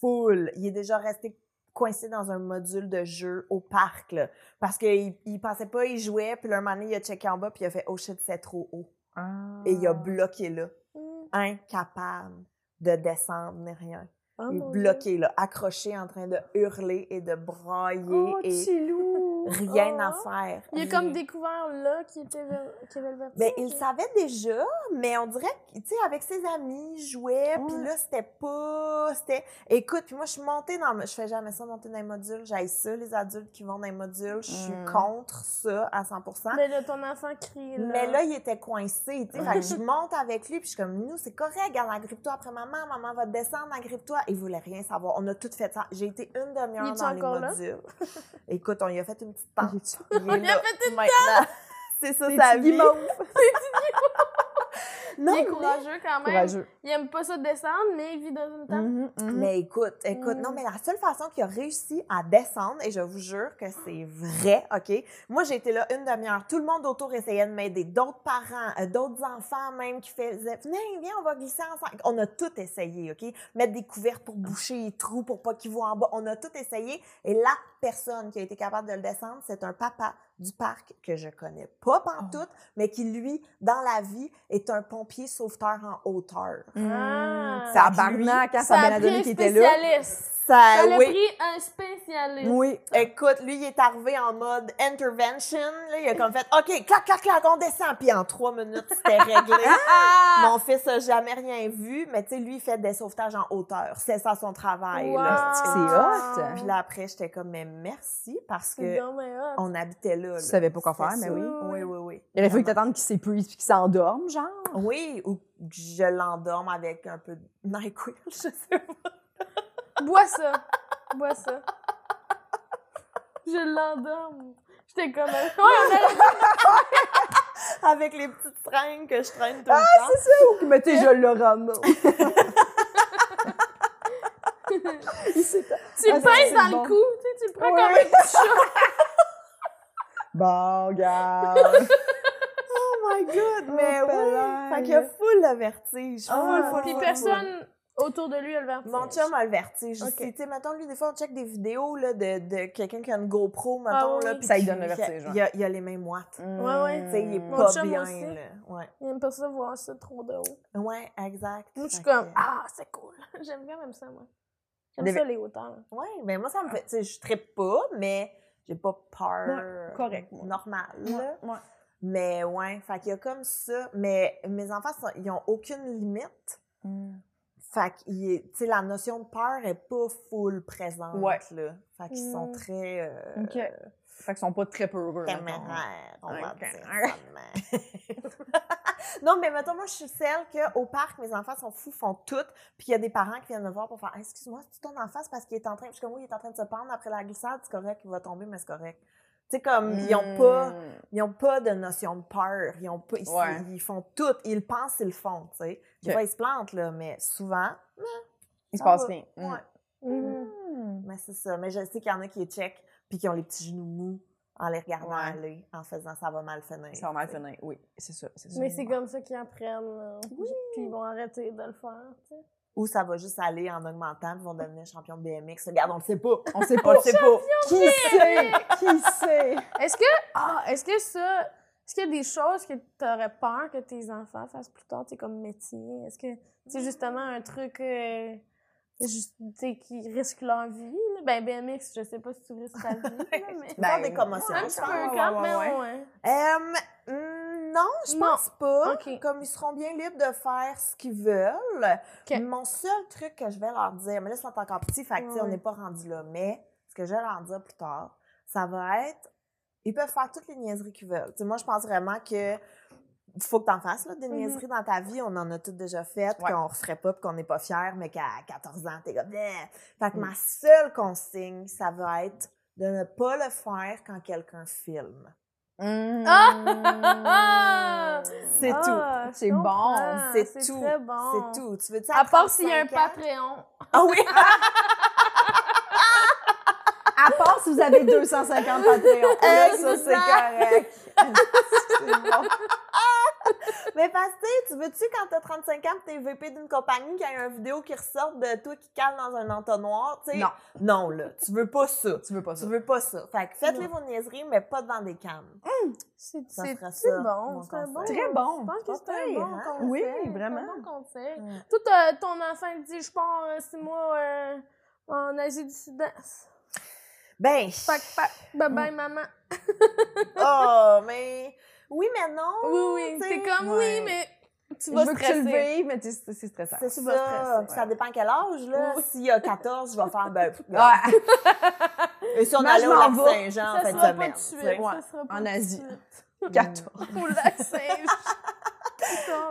full. Il est déjà resté coincé dans un module de jeu au parc, là, parce qu'il il pensait pas, il jouait, puis un moment donné, il a checké en bas, puis il a fait « Oh shit, c'est trop haut Ah. Et il a bloqué là, Mm. incapable de descendre ni rien. Oh, bloqué là, accroché en train de hurler et de brailler Oh, et petit loup! Rien à Oh. faire. Il a rien. comme découvert là qu'il était qu'il avait le vertige. Ben, il savait déjà, mais on dirait que, tu sais, avec ses amis, il jouait, puis là, c'était pas... C'était... Écoute, puis moi, je suis montée dans... Je fais jamais ça, monter dans les modules. J'aille ça, les adultes qui vont dans les modules. Je suis Mm. contre ça à 100% Mais là, ton enfant crie là. Mais là, il était coincé, tu sais. Fait que je *laughs* monte avec lui, puis je suis comme, nous, c'est correct, regarde, agrippe-toi après maman, maman va te descendre, agrippe-toi. Il voulait rien savoir. On a tout fait ça. J'ai été une demi-heure dans les encore là? modules. *laughs* Écoute, on lui a fait une petite tente. *laughs* Il est- Il On a fait maintenant? C'est ça, sa vie. guimauves. *laughs* Non, il est mais- courageux quand même. Courageux. Il aime pas ça descendre, mais il vit dans une tente. Mhm, mhm. Mais écoute, écoute, Mm. non, mais la seule façon qu'il a réussi à descendre, et je vous jure que c'est vrai, OK? Moi, j'ai été là une demi-heure. Tout le monde autour essayait de m'aider. D'autres parents, euh, d'autres enfants même qui faisaient Venez, viens, on va glisser ensemble. On a tout essayé, OK? Mettre des couvertes pour boucher les trous pour pas qu'ils voient en bas. On a tout essayé. Et la personne qui a été capable de le descendre, c'est un papa du parc que je connais pas pantoute, mais qui, lui, dans la vie, est un pompier sauveteur en hauteur. Ah. Tabarnak, quand Ça ça a bien donné un qui était là. Ça, oui. pris un spécialiste. Oui. Écoute, lui, il est arrivé en mode intervention. Là, il a comme fait OK, clac, clac, clac, on descend. Puis en trois minutes, c'était *laughs* réglé. Ah! Mon fils a jamais rien vu, mais tu sais, lui, il fait des sauvetages en hauteur. C'est ça son travail. C'est hot. Puis là, après, j'étais comme, mais merci parce que on habitait là. là. Tu savais pas quoi faire, mais oui. Oui, oui, oui. Il aurait fallu t'attendes qu'il s'épuise puis qu'il s'endorme, genre. Oui, ou que je l'endorme avec un peu de *laughs* NyQuil, je sais pas. Bois ça. Bois ça. Je l'endorme. J'étais comme. Ouais, on a *laughs* Avec les petites traînes que je traîne tout le temps. Mais tu sais, je le ramasse. *laughs* Tu Ah, le ça, pinces c'est dans bon. le cou, tu sais, tu le prends Ouais. comme un petit chat. *laughs* Bon, regarde. Oh my god, mais Oh, oui. Fait qu'il y a full le vertige. Full, Ah, full, Puis full, personne autour de lui a le vertige. Mon chum a le vertige Ok. aussi. Tu sais, mettons, lui, des fois, on check des vidéos là, de, de quelqu'un qui a une GoPro, mettons, Ah oui. là, puis Ça lui donne le vertige. Il a, il a les mêmes watts. Ouais, ouais. Tu sais, il est Mm. Mon pas chum bien, aussi. là. Ouais. Il aime pas ça voir ça trop de haut. Ouais, exact. Moi, je suis comme, ah, c'est cool. *laughs* J'aime quand même ça, moi. J'aime Des- ça, les hauteurs. Ouais, mais moi, ça me fait. Tu sais, je trippe pas, mais j'ai pas peur. Ouais, correct, moi. Normal, Ouais, là. ouais. Mais ouais, fait qu'il y a comme ça. Mais mes enfants, ils ont aucune limite. Fait que, la notion de peur est pas full présente, Ouais. là. Fait qu'ils sont Mm. très... euh, OK. Fait qu'ils sont pas très peureux. téméraires, on va dire *laughs* non, mais mettons, moi, je suis celle qu'au parc, mes enfants sont fous, font tout, puis il y a des parents qui viennent me voir pour faire Hey, Excuse-moi, c'est ton enfant, c'est parce qu'il est en train. Je suis comme, oui, il est en train de se pendre après la glissade, c'est correct, il va tomber, mais c'est correct. Tu sais, comme, ils ont pas. Mm. Ils ont pas de notion de peur. Ils, ont pas, ils, Ouais. ils font tout. Ils pensent, ils le font, tu sais. Des fois, ils se plantent, là, mais souvent, Il se passe va. rien. Mm. ouais. Mhm. Mm. Mais c'est ça. Mais je sais qu'il y en a qui checkent puis qui ont les petits genoux mous en les regardant Ouais. aller, en faisant ça va mal finir. Ça va mal finir, oui. C'est ça. Mais c'est comme ça qu'ils apprennent. là. Puis ils vont arrêter de le faire, tu sais. Ou ça va juste aller en augmentant ils vont devenir champion de BMX. Regarde, on le sait pas. On sait On pas. le sait pas. Qui sait? Qui sait? Est-ce que, ah, est-ce que ça, est-ce qu'il y a des choses que tu aurais peur que tes enfants fassent plus tard, tu comme métier? Est-ce que c'est justement un truc, euh, juste, qui risque leur vie? là? Ben, BMX, je sais pas si tu risques ta vie, là, *laughs* mais. Ben, des commotions. un ouais, petit ouais, peu ouais, quand ouais, même, ouais. ouais. Euh, hum, non, je Non. pense pas. Comme ils seront bien libres de faire ce qu'ils veulent. Mon seul truc que je vais leur dire, mais là, ils sont encore petits, fait que, on n'est pas rendu là, mais ce que je vais leur dire plus tard, ça va être, ils peuvent faire toutes les niaiseries qu'ils veulent. Moi, je pense vraiment que faut que t'en fasses, là, des Mhm. niaiseries dans ta vie. On en a toutes déjà faites, Ouais. qu'on referait pas, qu'on n'est pas fiers, mais qu'à 14 ans, t'es comme... Bleh. Fait que Mm. ma seule consigne, ça va être de ne pas le faire quand quelqu'un filme. Ah! C'est tout. Ah, C'est bon. C'est tout. bon. C'est tout. Tu veux dire À part s'il y a un Patreon. Ah oui! *laughs* À part si vous avez 250 Patreons. Là, ça, c'est correct. *laughs* c'est bon. Mais parce que, tu veux-tu, quand t'as 35 ans, t'es VP d'une compagnie, qu'il y a une vidéo qui ressorte de toi qui cale dans un entonnoir, tu sais? Non, Non, là. Tu veux pas ça. tu veux pas ça. Tu veux pas ça. Fait que faites-les vos niaiseries, mais pas devant des cams. C'est Ça c'est- bon. C'est un bon. Très bon. Je pense que c'est un pire, bon hein? conseil. Oui, c'est un vraiment. bon conseil. Mm. Toi, t'as- ton enfant te dit Je pars euh, six mois euh, en Asie du Sud-Est. Ben, Pac, pac, bye Mm. bye, maman. *laughs* oh, mais... Oui, mais non! Oui, oui. T'es comme ouais. Oui, mais tu Je vas veux que tu le stresser. vives, mais c'est stressant. C'est Tu vas ça. stresser, Puis Ça dépend à quel âge, là. Oui. S'il y a 14, je vais faire, ben... *laughs* Ouais. Et si on allait je au lac. Saint-Jean en pas semaine, de tu suite. sais. Ouais, en Asie. suite. *laughs* 14. Au lac Saint-Jean. *laughs*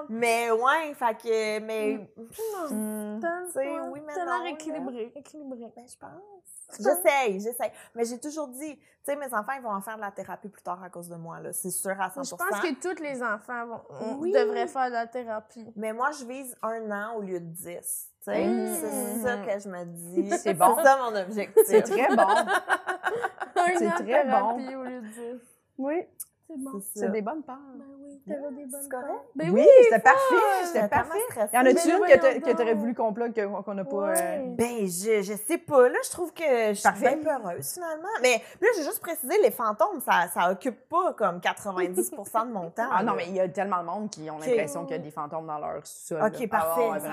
Mais ouais, fait que... Mais... Mm. Tu sais, oui, mais équilibré. équilibré. Ben, je pense. J'essaye, j'essaye. Mais j'ai toujours dit, tu sais, mes enfants, ils vont en faire de la thérapie plus tard à cause de moi, là. C'est sûr à 100% Je pense que tous les enfants vont, on Oui. devraient faire de la thérapie. Mais moi, je vise un an au lieu de 10. Tu sais, Mm. c'est ça que je me dis. *laughs* C'est bon. C'est ça mon objectif. C'est très bon. *laughs* Un C'est an de thérapie au lieu de dire. Oui, C'est bon. C'est des bonnes parts. Ben oui, t'avais des bonnes correct? Ben oui, oui, c'était parfait. J'étais C'était parfait. Y en a-tu Mais une que t'aurais voulu qu'on qu'on n'a pas. euh. Ben, je, je sais pas. Là, je trouve que je suis Parfait. bien peureuse, finalement. Mais là, j'ai juste précisé, les fantômes, ça, ça occupe pas comme 90% de mon temps. Ah non, mais il y a tellement de monde qui ont l'impression qu'il y a des fantômes dans leur sol. Ok, là. parfait, Ah ouais, ça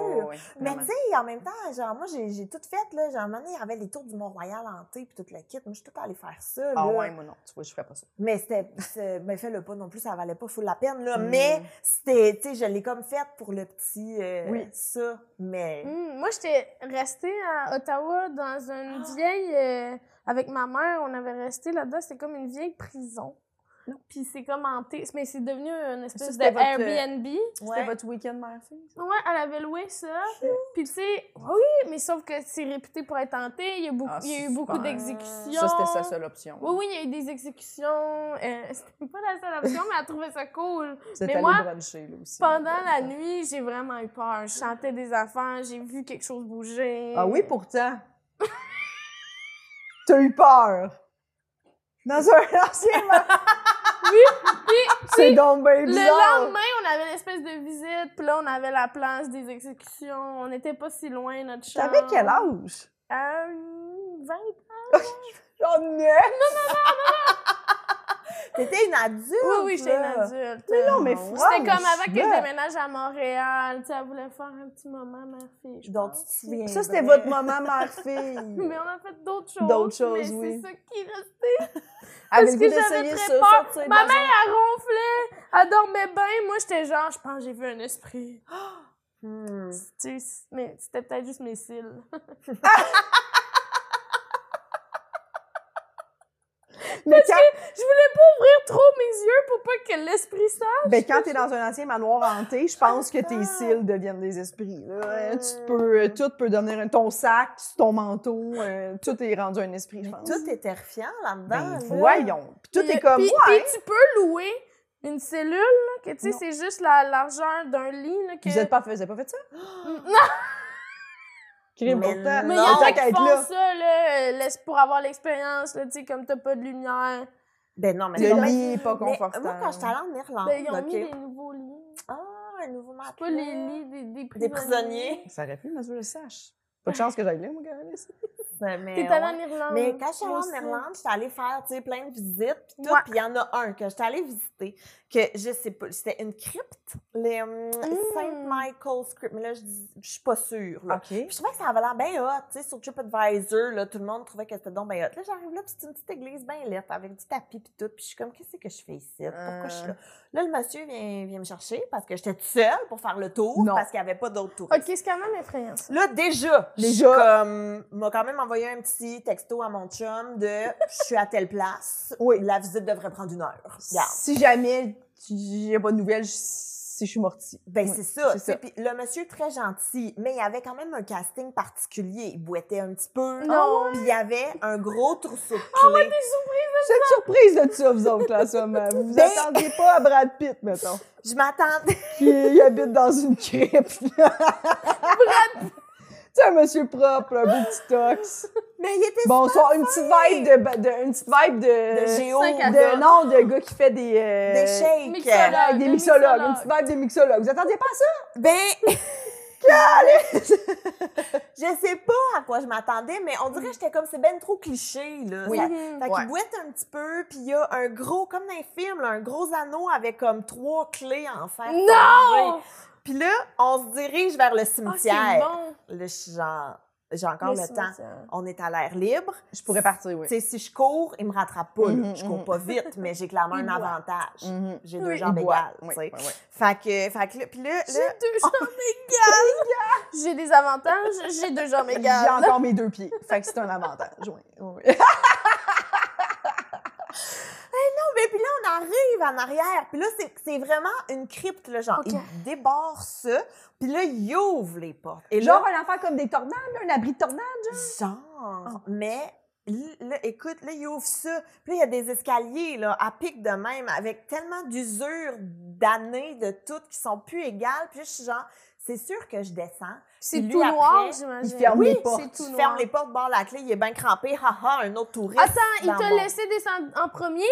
ouais, Mais tu sais, en même temps, genre, moi, j'ai j'ai tout fait, là. Genre, à un moment donné, il y avait les tours du Mont-Royal hanté, puis toute la kit. Moi, je suis tout allée faire ça, là. Ah ouais, moi non, tu vois, je ferais pas ça. Mais c'était, c'est- ben, fais-le pas non plus, ça valait pas full la peine, là. Mm. Mais c'était, tu sais, je l'ai comme faite pour le petit, euh, Oui. ça. Mais, Hum, moi, j'étais restée à Ottawa dans une vieille. euh, avec ma mère, on avait resté là-dedans. C'était comme une vieille prison. Puis c'est comme hanté. Mais c'est devenu une espèce de c'était votre, euh, Airbnb. C'était Ouais. votre week-end mère-fille? ça? Ouais, elle avait loué ça. Puis tu sais, oui, mais sauf que c'est réputé pour être hanté. Il y a, beaucoup, Ah, il y a eu super. beaucoup d'exécutions. Ça, c'était sa seule option. Oui, oui, il y a eu des exécutions. Euh, *laughs* c'était pas la seule option, mais elle trouvait ça cool. Mais moi, bruncher, là, aussi. Pendant la nuit, j'ai vraiment eu peur. Je chantais des affaires, j'ai vu quelque chose bouger. Ah oui, pourtant. *laughs* T'as eu peur. Dans un *laughs* ancien Oui, puis *laughs* C'est donc bien le lendemain, on avait l'espèce de visite, puis là, on avait la place des exécutions. On n'était pas si loin, notre chambre. T'avais quel âge? Euh, 20 *laughs* J'en ai. *laughs* T'étais une adulte. Oui, oui, j'étais une adulte. Mais non, mais C'était C'était comme avant que je déménage à Montréal. Tu sais, elle voulait faire un petit moment, ma fille. Donc, tu te souviens. Ça, c'était votre maman mère-fille. Mais on a fait d'autres choses. D'autres choses, mais oui. C'est ça qui restait. Avez-le que j'avais très peur. Ma mère, elle ronflait. Elle dormait bien. Moi, j'étais genre, je pense que j'ai vu un esprit. *gasps* Hmm. Mais c'était peut-être juste mes cils. *laughs* *laughs* *laughs* Mais quand, Je voulais pas ouvrir trop mes yeux pour pas que l'esprit sache. ben, quand t'es dans un ancien manoir hanté, je pense que tes cils deviennent des esprits. là. Euh, Tu peux, euh, tout peut devenir un- ton sac, ton manteau, euh, tout est rendu un esprit, je pense. Tout est terrifiant là-dedans. Ben, là. voyons. Puis tout est comme, puis- ouais. tu peux louer une cellule, là, que tu sais, c'est juste la largeur d'un lit. Là, que... Vous êtes pas, vous avez pas fait ça? *gasps* Non, Mais il y a qui font là. ça, là, euh, laisse pour avoir l'expérience, là, tu sais, comme t'as pas de lumière. Ben non, mais Le lit est pas Mais confortable. moi, quand j'étais allée en Irlande, Ben, ils ont mis des nouveaux lits. Ah, un nouveau matelas. Pas les lits des, des prisonniers. Des prisonniers. Ça aurait pu, mais je le sache. Pas de chance que j'aille là, même. ici. *laughs* Mais, T'es ouais. allée en Irlande. Mais quand je suis allée en. Irlande, j'étais allée faire, tu sais, plein de visites, puis tout. Puis il y en a un que j'étais allée visiter, que je sais pas, c'était une crypte, les hum, Saint Michael's Crypt, mais là, je dis- je suis pas sûre, là. OK. Puis je trouvais que ça avait l'air bien hot, tu sais, sur TripAdvisor, là, tout le monde trouvait que c'était donc bien hot. Là, j'arrive là, puis c'est une petite église bien lettre, avec du tapis puis tout, puis je suis comme, qu'est-ce que je fais ici? Pourquoi je suis là? Là, le monsieur vient, vient me chercher parce que j'étais toute seule pour faire le tour, Non. parce qu'il n'y avait pas d'autres touristes. Ok, c'est quand même effrayant, ça. Là, déjà, Déjà. déjà, comme, m'a quand même envoyé un petit texto à mon chum de je suis à telle place. Oui. La visite devrait prendre une heure. Regarde. Si jamais j'ai pas de nouvelles, si je suis mortie. Ben, Oui, c'est ça. c'est tu sais, ça. Puis le monsieur, très gentil, mais il avait quand même un casting particulier. Il boitait un petit peu. Non. Puis il y avait un gros trousseau de Ah clés. Vous êtes surprise de ça, vous autres, là, somme. *laughs* Vous vous Ben- attendiez pas à Brad Pitt, mettons. Je m'attendais. *laughs* Qui il habite dans une crypte. Brad *laughs* Tu sais, un monsieur propre, un beau petit tox. Mais il était Bon, super soit une petite vibe de, de- une petite vibe de, de géo. De- non, de gars qui fait des, euh, Des shakes. Mixologue. des de mixologues, mixologue. une petite vibe des mixologues. Vous attendiez pas à ça? Ben. *laughs* je sais pas à quoi je m'attendais, mais on dirait que j'étais comme, c'est ben trop cliché, là. Oui. Ça-. Fait Ouais. qu'il boite un petit peu, puis il y a un gros, comme dans les films, là, un gros anneau avec comme trois clés en fer. Non! Puis là, on se dirige vers le Ah, c'est cimetière. bon. Là, je suis genre, j'ai encore le, Le temps. On est à l'air libre. Je pourrais partir, oui. Tu sais, si je cours, il me rattrape pas. là. Mhm, Je cours mhm. pas vite, mais j'ai clairement un avantage. Mhm. J'ai deux Oui. jambes égales, Oui, oui. Fait que, fait que là, puis là, là, J'ai deux *laughs* jambes égales. J'ai des avantages, j'ai deux jambes J'ai égales. encore mes deux pieds. Fait que c'est un avantage, oui. *laughs* oui. mais puis là, on arrive en arrière. Puis là, c'est- vraiment une crypte, là, genre, Ok. il débarre ça, puis là, il ouvre les portes. Et Genre là, un affaire comme des tornades, là, un abri de tornade. genre, mais... Là, écoute, là, il ouvre ça. Puis là, il y a des escaliers, là, à pic de même, avec tellement d'usure d'années, de toutes, qui sont plus égales. Puis là, je suis genre, c'est sûr que je descends. C'est tout noir, j'imagine. il ferme oui, les portes. tout Il ferme les portes, barre la clé, il est bien crampé. Haha, un autre touriste. Attends, il t'a laissé descendre en premier?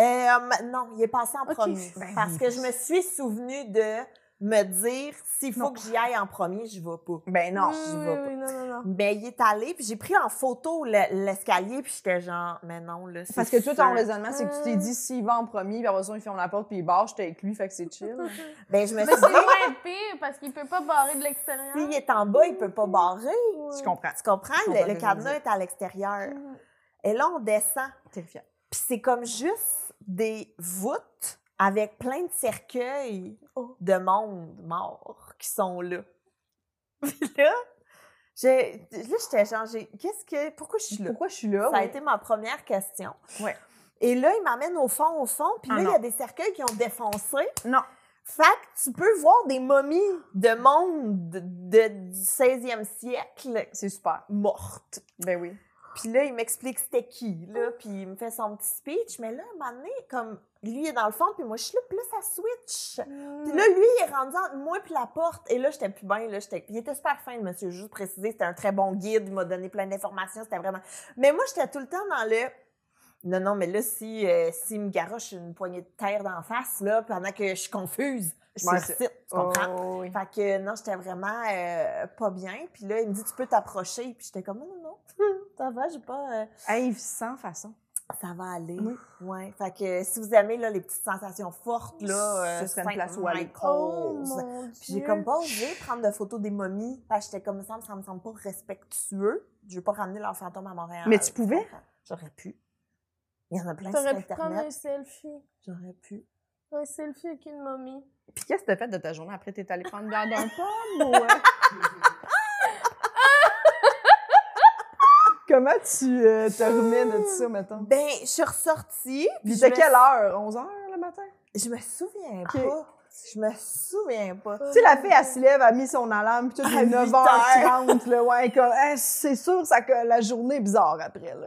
Euh, non, il est passé en premier. Ben, Parce que je me suis souvenu de me dire, s'il faut Non. que j'y aille en premier, je vais pas. Ben non. oui, vais pas. oui, non, non, non. Mais il est allé, puis j'ai pris en photo le- l'escalier, puis j'étais genre, mais non, là, c'est Parce que toi, ton raisonnement, c'est que tu t'es dit, s'il va en premier, puis après ça, il ferme la porte, puis il barre, j'étais avec lui, fait que c'est chill. *laughs* Ben, je me Mais suis c'est dit, moins pire parce qu'il peut pas barrer de l'extérieur. s'il est en bas, il peut pas barrer. Tu comprends. Tu comprends? Je Le, le je cadenas est à l'extérieur. Et là, on descend. Terrifiant. Puis c'est comme juste des voûtes avec plein de cercueils Oh. de monde mort qui sont là. *laughs* Puis là, j'ai, là j'étais genre, qu'est-ce que, pourquoi je suis là? Pourquoi je suis là? Ça a été ma première question. Ouais. Et là, il m'amène au fond, au fond, puis Ah là, il y a des cercueils qui ont défoncé. Non. Fait que tu peux voir des momies de monde de, de- du 16e siècle C'est super. mortes. Ben oui. Puis là, il m'explique c'était qui, là, puis il me fait son petit speech. Mais là, à un moment donné, comme lui est dans le fond, puis moi, je suis là, puis là, ça switch. Puis là, lui, il est rendu entre moi puis la porte. Et là, j'étais plus bien. Là, j'étais... Il était super fin, monsieur. Juste préciser, c'était un très bon guide. Il m'a donné plein d'informations. C'était vraiment... Mais moi, j'étais tout le temps dans le... Non, non, mais là, si, euh, s'il me garoche une poignée de terre d'en face, là, pendant que je suis confuse, je me tu comprends? Oh, oui. Fait que non, j'étais vraiment euh, pas bien. Puis là, il me dit, tu peux t'approcher. Puis j'étais comme, non, non, non, *laughs* ça va, j'ai pas... euh, Hey, sans façon. Ça va aller. Oui. Ouais. Fait que si vous aimez là, les petites sensations fortes, là, euh, Ce serait une place où aller. Michael's. Oh Puis j'ai comme pas osé prendre de photos des momies. Parce que j'étais comme ça, ça me semble pas respectueux. Je veux pas ramener leur fantôme à Montréal. Mais tu pouvais? J'aurais pu. Il y en a plein sur T'aurais pu prendre un Internet. selfie. J'aurais pu. Un selfie avec une momie. Puis qu'est-ce que t'as fait de ta journée après? T'es allé prendre l'air d'un pomme ou... euh? Comment tu euh, te remets de ça, mettons? Ben, je suis ressortie. Puis me- quelle heure? 11 heures le matin? Je me souviens pas. Je me souviens pas. Tu sais, la fille, elle se lève, elle a mis son alarme, puis tout À est 8 9h30, là, ouais, comme, Hein, c'est sûr, ça, que la journée est bizarre après, là.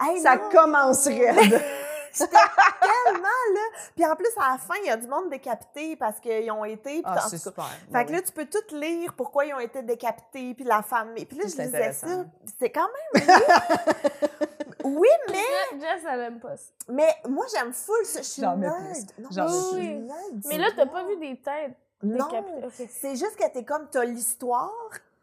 Hein. Hey, Ça non. commencerait. *laughs* J'étais tellement là. Puis en plus, à la fin, il y a du monde décapité parce qu'ils ont été. Puis Ah, en c'est super. Fait que là, tu peux tout lire pourquoi ils ont été décapités, puis la famille. Puis là, je lisais ça. C'est quand même. oui, *laughs* mais, Jess, elle aime pas ça. mais moi, j'aime full ça. Je suis nerd. Non, J'en je suis nerd, Mais là, t'as pas vu des têtes Non. C'est juste que t'es comme, t'as l'histoire,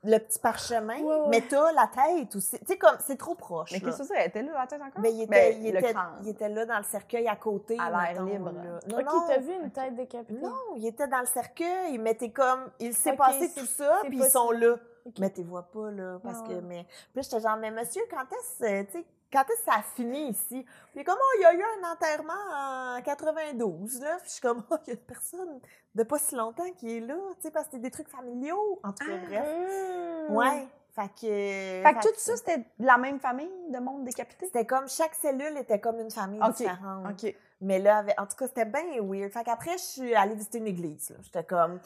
le petit parchemin, Ouais, ouais. mais t'as la tête aussi. Tu sais, comme, c'est trop proche. Mais qu'est-ce que c'est? Elle était là, la tête encore? Mais il était, Ben, il, le était, il était là dans le cercueil à côté. À l'air libre. là. Non, Ok, t'as vu une tête décapitée? Non, il était dans le cercueil, mais t'es comme, il s'est passé tout ça, puis ils sont là. Mais t'es vois pas, là, parce Ah que, mais, puis j'étais genre, mais monsieur, quand est-ce, euh, tu sais, quand est-ce que ça a fini ici? Puis comme, oh, il y a eu un enterrement en 92, là, puis je suis comme, *laughs* oh, il y a une personne de pas si longtemps qui est là, tu sais, parce que c'était des trucs familiaux, en tout cas, Ah. bref. Mmh. Ouais, fait que... Fait que tout ça, c'était de la même famille de monde décapité? C'était comme, chaque cellule était comme une famille différente. OK. Mais là, avec- en tout cas, c'était bien weird. Fait qu'après, je suis allée visiter une église. là. J'étais comme,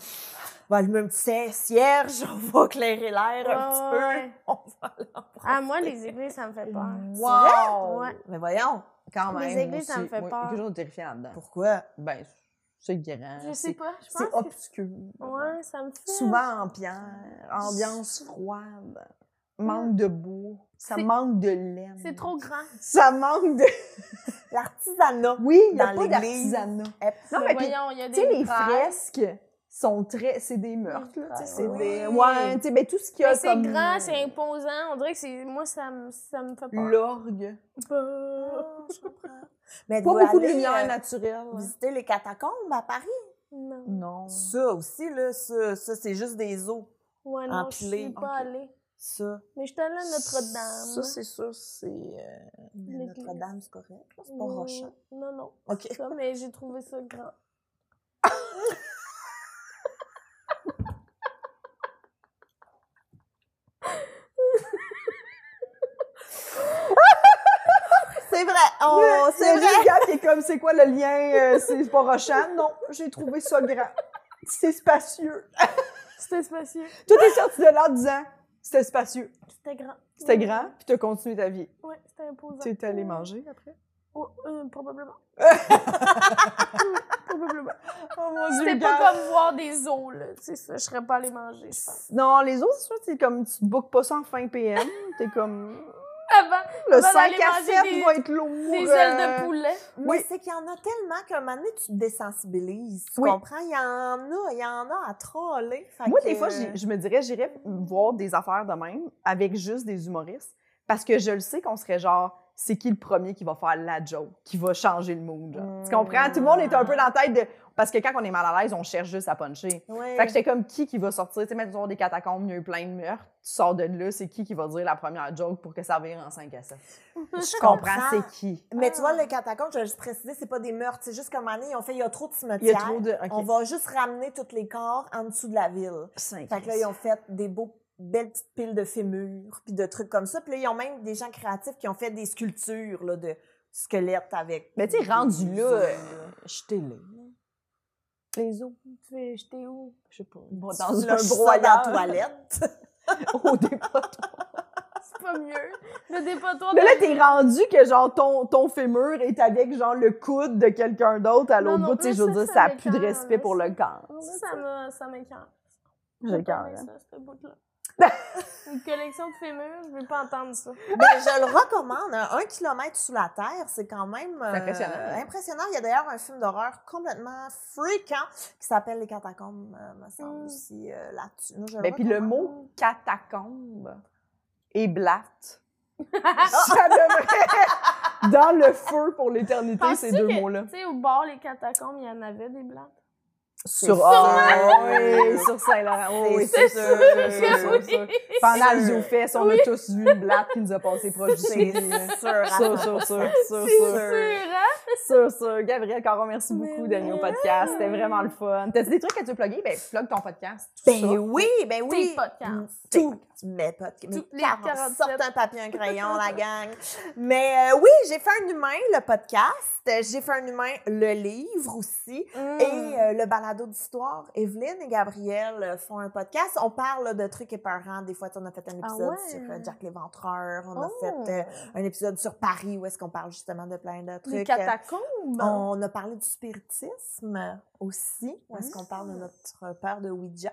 on va allumer un petit cie- cierge, *laughs* on va éclairer l'air un petit peu. ouais. *laughs* On va. Ah, moi, les églises, ça me fait peur. Wow! Ouais. Mais voyons, Quand Les même. églises, ça me fait peur. quelque chose de terrifiant là-dedans. pourquoi? Ben, c'est grand. Je sais c'est- pas. Je C'est pense que... obscur. Ouais, ça me fait... Souvent en pierre, ambiance froide, manque de bois, ça manque de laine. C'est trop grand. Ça manque de. *laughs* L'artisanat. Oui, il n'y a Dans pas d'artisanat. Eh, Non, Mais voyons, il y a tu des sais, les fresques sont très. C'est des meurtres, là. tu sais, C'est des. Ouais, tu sais, ben tout ce qu'il y a c'est comme. grand, c'est imposant. On dirait que c'est... Moi, ça me, ça me fait peur. L'orgue. Bah. Ah, je comprends. *laughs* Mais Pas beaucoup de lumière euh, naturelle. Visiter les catacombes à Paris. Non. Non. Ça aussi, là, ça, ça c'est juste des os. Ouais, non, je Empilé. suis pas Ok. allée. Ça. Mais je suis allée à Notre-Dame. Ça, c'est sûr, c'est. euh. Notre-Dame, c'est correct. C'est pas rochant. Non, non. OK. Ça, mais j'ai trouvé ça grand. C'est vrai. Oh, c'est vrai. juste Gab qui est comme, c'est quoi le lien? euh, c'est pas rochant? Non, j'ai trouvé ça grand. C'est spacieux. *laughs* C'était spacieux. Tout est sorti de là en disant, c'était spacieux. C'était grand. C'était grand, puis t'as continué ta vie. Ouais, c'était imposant. Tu es allé manger après? Oh, euh, probablement. *laughs* *laughs* probablement. Oh mon C'était pas comme voir des os, là. C'est ça, je serais pas allée manger, je pense. Non, les autres, c'est sûr, c'est comme, tu te bookes pas ça en fin PM. T'es comme, Avant, le Avant 5 d'aller à manger 7 des- va être lourd. des euh, ailes de poulet. Mais Oui. c'est qu'il y en a tellement qu'à un moment donné, tu te désensibilises. Tu Oui. comprends? Il y en a, il y en a à troller. Moi, que- des fois, je me dirais, j'irais voir des affaires de même avec juste des humoristes parce que je le sais qu'on serait genre, c'est qui le premier qui va faire la joke, qui va changer le mood. Tu comprends? Tout le monde est un peu dans la tête de. Parce que quand on est mal à l'aise, on cherche juste à puncher. Fait que j'étais comme qui qui va sortir, tu sais, mettons des catacombes, il y a eu plein de meurtres, tu sors de là, c'est qui qui va dire la première joke pour que ça vire en 5 à 7. *laughs* Je comprends, c'est qui. Mais tu vois, Ah. le catacombe, je vais juste préciser, c'est pas des meurtres. C'est juste donné, ils ont fait, il y a trop de Il y cimetières. a trop de. On va juste ramener tous les corps en dessous de la ville. Cinq Fait que là, ils ont fait des beaux belles petites piles de fémurs, puis de trucs comme ça. Puis là, ils ont même des gens créatifs qui ont fait des sculptures là, de squelette avec. Mais tu sais, rendu là, euh, jetez-les. Les os. Tu fais jeter où? Je sais pas. Tu Dans un dans la toilette. *laughs* Au dépotoir. *laughs* C'est pas mieux. Le dépotoir Mais là, t'es rendu que genre ton, ton fémur est avec genre le coude de quelqu'un d'autre à l'autre bout. Tu sais, je veux dire, ça ça a plus de respect pour le corps. Ça, ça. J'ai le cœur, J'ai hein. ça, ce bout-là. Une collection de fémurs, je veux pas entendre ça. Ben, je le recommande. Un, un kilomètre sous la terre, c'est quand même euh, impressionnant. impressionnant. Il y a d'ailleurs un film d'horreur complètement freakant qui s'appelle Les Catacombes, euh, me semble Mm. aussi euh, là-dessus. Ben, puis le mot catacombe et blatte, *laughs* ça devrait dans le feu pour l'éternité, ces deux mots-là. Tu sais, au bord, les catacombes, il y en avait des blattes? Sur, ah, oui, *laughs* sur Saint-Laurent. Oh, oui, C'est c'est sûr. Pendant le. ZooFest, on a tous vu une blatte qui nous a passé proche du C'est sûr, Sûr, sûr, sûr, 100%. sûr, C'est sûr. sûr, hein? Sûr, sûr. Gabriel Caron, merci beaucoup d'être venu au podcast. C'était vraiment le fun. T'as des trucs que tu veux plugger? Ben, plug ton podcast. Ben oui, ben oui. Tes podcasts. Tout. Mes podcasts. Toutes les 40. 47. Sorte un papier, un crayon, la gang. Mais euh, oui, j'ai fait un humain, le podcast. J'ai fait un humain, le livre aussi. Mm. Et euh, le balado d'histoire, Evelyne et Gabriel euh, font un podcast. On parle de trucs épeurants. Des fois, on a fait un Ah épisode ouais? sur euh, Jack l'Éventreur. On a Oh. fait euh, un épisode sur Paris où est-ce qu'on parle justement de plein de trucs. Les catacombes. On a parlé du spiritisme aussi, où est-ce qu'on parle de notre père de Ouija.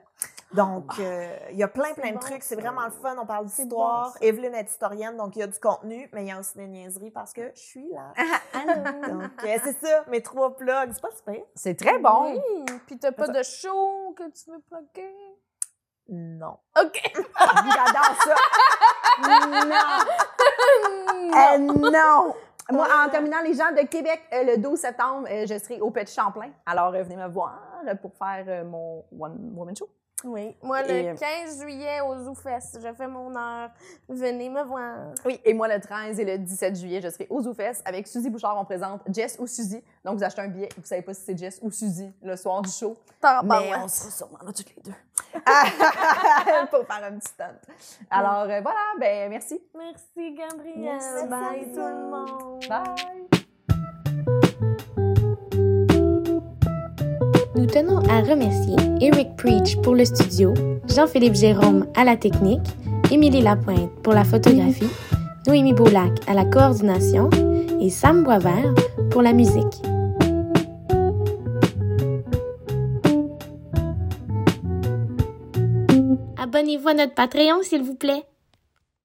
Donc, euh, il y a plein, plein de bon, trucs. C'est vraiment le fun. On parle d'histoire. bon. Evelyne est historienne, donc il y a du contenu, mais il y a aussi des niaiseries parce que je suis là. donc, euh, c'est ça, mes trois plugs. C'est pas super? C'est très bon. Oui, puis t'as pas Ça- de show que tu veux plugger? Non. OK. *laughs* J'adore ça. non. Euh, non. Moi, en terminant, les gens de Québec, euh, le 12 septembre, euh, je serai au Petit Champlain. Alors, euh, venez me voir euh, pour faire euh, mon One Woman Show. Oui. Moi, le Et, euh, 15 juillet au ZooFest, je fais mon heure. Venez me voir. Oui, et moi, le 13 et le 17 juillet, je serai aux ZooFest avec Suzy Bouchard. On présente Jess ou Suzy. Donc, vous achetez un billet. Vous savez pas si c'est Jess ou Suzy le soir du show. T'en Mais parles. on sera sûrement là toutes les deux. *laughs* pour faire un petit stunt. Alors, euh, voilà. Ben, merci. Merci, Gabrielle. Merci, Bye, tout le monde. Bye. Nous tenons à remercier Eric Preach pour le studio, Jean-Philippe Jérôme à la technique, Émilie Lapointe pour la photographie, Noémie Boulac à la coordination et Sam Boisvert pour la musique. Abonnez-vous à notre Patreon, s'il vous plaît.